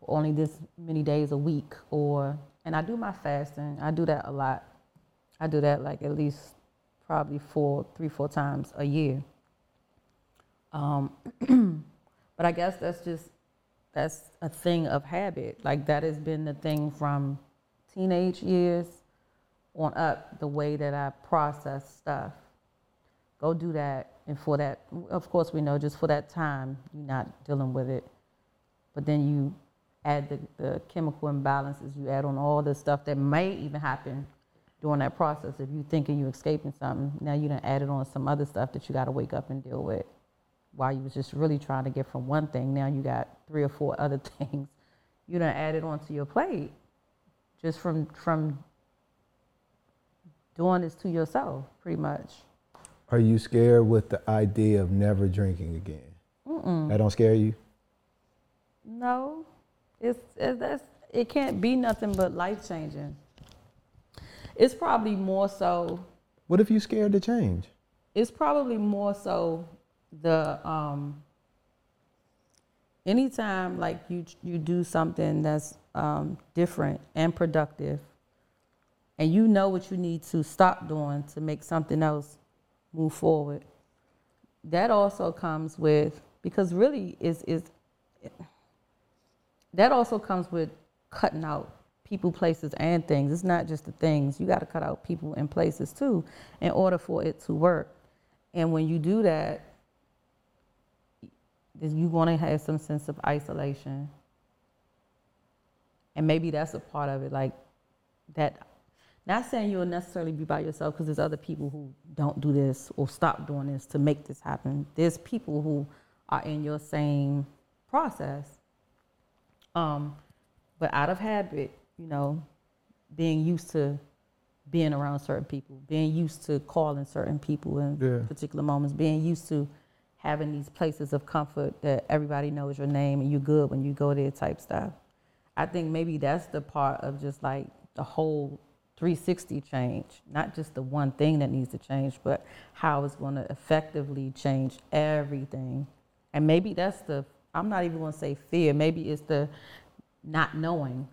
or only this many days a week, or and I do my fasting. I do that a lot. I do that like at least probably four, three, four times a year. Um, but I guess that's just that's a thing of habit. Like that has been the thing from teenage years on up. The way that I process stuff. Go do that, and for that, of course, we know just for that time you're not dealing with it. But then you add the, the chemical imbalances. You add on all the stuff that may even happen during that process. If you're thinking you're escaping something, now you done added on some other stuff that you got to wake up and deal with. While you was just really trying to get from one thing, now you got three or four other things you done added onto your plate, just from from doing this to yourself, pretty much. Are you scared with the idea of never drinking again? Mm-mm. That don't scare you? No, it's, it, that's, it can't be nothing but life changing. It's probably more so. What if you scared to change? It's probably more so the um, anytime like you you do something that's um, different and productive, and you know what you need to stop doing to make something else move forward. That also comes with because really is is that also comes with cutting out people, places, and things. It's not just the things. You got to cut out people and places too in order for it to work. And when you do that, you're going to have some sense of isolation. And maybe that's a part of it. Like that, not saying you'll necessarily be by yourself because there's other people who don't do this or stop doing this to make this happen. There's people who are in your same process. Um, but out of habit, you know, being used to being around certain people, being used to calling certain people in Yeah. particular moments, being used to having these places of comfort that everybody knows your name and you're good when you go there type stuff. I think maybe that's the part of just like the whole 360 change, not just the one thing that needs to change, but how it's going to effectively change everything. And maybe that's the, I'm not even going to say fear, maybe it's the not knowing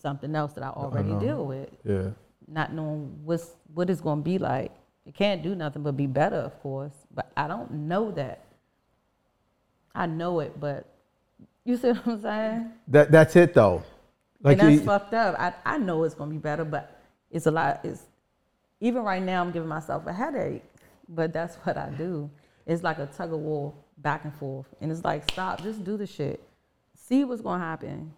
something else that I already unknown. deal with, Yeah. not knowing what's, what it's going to be like. It can't do nothing but be better, of course, but I don't know that. I know it, but you see what I'm saying? That that's it though. Like and that's you, fucked up. I, I know it's gonna be better, but it's a lot. It's even right now. I'm giving myself a headache, but that's what I do. It's like a tug of war back and forth, and it's like stop, just do the shit, see what's gonna happen.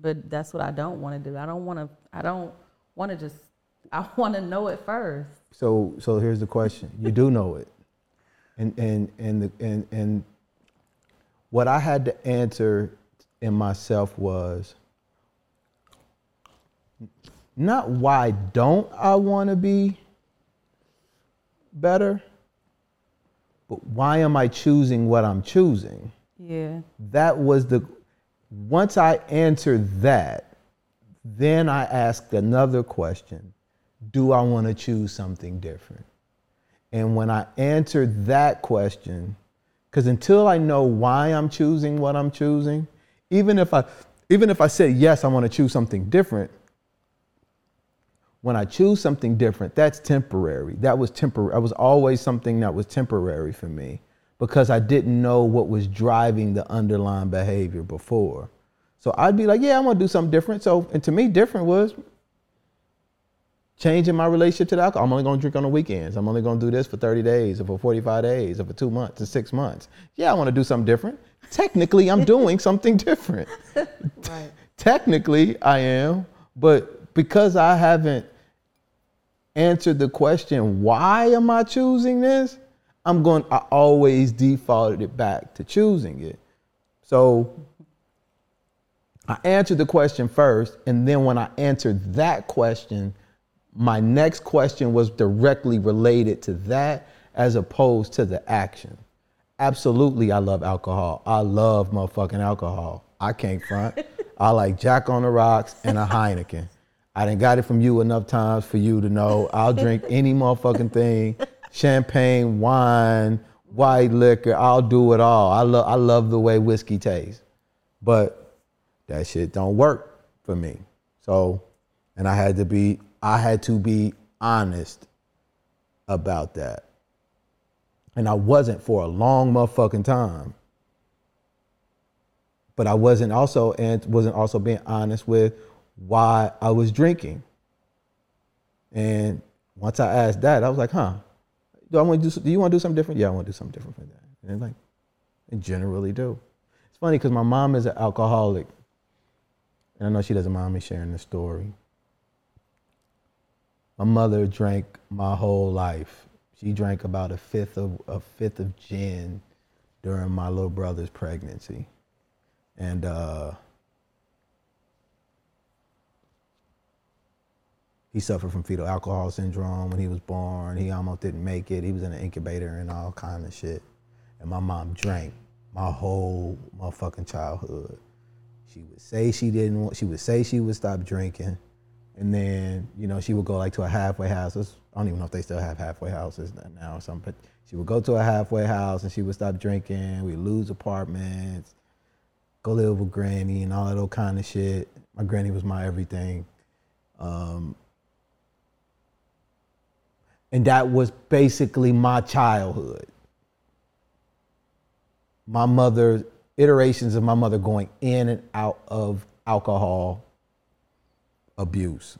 But that's what I don't want to do. I don't want to. I don't want to just. I want to know it first. so so here's the question. You do know it. And and and the and and what I had to answer in myself was not why don't I want to be better, but why am I choosing what I'm choosing? Yeah. that was the once I answered that, then I asked another question Do I want to choose something different? And when I answer that question, because until I know why I'm choosing what I'm choosing, even if I even if I said yes, I want to choose something different, when I choose something different, that's temporary. That was temporary. I was always something that was temporary for me because I didn't know what was driving the underlying behavior before. So I'd be like, yeah, I want to do something different. So, and to me, different was changing my relationship to the alcohol. I'm only going to drink on the weekends. I'm only going to do this for 30 days or for 45 days or for two months or six months. Yeah, I want to do something different. Technically, I'm doing something different. Right. Technically, I am, but because I haven't answered the question, why am I choosing this? I'm going, I always defaulted it back to choosing it. So I answered the question first, and then when I answered that question, my next question was directly related to that as opposed to the action. Absolutely, I love alcohol. I love motherfucking alcohol. I can't front. I like Jack on the Rocks and a Heineken. I didn't got it from you enough times for you to know I'll drink any motherfucking thing champagne, wine, white liquor. I'll do it all. I, love I love the way whiskey tastes. But that shit don't work for me. So And I had to be I had to be honest about that. And I wasn't for a long motherfucking time. But I wasn't also and wasn't also being honest with why I was drinking. And once I asked that, I was like, huh, do I want to do do you want to do something different? Yeah, I want to do something different from that. And like, they generally do. It's funny because my mom is an alcoholic. And I know she doesn't mind me sharing the story. My mother drank my whole life. She drank about a fifth of a fifth of gin during my little brother's pregnancy. And uh, he suffered from fetal alcohol syndrome when he was born. He almost didn't make it. He was in an incubator and all kind of shit. And my mom drank my whole motherfucking childhood. She would say she didn't want, she would say she would stop drinking. And then, you know, she would go like to a halfway house. I don't even know if they still have halfway houses now or something, but she would go to a halfway house and she would stop drinking. We'd lose apartments, go live with granny and all that old kind of shit. My granny was my everything. Um, and that was basically my childhood. My mother, iterations of my mother going in and out of alcohol abuse.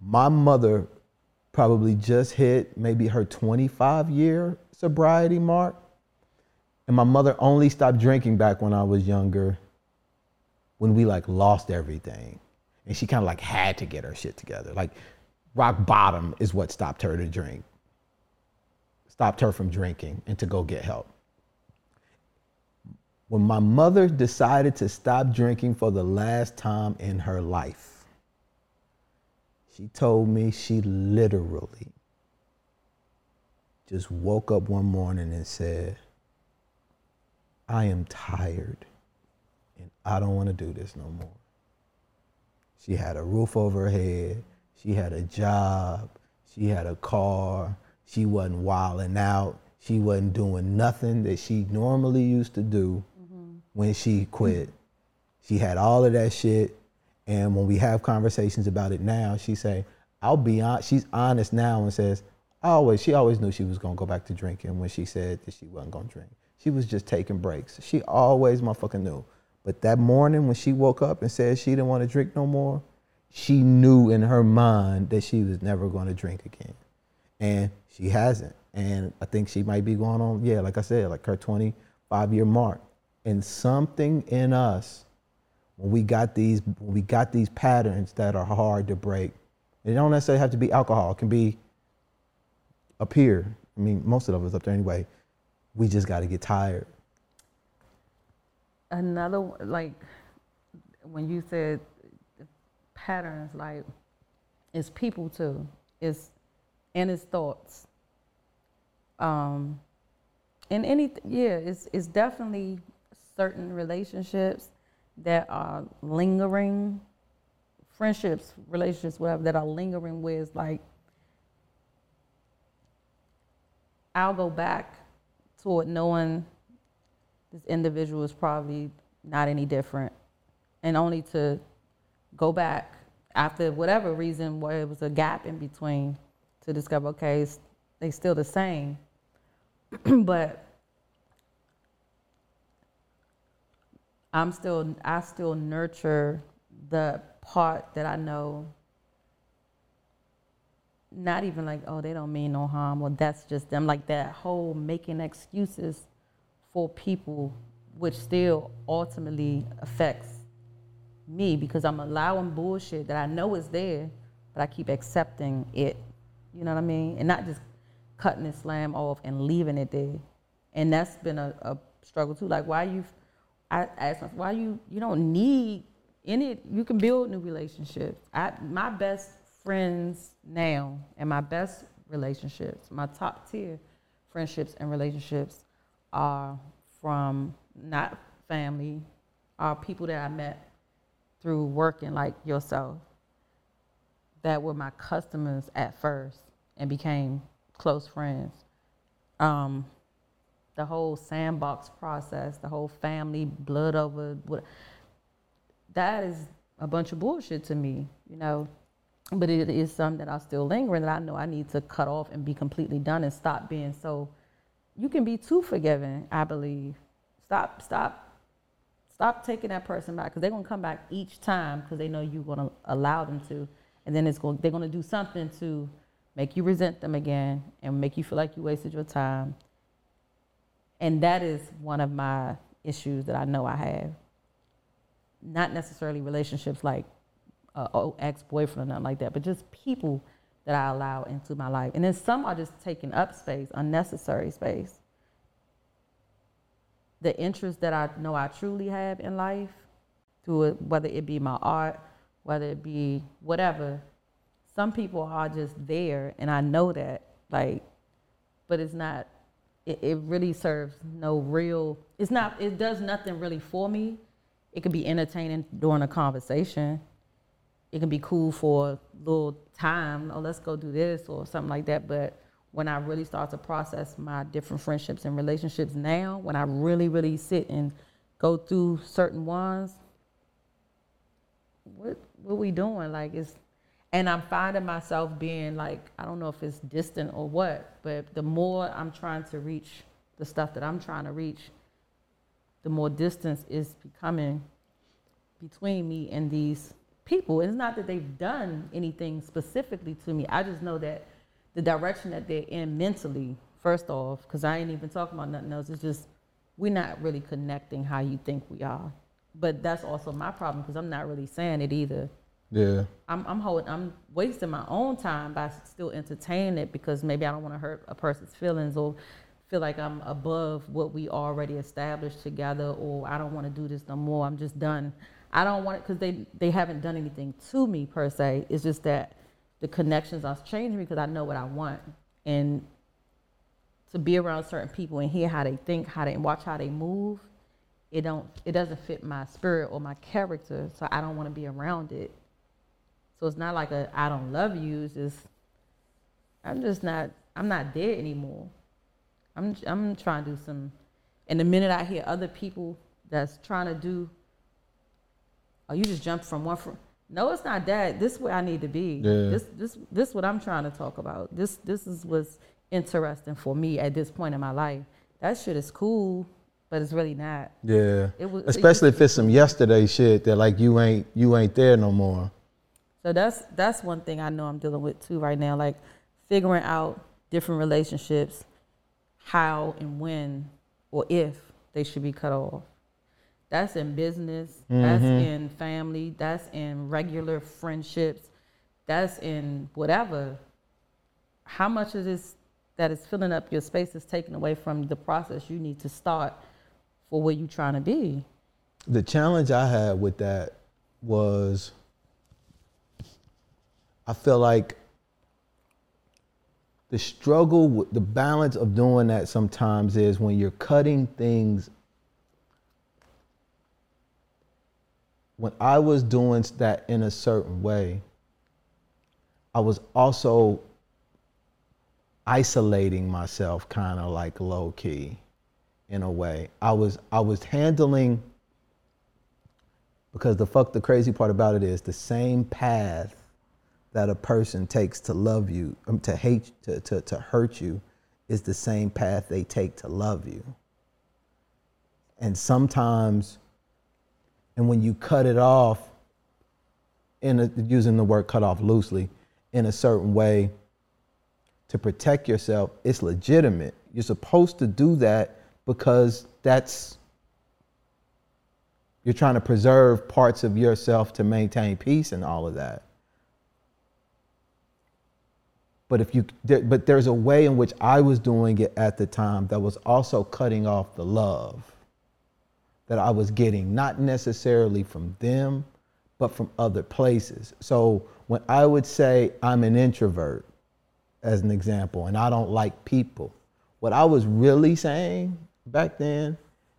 My mother probably just hit maybe her 25 year sobriety mark. And my mother only stopped drinking back when I was younger when we like lost everything. And she kind of like had to get her shit together. Like rock bottom is what stopped her to drink, stopped her from drinking and to go get help. When my mother decided to stop drinking for the last time in her life, she told me she literally just woke up one morning and said, I am tired and I don't want to do this no more. She had a roof over her head. She had a job. She had a car. She wasn't wilding out. She wasn't doing nothing that she normally used to do. When she quit. She had all of that shit. And when we have conversations about it now, she say, I'll be on she's honest now and says, I always she always knew she was gonna go back to drinking when she said that she wasn't gonna drink. She was just taking breaks. She always motherfucking knew. But that morning when she woke up and said she didn't want to drink no more, she knew in her mind that she was never going to drink again. And she hasn't. And I think she might be going on, yeah, like I said, like her 25 year mark. And something in us, when we got these, when we got these patterns that are hard to break, it don't necessarily have to be alcohol. It can be up here. I mean, most of us up there anyway. We just got to get tired. Another, like, when you said patterns like it's people too. It's and it's thoughts. Um and any yeah, it's it's definitely certain relationships that are lingering friendships, relationships, whatever that are lingering with like I'll go back toward knowing this individual is probably not any different. And only to go back after whatever reason where it was a gap in between to discover okay they still the same. But i'm still i still nurture the part that i know not even like oh they don't mean no harm or that's just them like that whole making excuses for people which still ultimately affects me because I'm allowing bullshit that I know is there, but I keep accepting it. You know what I mean? And not just cutting the slam off and leaving it there. And that's been a, a struggle too. Like why you I asked myself, why you you don't need any you can build new relationships. I my best friends now and my best relationships, my top tier friendships and relationships are from not family, are people that I met through working like yourself that were my customers at first and became close friends. Um, the whole sandbox process, the whole family blood over, what that is a bunch of bullshit to me, you know. But it is something that I still linger and that I know I need to cut off and be completely done and stop being so. You can be too forgiving, I believe. Stop, stop, stop taking that person back because they're gonna come back each time because they know you're gonna allow them to, and then it's going they're gonna do something to make you resent them again and make you feel like you wasted your time. And that is one of my issues that I know I have. Not necessarily relationships like uh, oh, ex-boyfriend or nothing like that, but just people that I allow into my life. And then some are just taking up space, unnecessary space. The interest that I know I truly have in life, through it, whether it be my art, whether it be whatever, some people are just there, and I know that, like, but it's not. It, it really serves no real. It's not. It does nothing really for me. It could be entertaining during a conversation. It can be cool for a little time. Oh, let's go do this or something like that. But when I really start to process my different friendships and relationships now, when I really, really sit and go through certain ones, what what we doing? Like it's and I'm finding myself being like, I don't know if it's distant or what, but the more I'm trying to reach the stuff that I'm trying to reach, the more distance is becoming between me and these people. It's not that they've done anything specifically to me. I just know that the direction that they're in mentally, first off, because I ain't even talking about nothing else, it's just we're not really connecting how you think we are. But that's also my problem because I'm not really saying it either. Yeah. I'm, I'm holding, I'm wasting my own time by still entertaining it because maybe I don't want to hurt a person's feelings or feel like I'm above what we already established together or I don't want to do this no more. I'm just done. I don't want it because they, they haven't done anything to me per se. It's just that the connections are changing because I know what I want. And to be around certain people and hear how they think, how they watch how they move, it don't it doesn't fit my spirit or my character, so I don't want to be around it. So it's not like a I don't love you. It's just I'm just not I'm not there anymore. I'm I'm trying to do some. And the minute I hear other people that's trying to do, oh, you just jumped from one from. No, it's not that. This is where I need to be. Yeah. This this this is what I'm trying to talk about. This this is what's interesting for me at this point in my life. That shit is cool, but it's really not. Yeah. It was- Especially if it's some yesterday shit that like you ain't you ain't there no more. So that's that's one thing I know I'm dealing with too right now, like figuring out different relationships, how and when or if they should be cut off. That's in business, that's mm-hmm. in family, that's in regular friendships, that's in whatever. How much of this that is filling up your space is taken away from the process you need to start for where you're trying to be. The challenge I had with that was I feel like the struggle the balance of doing that sometimes is when you're cutting things when I was doing that in a certain way, I was also isolating myself kind of like low key in a way. I was I was handling because the fuck the crazy part about it is the same path that a person takes to love you, um, to hate, to, to, to hurt you, is the same path they take to love you. And sometimes, and when you cut it off, in a, using the word cut off loosely, in a certain way to protect yourself, it's legitimate. You're supposed to do that because that's you're trying to preserve parts of yourself to maintain peace and all of that. But if you, but there's a way in which I was doing it at the time that was also cutting off the love that I was getting, not necessarily from them, but from other places. So when I would say I'm an introvert, as an example, and I don't like people, what I was really saying back then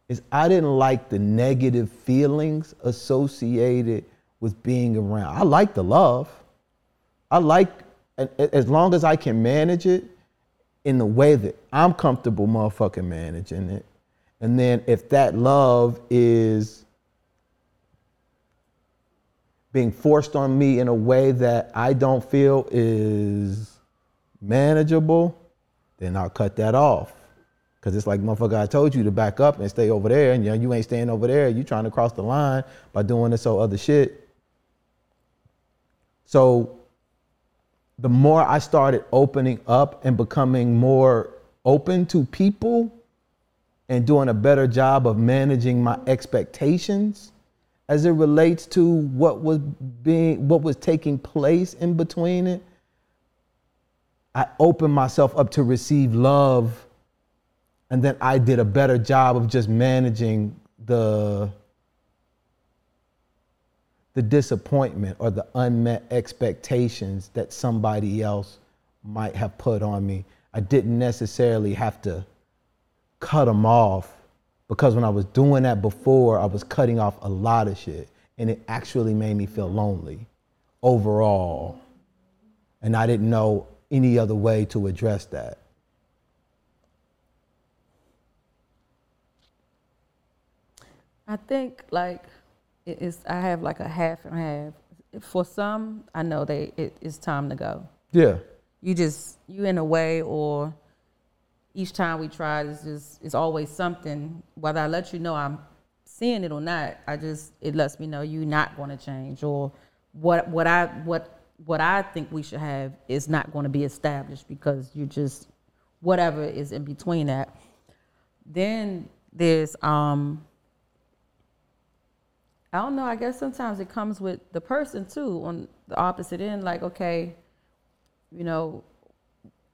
is I didn't like the negative feelings associated with being around. I like the love. I like, as long as I can manage it in the way that I'm comfortable motherfucking managing it. And then if that love is being forced on me in a way that I don't feel is manageable, then I'll cut that off. Cause it's like motherfucker, I told you to back up and stay over there, and you, know, you ain't staying over there. You trying to cross the line by doing this or other shit. So the more I started opening up and becoming more open to people and doing a better job of managing my expectations as it relates to what was being what was taking place in between it I opened myself up to receive love. And then I did a better job of just managing the the disappointment or the unmet expectations that somebody else might have put on me. I didn't necessarily have to cut them off because when I was doing that before, I was cutting off a lot of shit and it actually made me feel lonely overall. And I didn't know any other way to address that. I think like it is. I have like a half and half. For some, I know they it, it's time to go. Yeah. You just you in a way, or each time we try, it's just it's always something. Whether I let you know I'm seeing it or not, I just it lets me know you're not going to change, or what what I what what I think we should have is not going to be established because you just whatever is in between that. Then there's um I don't know. I guess sometimes it comes with the person too on the opposite end. Like, okay, you know,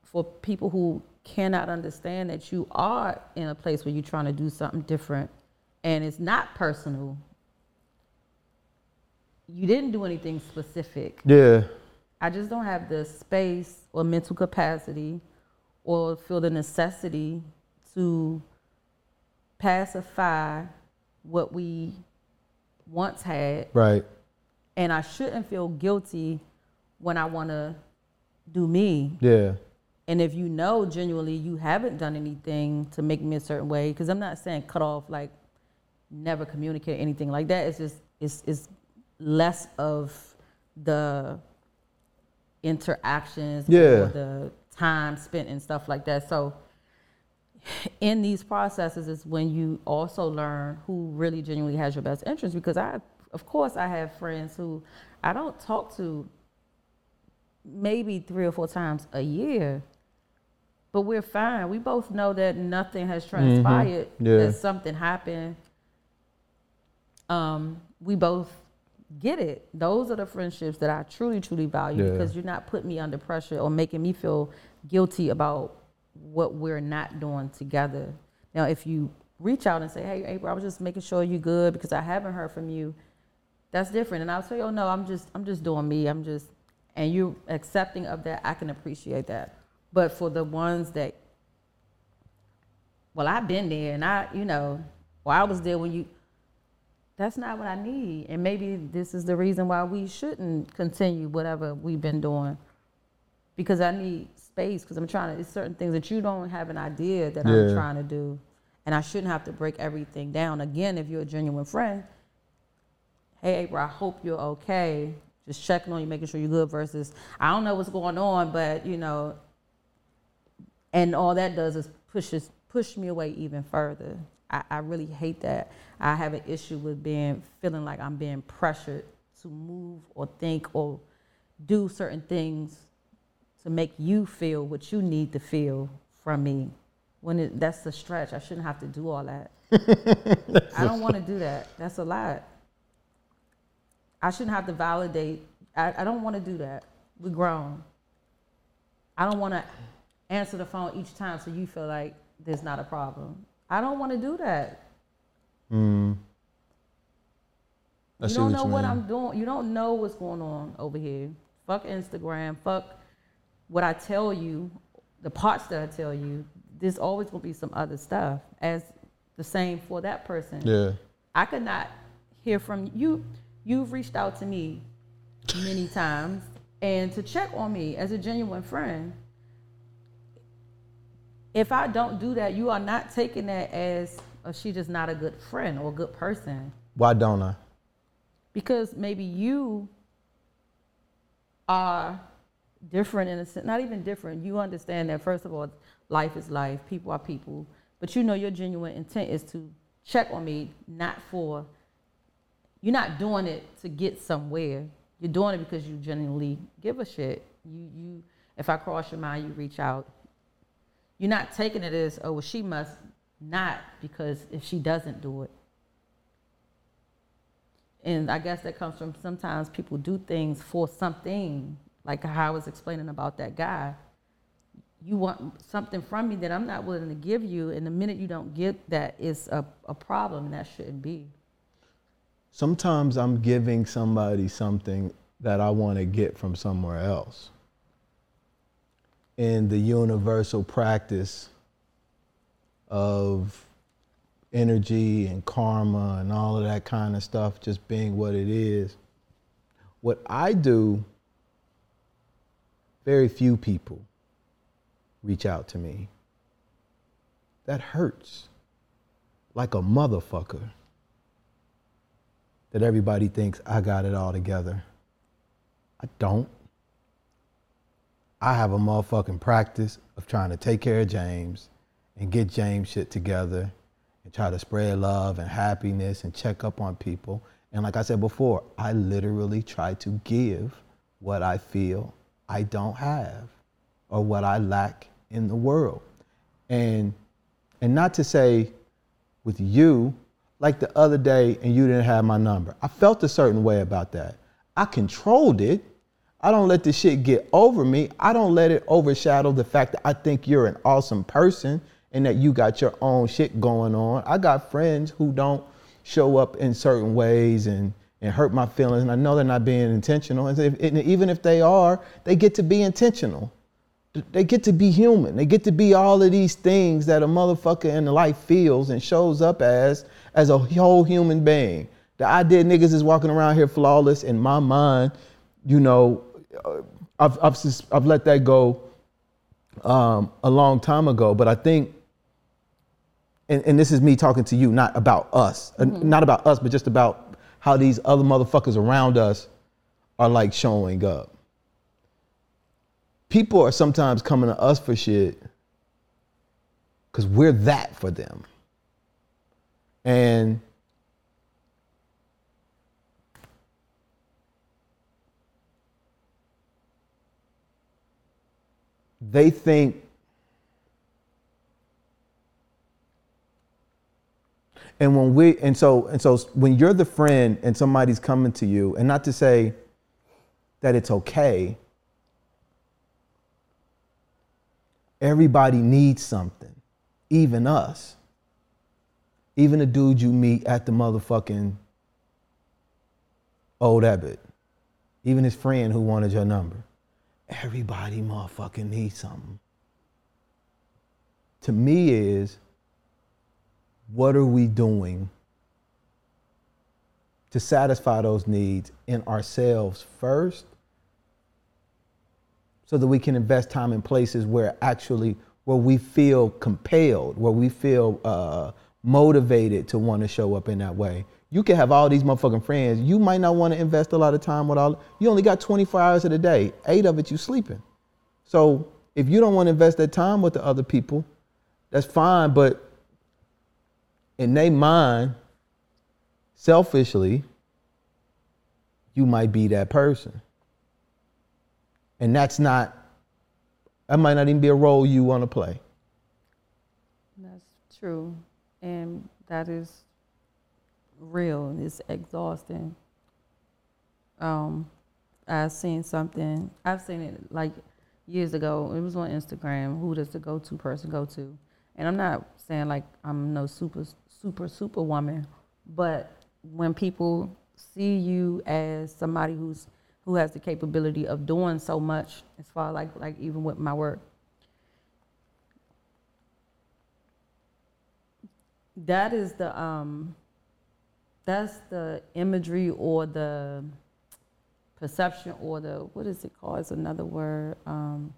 for people who cannot understand that you are in a place where you're trying to do something different and it's not personal, you didn't do anything specific. Yeah. I just don't have the space or mental capacity or feel the necessity to pacify what we once had. Right. And I shouldn't feel guilty when I want to do me. Yeah. And if you know genuinely you haven't done anything to make me a certain way, because I'm not saying cut off like never communicate anything like that. It's just it's it's less of the interactions Yeah. or the time spent and stuff like that. So in these processes is when you also learn who really genuinely has your best interest because I of course I have friends who I don't talk to maybe three or four times a year. But we're fine. We both know that nothing has transpired. Yeah. That something happened. Um, we both get it. Those are the friendships that I truly, truly value Yeah. because you're not putting me under pressure or making me feel guilty about what we're not doing together. Now, if you reach out and say, "Hey, April, I was just making sure you're good because I haven't heard from you," that's different. And I'll say, "Oh no, I'm just, I'm just doing me. I'm just," and you accepting of that, I can appreciate that. But for the ones that, well, I've been there, and I, you know, well, I was there when you. That's not what I need, and maybe this is the reason why we shouldn't continue whatever we've been doing because I need space because I'm trying to. It's certain things that you don't have an idea that I'm trying to do, and I shouldn't have to break everything down again. If you're a genuine friend, hey April, I hope you're okay. Just checking on you, making sure you're good. Versus, I don't know what's going on, but you know, and all that does is pushes push me away even further. I, I really hate that. I have an issue with being feeling like I'm being pressured to move or think or do certain things to make you feel what you need to feel from me. When it, that's the stretch, I shouldn't have to do all that. I don't want to do that. That's a lot. I shouldn't have to validate. I, I don't want to do that. We're grown. I don't want to answer the phone each time so you feel like there's not a problem. I don't want to do that. Mm. I you don't know you what. I'm doing. You don't know what's going on over here. Fuck Instagram. Fuck what I tell you, the parts that I tell you. There's always gonna be some other stuff. As the same for that person. Yeah. I could not hear from you. You've reached out to me many times and to check on me as a genuine friend. If I don't do that, you are not taking that as oh, she just not a good friend or a good person. Why don't I? because maybe you are different in a sense, not even different. You understand that first of all, life is life, people are people, but you know your genuine intent is to check on me, not for you're not doing it to get somewhere. You're doing it because you genuinely give a shit. You you if I cross your mind, you reach out. You're not taking it as, oh well, she must not because if she doesn't do it. And I guess that comes from sometimes people do things for something, like how I was explaining about that guy. You want something from me that I'm not willing to give you, and the minute you don't get that, it's a, a problem, and that shouldn't be. Sometimes I'm giving somebody something that I want to get from somewhere else. In the universal practice of energy and karma and all of that kind of stuff just being what it is. What I do, very few people reach out to me. That hurts like a motherfucker that everybody thinks I got it all together. I don't. I have a motherfucking practice of trying to take care of James and get James shit together and try to spread love and happiness and check up on people. And like I said before, I literally try to give what I feel I don't have or what I lack in the world. And and not to say with you, like the other day and you didn't have my number. I felt a certain way about that. I controlled it. I don't let the shit get over me. I don't let it overshadow the fact that I think you're an awesome person and that you got your own shit going on. I got friends who don't show up in certain ways and, and hurt my feelings, and I know they're not being intentional. And, if, and even if they are, they get to be intentional. They get to be human. They get to be all of these things that a motherfucker in the life feels and shows up as as a whole human being. The idea niggas is walking around here flawless in my mind, you know, I've, I've, I've let that go um, a long time ago, but I think and, and this is me talking to you, not about us, uh, mm-hmm. not about us, but just about how these other motherfuckers around us are like showing up. People are sometimes coming to us for shit because we're that for them. And they think and when we and so and so when you're the friend and somebody's coming to you and not to say that it's okay everybody needs something. Even us. Even the dude you meet at the motherfucking old Abbott. Even his friend who wanted your number. Everybody motherfucking needs something. To me is what are we doing to satisfy those needs in ourselves first so that we can invest time in places where actually where we feel compelled where we feel uh, motivated to want to show up in that way? You can have all these motherfucking friends. You might not want to invest a lot of time with all you only got 24 hours of the day. Eight of it you sleeping. So if you don't want to invest that time with the other people that's fine but in their mind, selfishly, you might be that person. And that's not, that might not even be a role you want to play. That's true. And that is real. It's exhausting. Um, I've seen something, I've seen it like years ago. It was on Instagram. Who does the go to person go to? And I'm not saying like I'm no super super super woman, but when people see you as somebody who's who has the capability of doing so much as far like like even with my work that is the um that's the imagery or the perception or the what is it called? It's another word um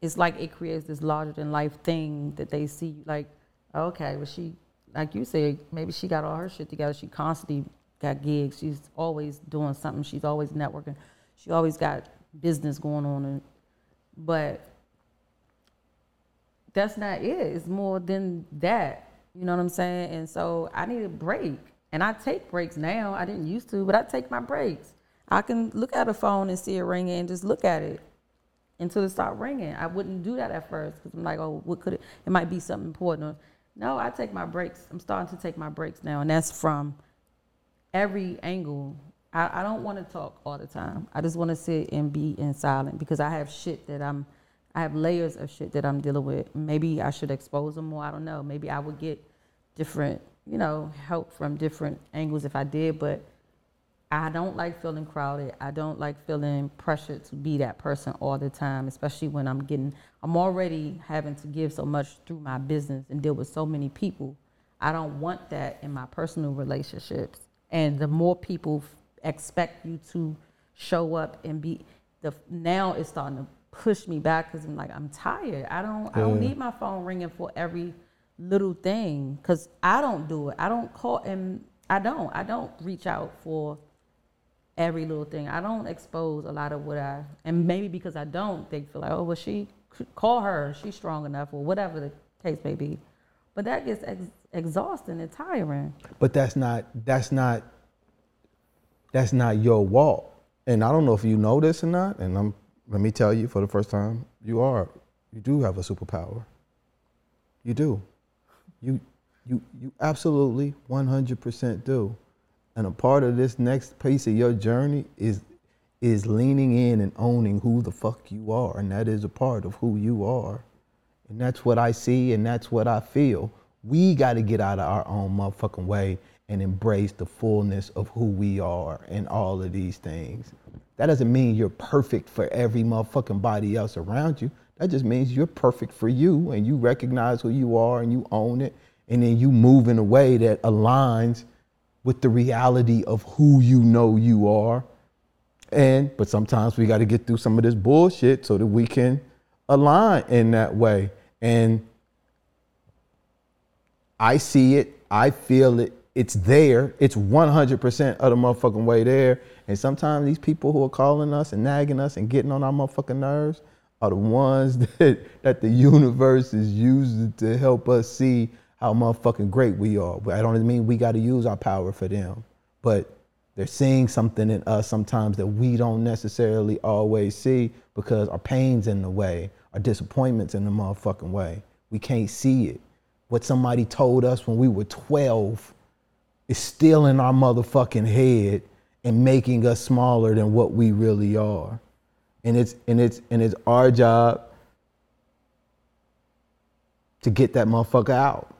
it's like it creates this larger than life thing that they see like okay well she like you said, maybe she got all her shit together. She constantly got gigs. She's always doing something. She's always networking. She always got business going on. And, but that's not it. It's more than that. You know what I'm saying? And so I need a break. And I take breaks now. I didn't used to, but I take my breaks. I can look at a phone and see it ringing and just look at it until it start ringing. I wouldn't do that at first because I'm like, oh, what could it? It might be something important. No, I take my breaks. I'm starting to take my breaks now, and that's from every angle. I, I don't want to talk all the time. I just want to sit and be in silent because I have shit that I'm. I have layers of shit that I'm dealing with. Maybe I should expose them more. I don't know. Maybe I would get different, you know, help from different angles if I did, but I don't like feeling crowded. I don't like feeling pressured to be that person all the time, especially when I'm getting, I'm already having to give so much through my business and deal with so many people. I don't want that in my personal relationships. And the more people expect you to show up and be, the now it's starting to push me back because I'm like, I'm tired. I don't, I don't need my phone ringing for every little thing because I don't do it. I don't call, and I don't, I don't reach out for every little thing. I don't expose a lot of what I, and maybe because I don't, they feel like, oh, well, she call her, she's strong enough, or whatever the case may be. But that gets ex- exhausting and tiring. But that's not that's not that's not your walk. And I don't know if you know this or not. And I'm let me tell you for the first time, you are you do have a superpower. You do. You you you absolutely 100% do. And a part of this next piece of your journey is is leaning in and owning who the fuck you are. And that is a part of who you are. And that's what I see and that's what I feel. We got to get out of our own motherfucking way and embrace the fullness of who we are and all of these things. That doesn't mean you're perfect for every motherfucking body else around you. That just means you're perfect for you and you recognize who you are and you own it. And then you move in a way that aligns with the reality of who you know you are. And but sometimes we got to get through some of this bullshit so that we can align in that way. And I see it, I feel it, it's there, it's 100% of the motherfucking way there. And sometimes these people who are calling us and nagging us and getting on our motherfucking nerves are the ones that, that the universe is using to help us see how motherfucking great we are. I don't mean we got to use our power for them, but they're seeing something in us sometimes that we don't necessarily always see because our pain's in the way, our disappointments in the motherfucking way. We can't see it. What somebody told us when we were 12 is still in our motherfucking head and making us smaller than what we really are. And it's and it's and it's our job to get that motherfucker out.